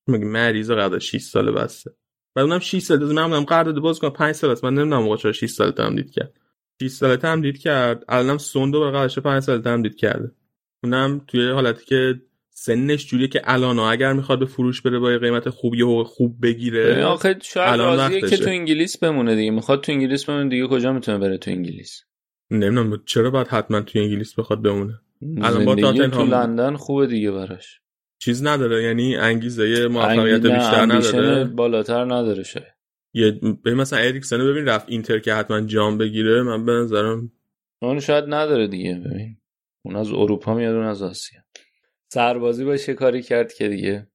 [SPEAKER 3] مریض قرار 6 ساله بسته و اونم 6 سال من بودم قرارداد باز کنم 5 سال است. من نمی‌دونم موقع چرا 6 سال تمدید کرد. 6 سال تمدید کرد. الانم سوندو برای قراردادش 5 سال تمدید کرده. اونم توی حالتی که سنش جوریه که الان اگر می‌خواد به فروش بره با قیمت خوبی و خوب بگیره
[SPEAKER 4] آخه شاید راضیه که تو انگلیس بمونه دیگه. می‌خواد تو انگلیس بمونه دیگه کجا می‌تونه بره تو انگلیس؟
[SPEAKER 3] نمی‌دونم چرا باید حتما توی انگلیس بخواد بمونه؟ الان با
[SPEAKER 4] تاتنهام تو لندن خوبه دیگه براش.
[SPEAKER 3] چیز نداره یعنی انگیزه موفقیت بیشتر نداره.
[SPEAKER 4] بالاتر نداره شاید.
[SPEAKER 3] یه مثلا اریکسن ببین رفت اینتر که حتما جام بگیره من به نظرم
[SPEAKER 4] اون شاید نداره دیگه ببین. اون از اروپا میاد اون از آسیا. سربازی با کاری کرد که دیگه.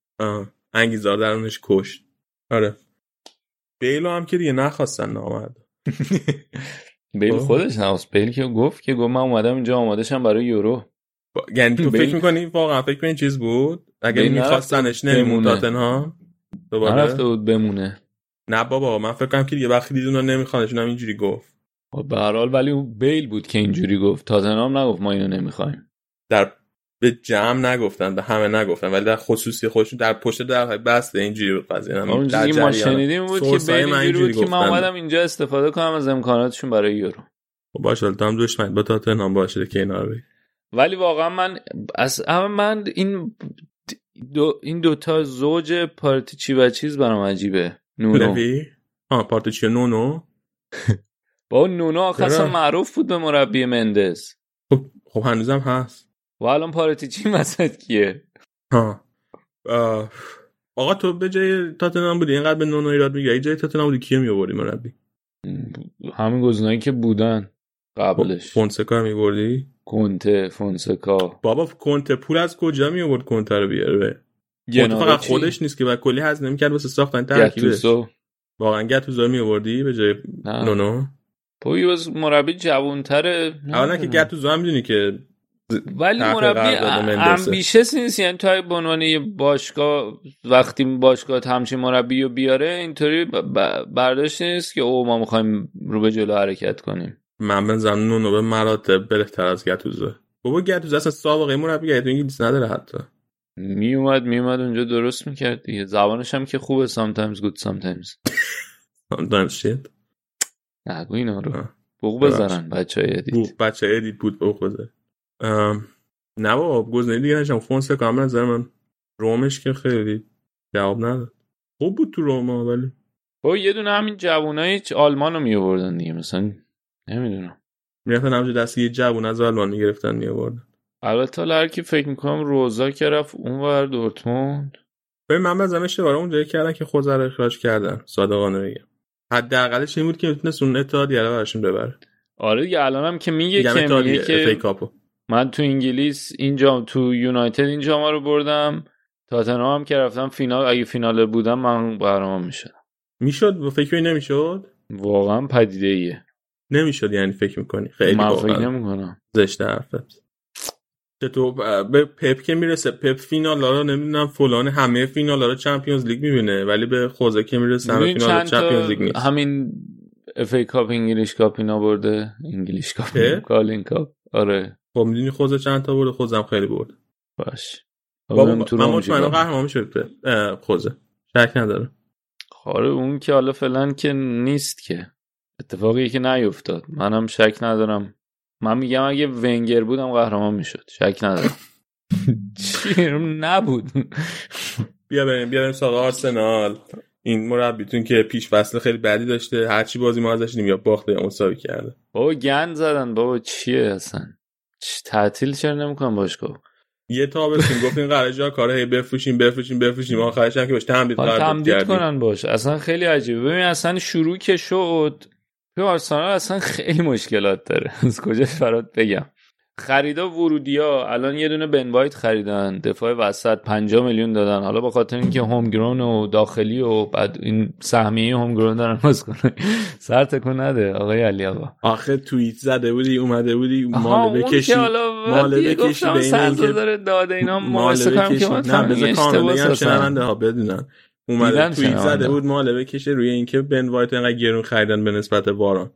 [SPEAKER 3] انگیزه درونش کشت. آره. بیلو هم که دیگه نخواستن نامرد.
[SPEAKER 4] بیل خودش نواست بیل که گفت که گفت من اومدم اینجا آمادشم برای یورو.
[SPEAKER 3] یعنی تو فکر می‌کنی؟ واقعا فکر کنی چیز بود؟ اگه میخواستنش نمیمون تاتنهام
[SPEAKER 4] دوباره؟ نرفته بود بمونه.
[SPEAKER 3] نه بابا من فکر کنم که دیگه وقتی دیدون نمیخوانش هم اینجوری گفت.
[SPEAKER 4] خب به هر حال ولی اون بیل بود که اینجوری گفت. تاتنهام نگفت ما اینو نمی‌خوایم.
[SPEAKER 3] در به جمع نگفتن به همه نگفتن ولی در خصوصی خودشون در پشت در بسته اینجوری بود قضیه
[SPEAKER 4] اون چیزی ما شنیدیم بود که اینجوری بود که من اومدم اینجا استفاده کنم از امکاناتشون برای یورو.
[SPEAKER 3] خب باشه تو هم دشمن با تاتنهام باشه که اینا رو
[SPEAKER 4] ولی واقعا من از من این دو این دوتا زوج پارتیچی و چیز برام عجیبه. نونو.
[SPEAKER 3] آه پارتیچی نونو؟
[SPEAKER 4] با نونو آخه معروف بود به مربی مندز.
[SPEAKER 3] خب خب هنوزم هست.
[SPEAKER 4] و الان پارتیچی مسد کیه؟
[SPEAKER 3] ها. آقا تو به جای تاتنهام بودی؟ اینقدر به نونو ایراد می‌گیری جای تاتنهام بودی کیو میآوردی مربی
[SPEAKER 4] همین گزینه‌ای که بودن قبلش.
[SPEAKER 3] فونسکا میبردی؟
[SPEAKER 4] کنته فونسکا.
[SPEAKER 3] بابا کنته پول از کجا می آورد کنته رو بیاره کنته فقط خودش نیست که بعد کلی هزینه می‌کرد واسه ساختن ترکیبش. واقعا گتوزو می آوردی به جای نونو؟
[SPEAKER 4] پوی مربی جوانتره.
[SPEAKER 3] اولا که گتوزو هم می‌دونی که
[SPEAKER 4] ولی مربی امبیشس نیست یعنی تو به عنوان باشگاه وقتی باشگاه همچین مربی رو بیاره اینطوری برداشت نیست که او ما می‌خوایم رو به جلو حرکت کنیم.
[SPEAKER 3] من بنظرم نونو به مراتب بهتر از گتوزو بابا گتوزو اصلا سابقه مربی تو انگلیس نداره حتی.
[SPEAKER 4] می اومد می اومد اونجا درست می‌کرد دیگه. زبانش هم که خوبه sometimes good sometimes.
[SPEAKER 3] Sometimes shit.
[SPEAKER 4] نگو اینا رو. بوق بزنن بچه های ادیت.
[SPEAKER 3] بچه های ادیت بود بوق بزن. نه بابا گزنه دیگه نشم. فونسه کامل نظر من رومش که خیلی جواب نداد. خوب بود تو روما ولی.
[SPEAKER 4] با یه دونه همین جوانای آلمان رو می آوردن دیگه مثلا نمی‌دونم.
[SPEAKER 3] می‌رفتن همجا دست یه جوون از آلمان می‌گرفتن می آوردن
[SPEAKER 4] البته هر کی فکر می‌کنم روزا که رفت اونور دورتموند.
[SPEAKER 3] ببین من بزنم اشتباه اونجایی کردن که خود رو اخراج کردن صادقانه بگم. حداقلش این بود که می‌تونست اون اتحادیه رو براشون ببره.
[SPEAKER 4] آره دیگه الانم که میگه که میگه که من تو انگلیس اینجا تو یونایتد اینجا ما رو بردم. تاتنهام هم که رفتم فینال اگه فینال بودم من قهرمان می‌شدم.
[SPEAKER 3] می‌شد؟ و فکر نمی‌شد؟
[SPEAKER 4] واقعا پدیده ایه
[SPEAKER 3] نمی‌شد یعنی فکر می‌کنی. خیلی
[SPEAKER 4] من فکر نمی‌کنم.
[SPEAKER 3] زشت حرفت. تو به پپ که می‌رسه پپ فینال رو نمی‌دونم فلان همه فینال رو Champions League می‌بینه ولی به خوزه که می‌رسه همه فینال Champions League نیست.
[SPEAKER 4] همین FA Cup English Cup اینا برده. English Cup Carling Cup. آره.
[SPEAKER 3] خب می‌دونی خوزه چند تا برده خوزم خیلی برد.
[SPEAKER 4] باش.
[SPEAKER 3] بابا من مطمئنم قهرمان میشه خوزه. شک نداره.
[SPEAKER 4] خاره اون که حالا فعلا که نیست که. اتفاقی که نیفتاد. منم شک ندارم. من میگم اگه ونگر بودم قهرمان می‌شد. شک ندارم. چی نبود.
[SPEAKER 3] بیا بریم بیا بریم سراغ آرسنال. این مربیتون که پیش فصل خیلی بدی داشته. هرچی بازی ما ازش یا باخته یا مساوی کرده.
[SPEAKER 4] بابا گند زدن. بابا چیه اصلا؟ تعطیل چرا نمی‌کنم باشگاه
[SPEAKER 3] یه تابستون گفتین قرار جا کار هی بفروشیم بفروشیم بفروشیم. آخرش که باش تمدید
[SPEAKER 4] قرار تمدید کنن باش اصلا خیلی عجیبه. ببین اصلا شروع که شد تو آرسنال اصلا خیلی مشکلات داره. از کجا فرات بگم؟ خریدا ورودیا الان یه دونه بن وایت خریدن دفاع وسط 5 میلیون دادن. حالا به خاطر اینکه هوم گرون و داخلی و بعد این سهمیه هوم گرون دارن باز کنه. سر تکون نده آقای علی آقا.
[SPEAKER 3] آخه توییت زده بودی اومده بودی مال بکشی
[SPEAKER 4] مال بکشی به اینکه داره داده اینا مال که من
[SPEAKER 3] نه بذار کامل بگم شنونده ها بدونن. اومده توییت زده بود مال بکشه روی اینکه بن وایت انقدر گرون خریدن به نسبت واران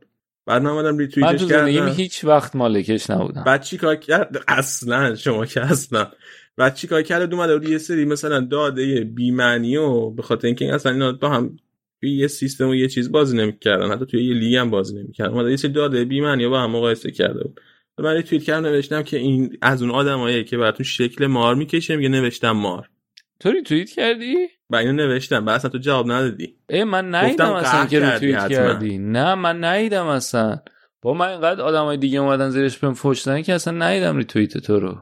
[SPEAKER 3] بعد من اومدم ریتوییتش کردم.
[SPEAKER 4] من هیچ وقت مالکش نبودم.
[SPEAKER 3] بعد چیکار کرد؟ اصلا شما که اصلا. بعد چیکار کرد؟ اومده بود یه سری مثلا داده بی معنی و به خاطر اینکه اصلا اینا با هم توی یه سیستم و یه چیز بازی نمی‌کردن حتی توی یه لیگ هم بازی نمی‌کردن. اومده یه سری داده بی معنی با هم مقایسه کرده بود. من ریتوییت کردم نوشتم که این از اون آدمایی که براتون شکل مار می‌کشه میگه نوشتم مار.
[SPEAKER 4] تو ریتوییت کردی؟
[SPEAKER 3] با اینو نوشتم. بعد اصلا تو جواب ندادی.
[SPEAKER 4] ای من ندیدم اصلا که ریتوییت کردی نه من ندیدم اصلا. با من اینقدر آدمای دیگه اومدن زیرش بهم فوش دادن که اصلا ندیدم ریتوییت تو رو.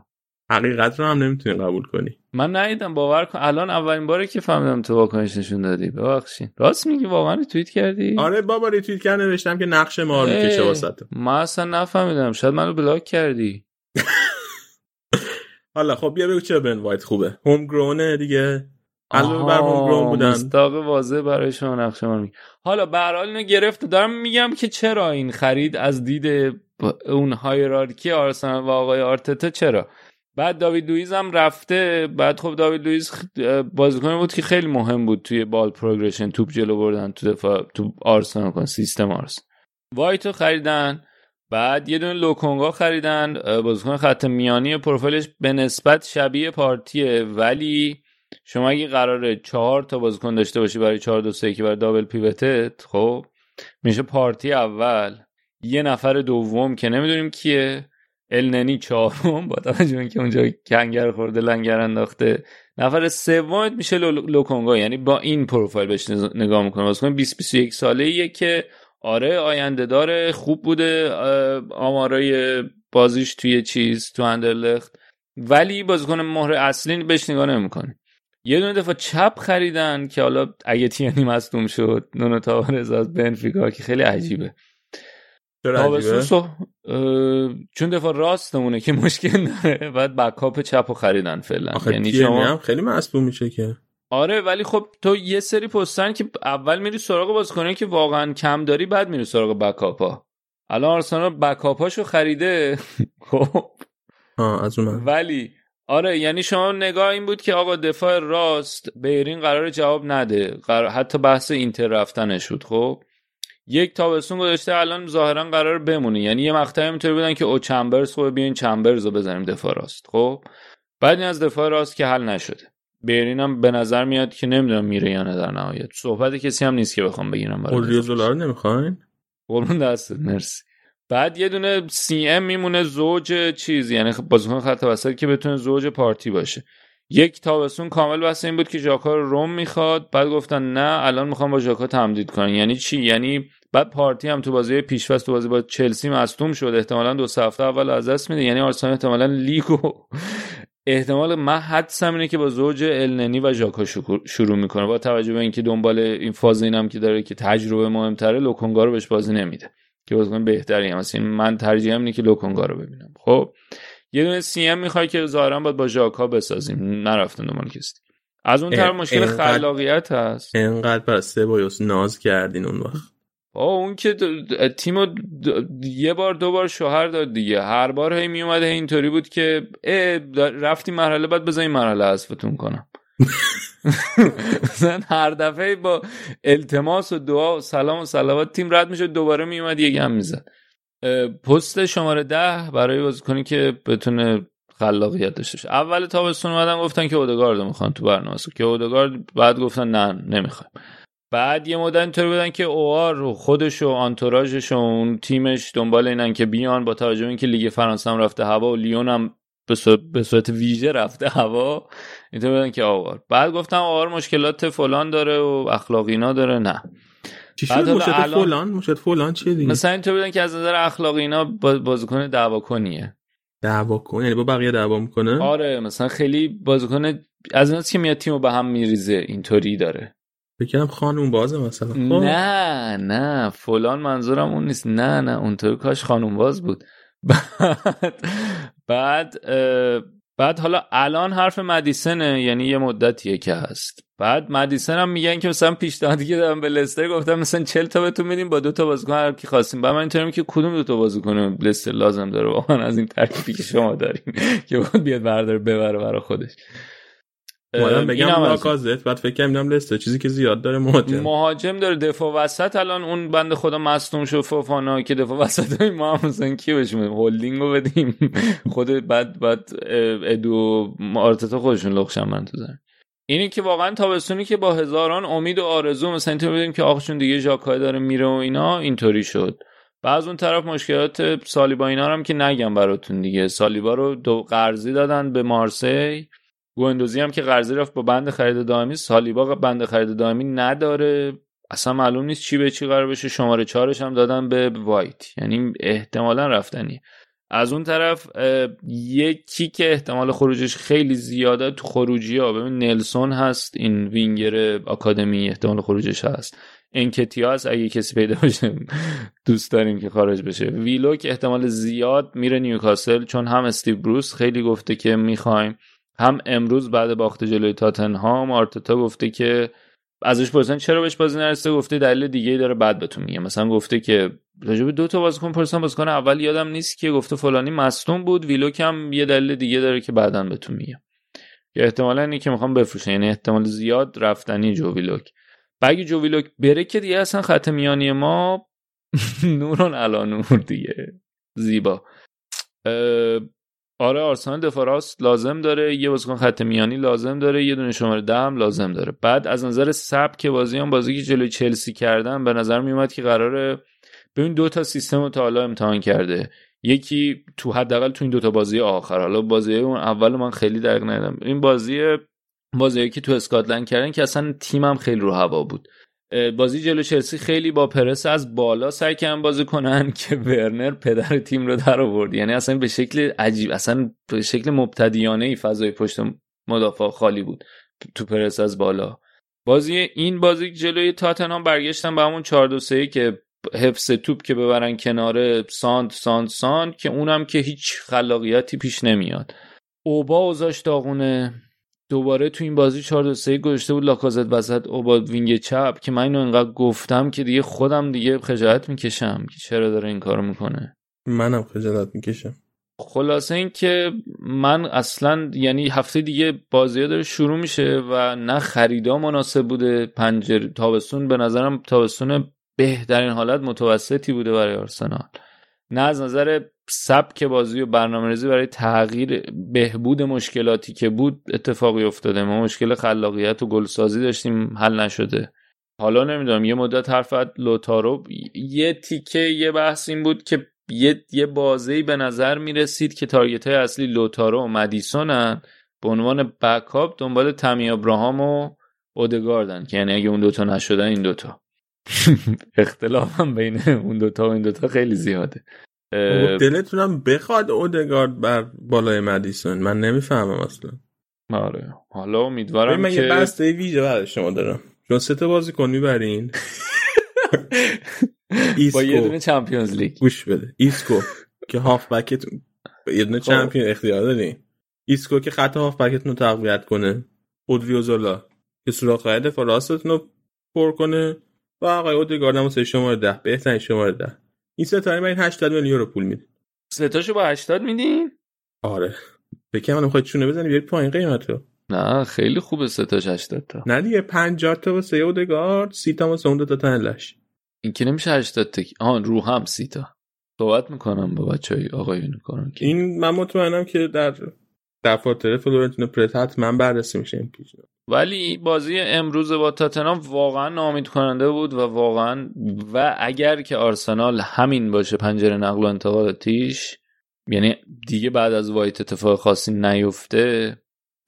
[SPEAKER 3] حقیقت رو هم نمی‌تونی قبول کنی.
[SPEAKER 4] من ندیدم باور کن. الان اولین باره که فهمیدم تو واکنش نشون دادی. ببخشید. راست میگی واقعا ریتوییت کردی؟
[SPEAKER 3] آره بابا ریتوییت کرد نوشتم که نقش مار می‌کشه واست
[SPEAKER 4] من اصلا نفهمیدم. شاید منو بلاک کردی.
[SPEAKER 3] حالا خب بیا بگو چه بن وایت خوبه. homegrown ه دیگه. علاوه بر homegrown بودن.
[SPEAKER 4] مستاق واضح برای شما نقش می حالا به هر اینو گرفت دارم میگم که چرا این خرید از دید اون hierarchy آرسنال و آقای آرتتا چرا؟ بعد داوید لوئیز هم رفته. بعد خب داوید لوئیز بازیکن بود که خیلی مهم بود توی ball progression. توپ جلو بردن تو دفاع تو آرسنال کن سیستم آرس وایتو خریدن. بعد یه دونه لوکونگا خریدن. بازیکن خط میانی پروفایلش به نسبت شبیه پارتیه. ولی شما اگه قراره چهار تا بازیکن داشته باشی برای چهار دو سه که برای دابل پیوتت خب میشه پارتی اول. یه نفر دوم که نمی‌دونیم کیه. النی چهارم با توجه اینکه اونجا کنگر خورده لنگر انداخته. نفر سومت میشه لوکونگا یعنی با این پروفایل بهش نگاه می‌کنه. واسه 20 21 ساله ایه که آره آینده داره خوب بوده آمارای بازیش توی چیز تو اندرلخت. ولی بازیکن مهر اصلی بهش نگاه نمی‌کنه. یه دونه دفعه چپ خریدن که حالا اگه تیانی مصدوم شد نونو تاورز از بنفیکا که خیلی عجیبه. چون دفعه راستمونه که مشکل داره بعد بکاپ چپ خریدن فعلا.
[SPEAKER 3] یعنی شما هم خیلی مصدوم میشه که.
[SPEAKER 4] آره ولی خب تو یه سری پستن که اول میری سراغ بازیکنایی که واقعا کم داری بعد میری سراغ بکاپا الان آرسنال بکاپاشو خریده. خب.
[SPEAKER 3] از اون
[SPEAKER 4] ولی آره یعنی شما نگاه این بود که آقا دفاع راست بیرین قرار جواب نده. قرار حتی بحث اینتر رفتنش بود خب؟ یک تابستون گذاشته الان ظاهرا قرار بمونه. یعنی یه مقطعی اینطوری بودن که او چمبرز خب بیاین چمبرز رو بزنیم دفاع راست خب؟ بعد از دفاع راست که حل نشده. بیرین هم به نظر میاد که نمی‌دونم میره یا نه در نهایت. صحبت کسی هم نیست که بخوام بگیرم
[SPEAKER 3] برای دلار نمی‌خواین؟
[SPEAKER 4] قربون دستت مرسی. بعد یه دونه سی ام میمونه زوج چیز یعنی خب بازیکن خط وسط که بتونه زوج پارتی باشه. یک تابستون کامل بس این بود که ژاکا رو روم می‌خواد. بعد گفتن نه الان می‌خوام با ژاکا تمدید کنن. یعنی چی؟ یعنی بعد پارتی هم تو بازی پیشواز تو بازی با چلسی مصدوم شد. احتمالا دو هفته اول از دست میده. یعنی آرسنال احتمالا لیگو احتمال من حدسم اینه که با زوج النی و ژاکا شروع می‌کنه. با توجه به اینکه دنبال این فاز اینم که داره که تجربه مهمتره لوکونگا رو بهش بازی نمیده. که بازیکن بهتری هم مثلا من ترجیحم اینه که لوکونگا رو ببینم. خب یه دونه سی ام می‌خوای که ظاهرا باید با ژاکا بسازیم. نرفتن دنبال کسی. از اون طرف مشکل خلاقیت هست.
[SPEAKER 3] اینقدر پس سه ناز کردین اون وقت.
[SPEAKER 4] اون که تیمو یه بار دو بار شوهر داد دیگه. هر بار هی می اومده اینطوری بود که رفتی مرحله بعد بزنین مرحله حذفتون کنم. مثلا هر دفعه با التماس و دعا و سلام و صلوات تیم رد می‌شد دوباره میومد یه گم می‌زد. پست شماره ده برای بازیکنی که بتونه خلاقیت داشته باشه. اول تابستون اومدن گفتن که اودگارد می‌خوان تو برنامه که اودگارد بعد گفتن نه نمی‌خوایم. بعد یه مدت اینطوری بودن که اوار خودش و آنتوراژش و اون تیمش دنبال اینن که بیان با توجه اینکه لیگ فرانسه هم رفته هوا و لیون هم به صورت ویژه رفته هوا. اینطور بودن که آوار. بعد گفتم آوار مشکلات فلان داره و اخلاقینا داره. نه.
[SPEAKER 3] چی شد؟ مشکلات فلان؟ مشکلات فلان چیه دیگه؟
[SPEAKER 4] مثلا اینطور بودن که از نظر اخلاقی اینا بازیکن دعواکنیه.
[SPEAKER 3] دعواکن یعنی با بقیه دعوا می‌کنه؟
[SPEAKER 4] آره مثلا خیلی بازیکن از ایناست که میاد تیمو به هم میریزه. اینطوری داره.
[SPEAKER 3] بکنم خانوم بازه مثلا. خب.
[SPEAKER 4] نه نه. فلان منظورم اون نیست. نه نه. اونطور کاش خانوم باز بود. بعد بعد بعد حالا الان حرف مدیسنه یعنی یه مدتیه که هست. بعد مدیسن هم میگن که مثلا پیشنهادی که دارم به لستر گفتم مثلا 40 تا بهتون میدیم با دو تا بازیکن هر کی خواستیم. بعد من اینطوریم که کدوم دو تا بازیکن لستر لازم داره؟ واقعا از این ترکیبی که شما داریم که بیاد بردار ببره برای خودش.
[SPEAKER 3] بگم لاکازت بعد فکر کردم لسته. چیزی که زیاد داره مهاجم.
[SPEAKER 4] مهاجم داره دفاع وسط. الان اون بنده خدا مصدوم شد فوفانا که دفاع وسط های ما هم مثلا کی بهش هولدینگ رو بدیم. خود بعد بعد ادو آرتتا خودشون لخشن من تو زن اینی که واقعا تابستونی که با هزاران امید و آرزو مثلا اینطور بدیم که آخشون دیگه ژاکای داره میره و اینا اینطوری شد. بعض اون طرف مشکلات سالیبا اینا هم که نگم براتون دیگه. سالیبا رو دو قرضی دادن به مارسی. گوندوزی هم که قرضی رفت با بند خرید دائمی سالیبا بند خرید دائمی نداره. اصلا معلوم نیست چی به چی قرار بشه. شماره چهارش هم دادن به وایت. یعنی احتمالا رفتنی از اون طرف یکی که احتمال خروجش خیلی زیاده تو خروجی ها ببین نلسون هست این وینگر آکادمی احتمال خروجش هست. انکتیا س اگه کسی پیدا باشه دوست داریم که خارج بشه. ویلوک احتمال زیاد میره نیوکاسل چون هم استیو بروس خیلی گفته که می‌خوایم هم امروز بعد باخت جلوی تاتنهام آرتتا گفته که ازش پرسن چرا بهش بازی نرسیده؟ گفته دلیل دیگه داره بعد بهتون میگه مثلا گفته که راجب دو تا بازیکن پرسن بازیکن اول یادم نیست که گفته فلانی مصدوم بود. ویلوک هم یه دلیل دیگه داره که بعدا بهتون میگه که احتمالا اینه که می‌خوام بفروشن. یعنی احتمال زیاد رفتنی جو ویلوک. بگی جو ویلوک بره که دیگه اصلا خط میانی ما نورون علا نور دیگه. زیبا. آره آرسنال دفاع لازم داره یه بازیکن خط میانی لازم داره یه دونه شماره ده هم لازم داره. بعد از نظر سبک بازی هم بازی که جلوی چلسی کردن به نظر میومد که قراره ببین دو تا سیستم رو تا حالا امتحان کرده. یکی تو حداقل تو این دوتا بازی آخر. حالا بازی اون اول من خیلی دقیق ندیدم. این بازی بازی که تو اسکاتلند کردن که اصلا تیمم خیلی رو هوا بود. بازی جلو چلسی خیلی با پرس از بالا سعی کردن بازی کنن که ورنر پدر تیم رو در آورد. یعنی اصلا به شکل عجیب اصلا به شکل مبتدیانه ای فضای پشت مدافع خالی بود تو پرس از بالا. بازی این بازی جلوی تاتنهام برگشتن به همون 4 2 که حفظ توپ که ببرن کنار ساند ساند ساند که اونم که هیچ خلاقیتی پیش نمیاد. اوبا اوزاش داغونه دوباره تو این بازی 4 2 3 گذاشته بود لاکازت وسط اوبا وینگ چپ که من اینو انقدر گفتم که دیگه خودم دیگه خجالت می‌کشم که چرا داره این کارو می‌کنه.
[SPEAKER 3] منم خجالت می‌کشم.
[SPEAKER 4] خلاصه این که من اصلا یعنی هفته دیگه بازی داره شروع میشه و نه خریدا مناسب بوده پنجر تابستون به نظرم تابستون بهترین حالت متوسطی بوده برای آرسنال. نه از نظر سبک بازی و برنامه ریزی برای تغییر بهبود مشکلاتی که بود اتفاقی افتاده. ما مشکل خلاقیت و گلسازی داشتیم حل نشده. حالا نمی‌دونم یه مدت حرفت لوتارو یه تیکه یه بحث این بود که یه, یه بازی به نظر می‌رسید که تارگت های اصلی لوتارو و مدیسونن. به عنوان بکاپ دنبال تمی ابراهام و اودگاردن که یعنی اگه اون دوتا نشدن این دوتا. اختلاف بین اون دوتا و این دوتا خیلی زیاده.
[SPEAKER 3] دلتونم بخواد اودگارد بر بالای مدیسون. من نمی‌فهمم اصلا.
[SPEAKER 4] آره. حالا امیدوارم
[SPEAKER 3] من
[SPEAKER 4] که
[SPEAKER 3] یه بسته ویژه برای شما دارم. چون سه تا بازیکن می‌برین.
[SPEAKER 4] با یه دونه Champions League.
[SPEAKER 3] گوش بده. ایسکو که هاف بکتون یه دونه champion اختیار دارین. ایسکو که خط هاف بکتون رو تقویت کنه. اودریوزولا که سوراخ دفاع راستتون رو پر کنه. و آقای اودگارد هم شماره ده. بهترین شماره ده. این ستاره من 80 میلیون یورو پول میدین
[SPEAKER 4] ستاشو با 80 میدین؟
[SPEAKER 3] آره. بکنم من می‌خواد چونه بزنی بیاری پایین قیمتو.
[SPEAKER 4] نه خیلی خوبه ستاش 80 تا.
[SPEAKER 3] نه دیگه 50 تا واسه اودگارد 30 تا واسه اون دو تا تنلش.
[SPEAKER 4] این که نمیشه 80 تا آن رو هم 30 تا. صحبت می‌کنم با بچهای آقایون کنم که
[SPEAKER 3] این من مطمئنم که در دفاتر فلورنتینو پرت حتما بررسی میشه این پیش
[SPEAKER 4] ولی بازی امروز با تاتنهام واقعا نامید کننده بود و واقعا و اگر که آرسنال همین باشه پنجره نقل و انتقالاتیش یعنی دیگه بعد از وایت اتفاق خاصی نیفته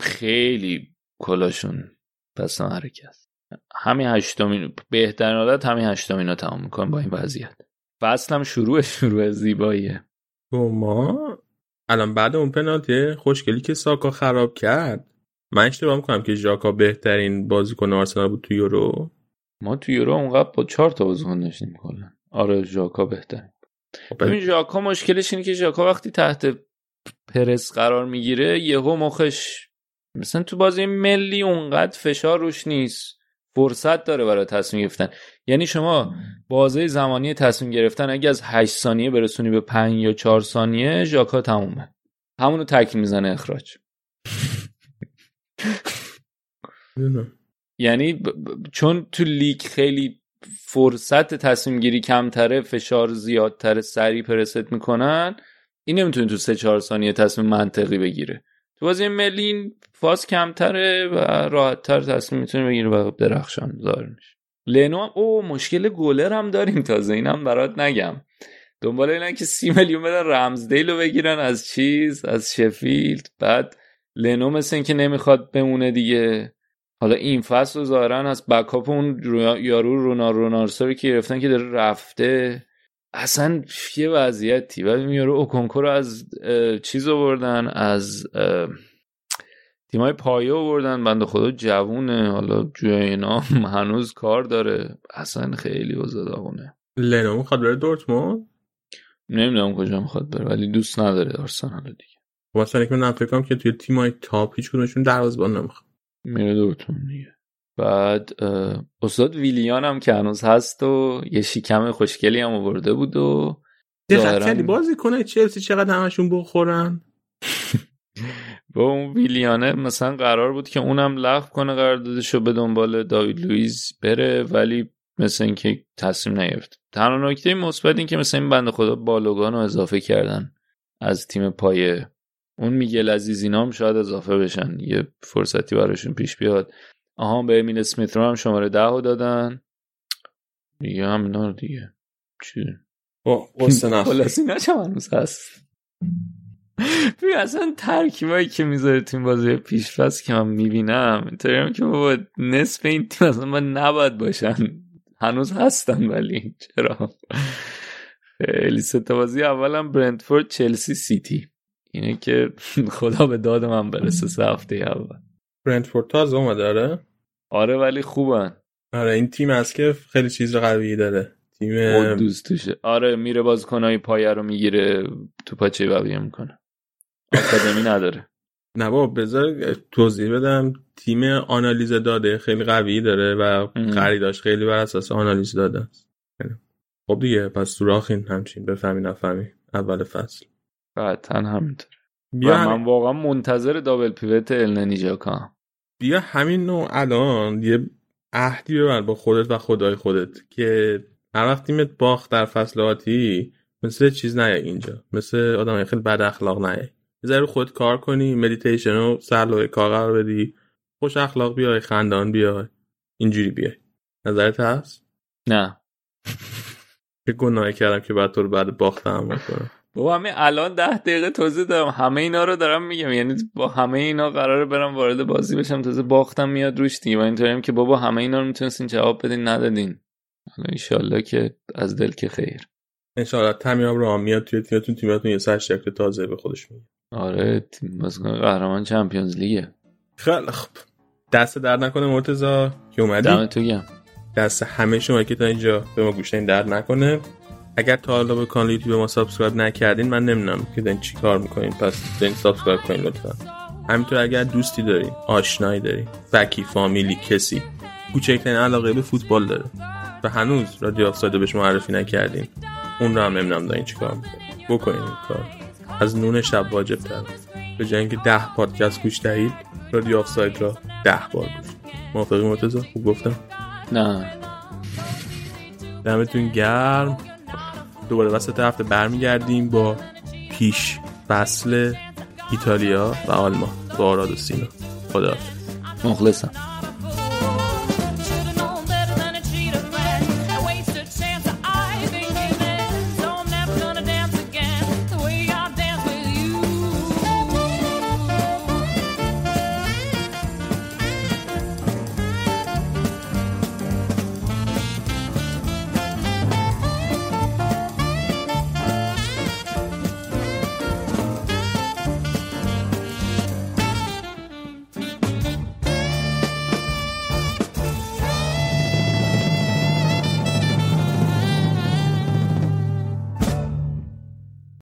[SPEAKER 4] خیلی کلاشون پس حرکت همین هشتمین بهترین حالت همین هشتمین رو تمام میکن با این وضعیت. فصل هم شروع شروع زیباییه.
[SPEAKER 3] ما الان بعد اون پنالتی خوشگلی که ساکا خراب کرد. من اشتباه می‌کنم که ژاکا بهترین بازیکن آرسنال بود تو یورو؟
[SPEAKER 4] ما تو یورو اونقدر با چهار تا بازیکن داشتیم کلا. آره ژاکا بهترین. ببین ژاکا مشکلش اینه که ژاکا وقتی تحت پرس قرار می‌گیره یهو مخش مثلا تو بازی ملی اونقدر فشار روش نیست. فرصت داره برای تصمیم گرفتن. یعنی شما بازه زمانی تصمیم گرفتن اگه از 8 ثانیه برسونی به 5 یا 4 ثانیه ژاکا تمومه. همونو تک می‌زنه اخراج. یعنی. چون تو لیگ خیلی فرصت تصمیم گیری کمتره فشار زیادتره سریع پرست می‌کنن این نمی‌تونه تو سه چهار ثانیه تصمیم منطقی بگیره. تو بازی ملی این فاز کمتره و راحتتر تصمیم می‌تونه بگیره و درخشان ظاهر میشه لنو هم او مشکل گلر هم داریم تازه اینم برات نگم. دنبال اینن که سی میلیون بدن رمزدیل رو بگیرن از چیز؟ از شفیلد. بعد لنو مثل اینکه نمی‌خواد بمونه دیگه. حالا این فصل رو ظاهرا از بکاپ اون یارو رونا رونارسا که گرفتن که داره رفته اصلا یه وضعیتی. ولی میاره اوکونکو رو از چیز آوردن از تیمای پایه آوردن. بنده خدا جوونه. حالا جوی اینا هنوز کار داره. اصلا خیلی داغونه
[SPEAKER 3] لنو می‌خواد بره دورتموند؟
[SPEAKER 4] نمی‌دونم کجا می‌خواد بره ولی دوست نداره آرسنال دیگه.
[SPEAKER 3] مثلا که من فکر که توی تیمای تاپ هیچ کدومشون دروازه‌بان نمی‌خواد
[SPEAKER 4] میره دورتموند دیگه بعد استاد ویلیان هم که هنوز هست و یه شیکم خوشگلی هم آورده بود و
[SPEAKER 3] خیلی بازی کنه چلسی چقدر همشون بخورن؟
[SPEAKER 4] با اون ویلیانه مثلا قرار بود که اونم لغو کنه قراردادشو به دنبال داوید لوئیس بره ولی مثل اینکه تصمیم نگرفت تنها نکته مثبت این که مثل این بنده خدا بالوگان رو اضافه کردن از تیم پایه اون میگل عزیز اینا هم شاید اضافه بشن. یه فرصتی براشون پیش بیاد. آها به امین اسمیت رو هم شماره ده رو دادن. دیگه هم اینا دیگه. چی؟ خلاصی نشم هنوز هست؟ ببین اصلا ترکیبایی که می‌ذاره تیم بازی پیشفرست که من می‌بینم اینطوری که بابا نصف این تیم اصلا من نباید باشن. هنوز هستن ولی چرا؟ خیلی ستا بازی اولم برنتفورد چلسی سیتی. اینه که خدا به داد من برسه سه هفته اول.
[SPEAKER 3] برنتفورد تازه اومده آره؟
[SPEAKER 4] آره ولی خوبن.
[SPEAKER 3] آره این تیم هست که خیلی چیز قوی داره. تیم
[SPEAKER 4] قدوس توشه. آره میره بازیکنای پایه رو می‌گیره تو پاچه بقیه می‌کنه. آکادمی نداره.
[SPEAKER 3] نه بابا بذار توضیح بدم. تیم آنالیز داده خیلی قوی داره و. خریداش خیلی بر اساس آنالیز داده است. خب دیگه پس سوراخین همچین بفهمی نفهمی. اول فصل.
[SPEAKER 4] قطعا همینطور
[SPEAKER 3] بیا,
[SPEAKER 4] و من واقعا منتظر دابل پیوت النی جاکا هم.
[SPEAKER 3] بیا همین نوع الان یه عهدی ببر با خودت و خدای خودت که هر وقت تیمت باخت در فصل آتی مثل چیز نیای اینجا. مثل آدم خیلی بد اخلاق یه ذره رو خود کار کنی مدیتیشن رو سر کار قرار بدی. خوش اخلاق بیای خندان بیای. اینجوری بیای. نظرت هست؟
[SPEAKER 4] نه.
[SPEAKER 3] چه گناهی کردم که بعد تو رو بعد باخت تحمل کنم
[SPEAKER 4] بابا همین الان ده دقیقه توضیح دارم همه اینا رو دارم میگم. یعنی با همه اینا قراره برم وارد بازی بشم. تازه باختم میاد روش دیگه. و اینطوریم که بابا همه اینا رو می‌تونستین جواب بدین ندادین. حالا ایشالله که از دل که خیر.
[SPEAKER 3] انشاءالله تمیاب رو هم میاد. توی تیمتون تیمتون یه سر شکل تازه به خودش میگه.
[SPEAKER 4] آره تیم قهرمان Champions League ه.
[SPEAKER 3] خیلی خوب دست درد نکنه مرتضی که اومدی؟
[SPEAKER 4] دمتو گرم
[SPEAKER 3] دست همه شما که تا اینجا به ما گوش درد نکنه. اگر تا حالا به کانال یوتیوب ما subscribe نکردین من نمی‌دونم که دارین چی کار می‌کنین. پس دارین subscribe کنین لطفا. همینطور اگر دوستی دارین آشنایی دارین فکی فامیلی کسی کوچکترین علاقه به فوتبال داره و هنوز رادیو آفساید رو بهش معرفی نکردین اون رو هم نمی‌دونم دارین چی کار می‌کنین. بکنین این کار. از نون شب واجب تر به جای اینکه ده پادکست گوش دهید رادیو آفساید را ده بار گوش موافقی مرتضی؟ خوب گفتم؟
[SPEAKER 4] نه.
[SPEAKER 3] دمتون گرم. دوباره وسط هفته برمیگردیم با پیش فصل ایتالیا و آلمان با آراد و سینا. خدا
[SPEAKER 4] مخلصم.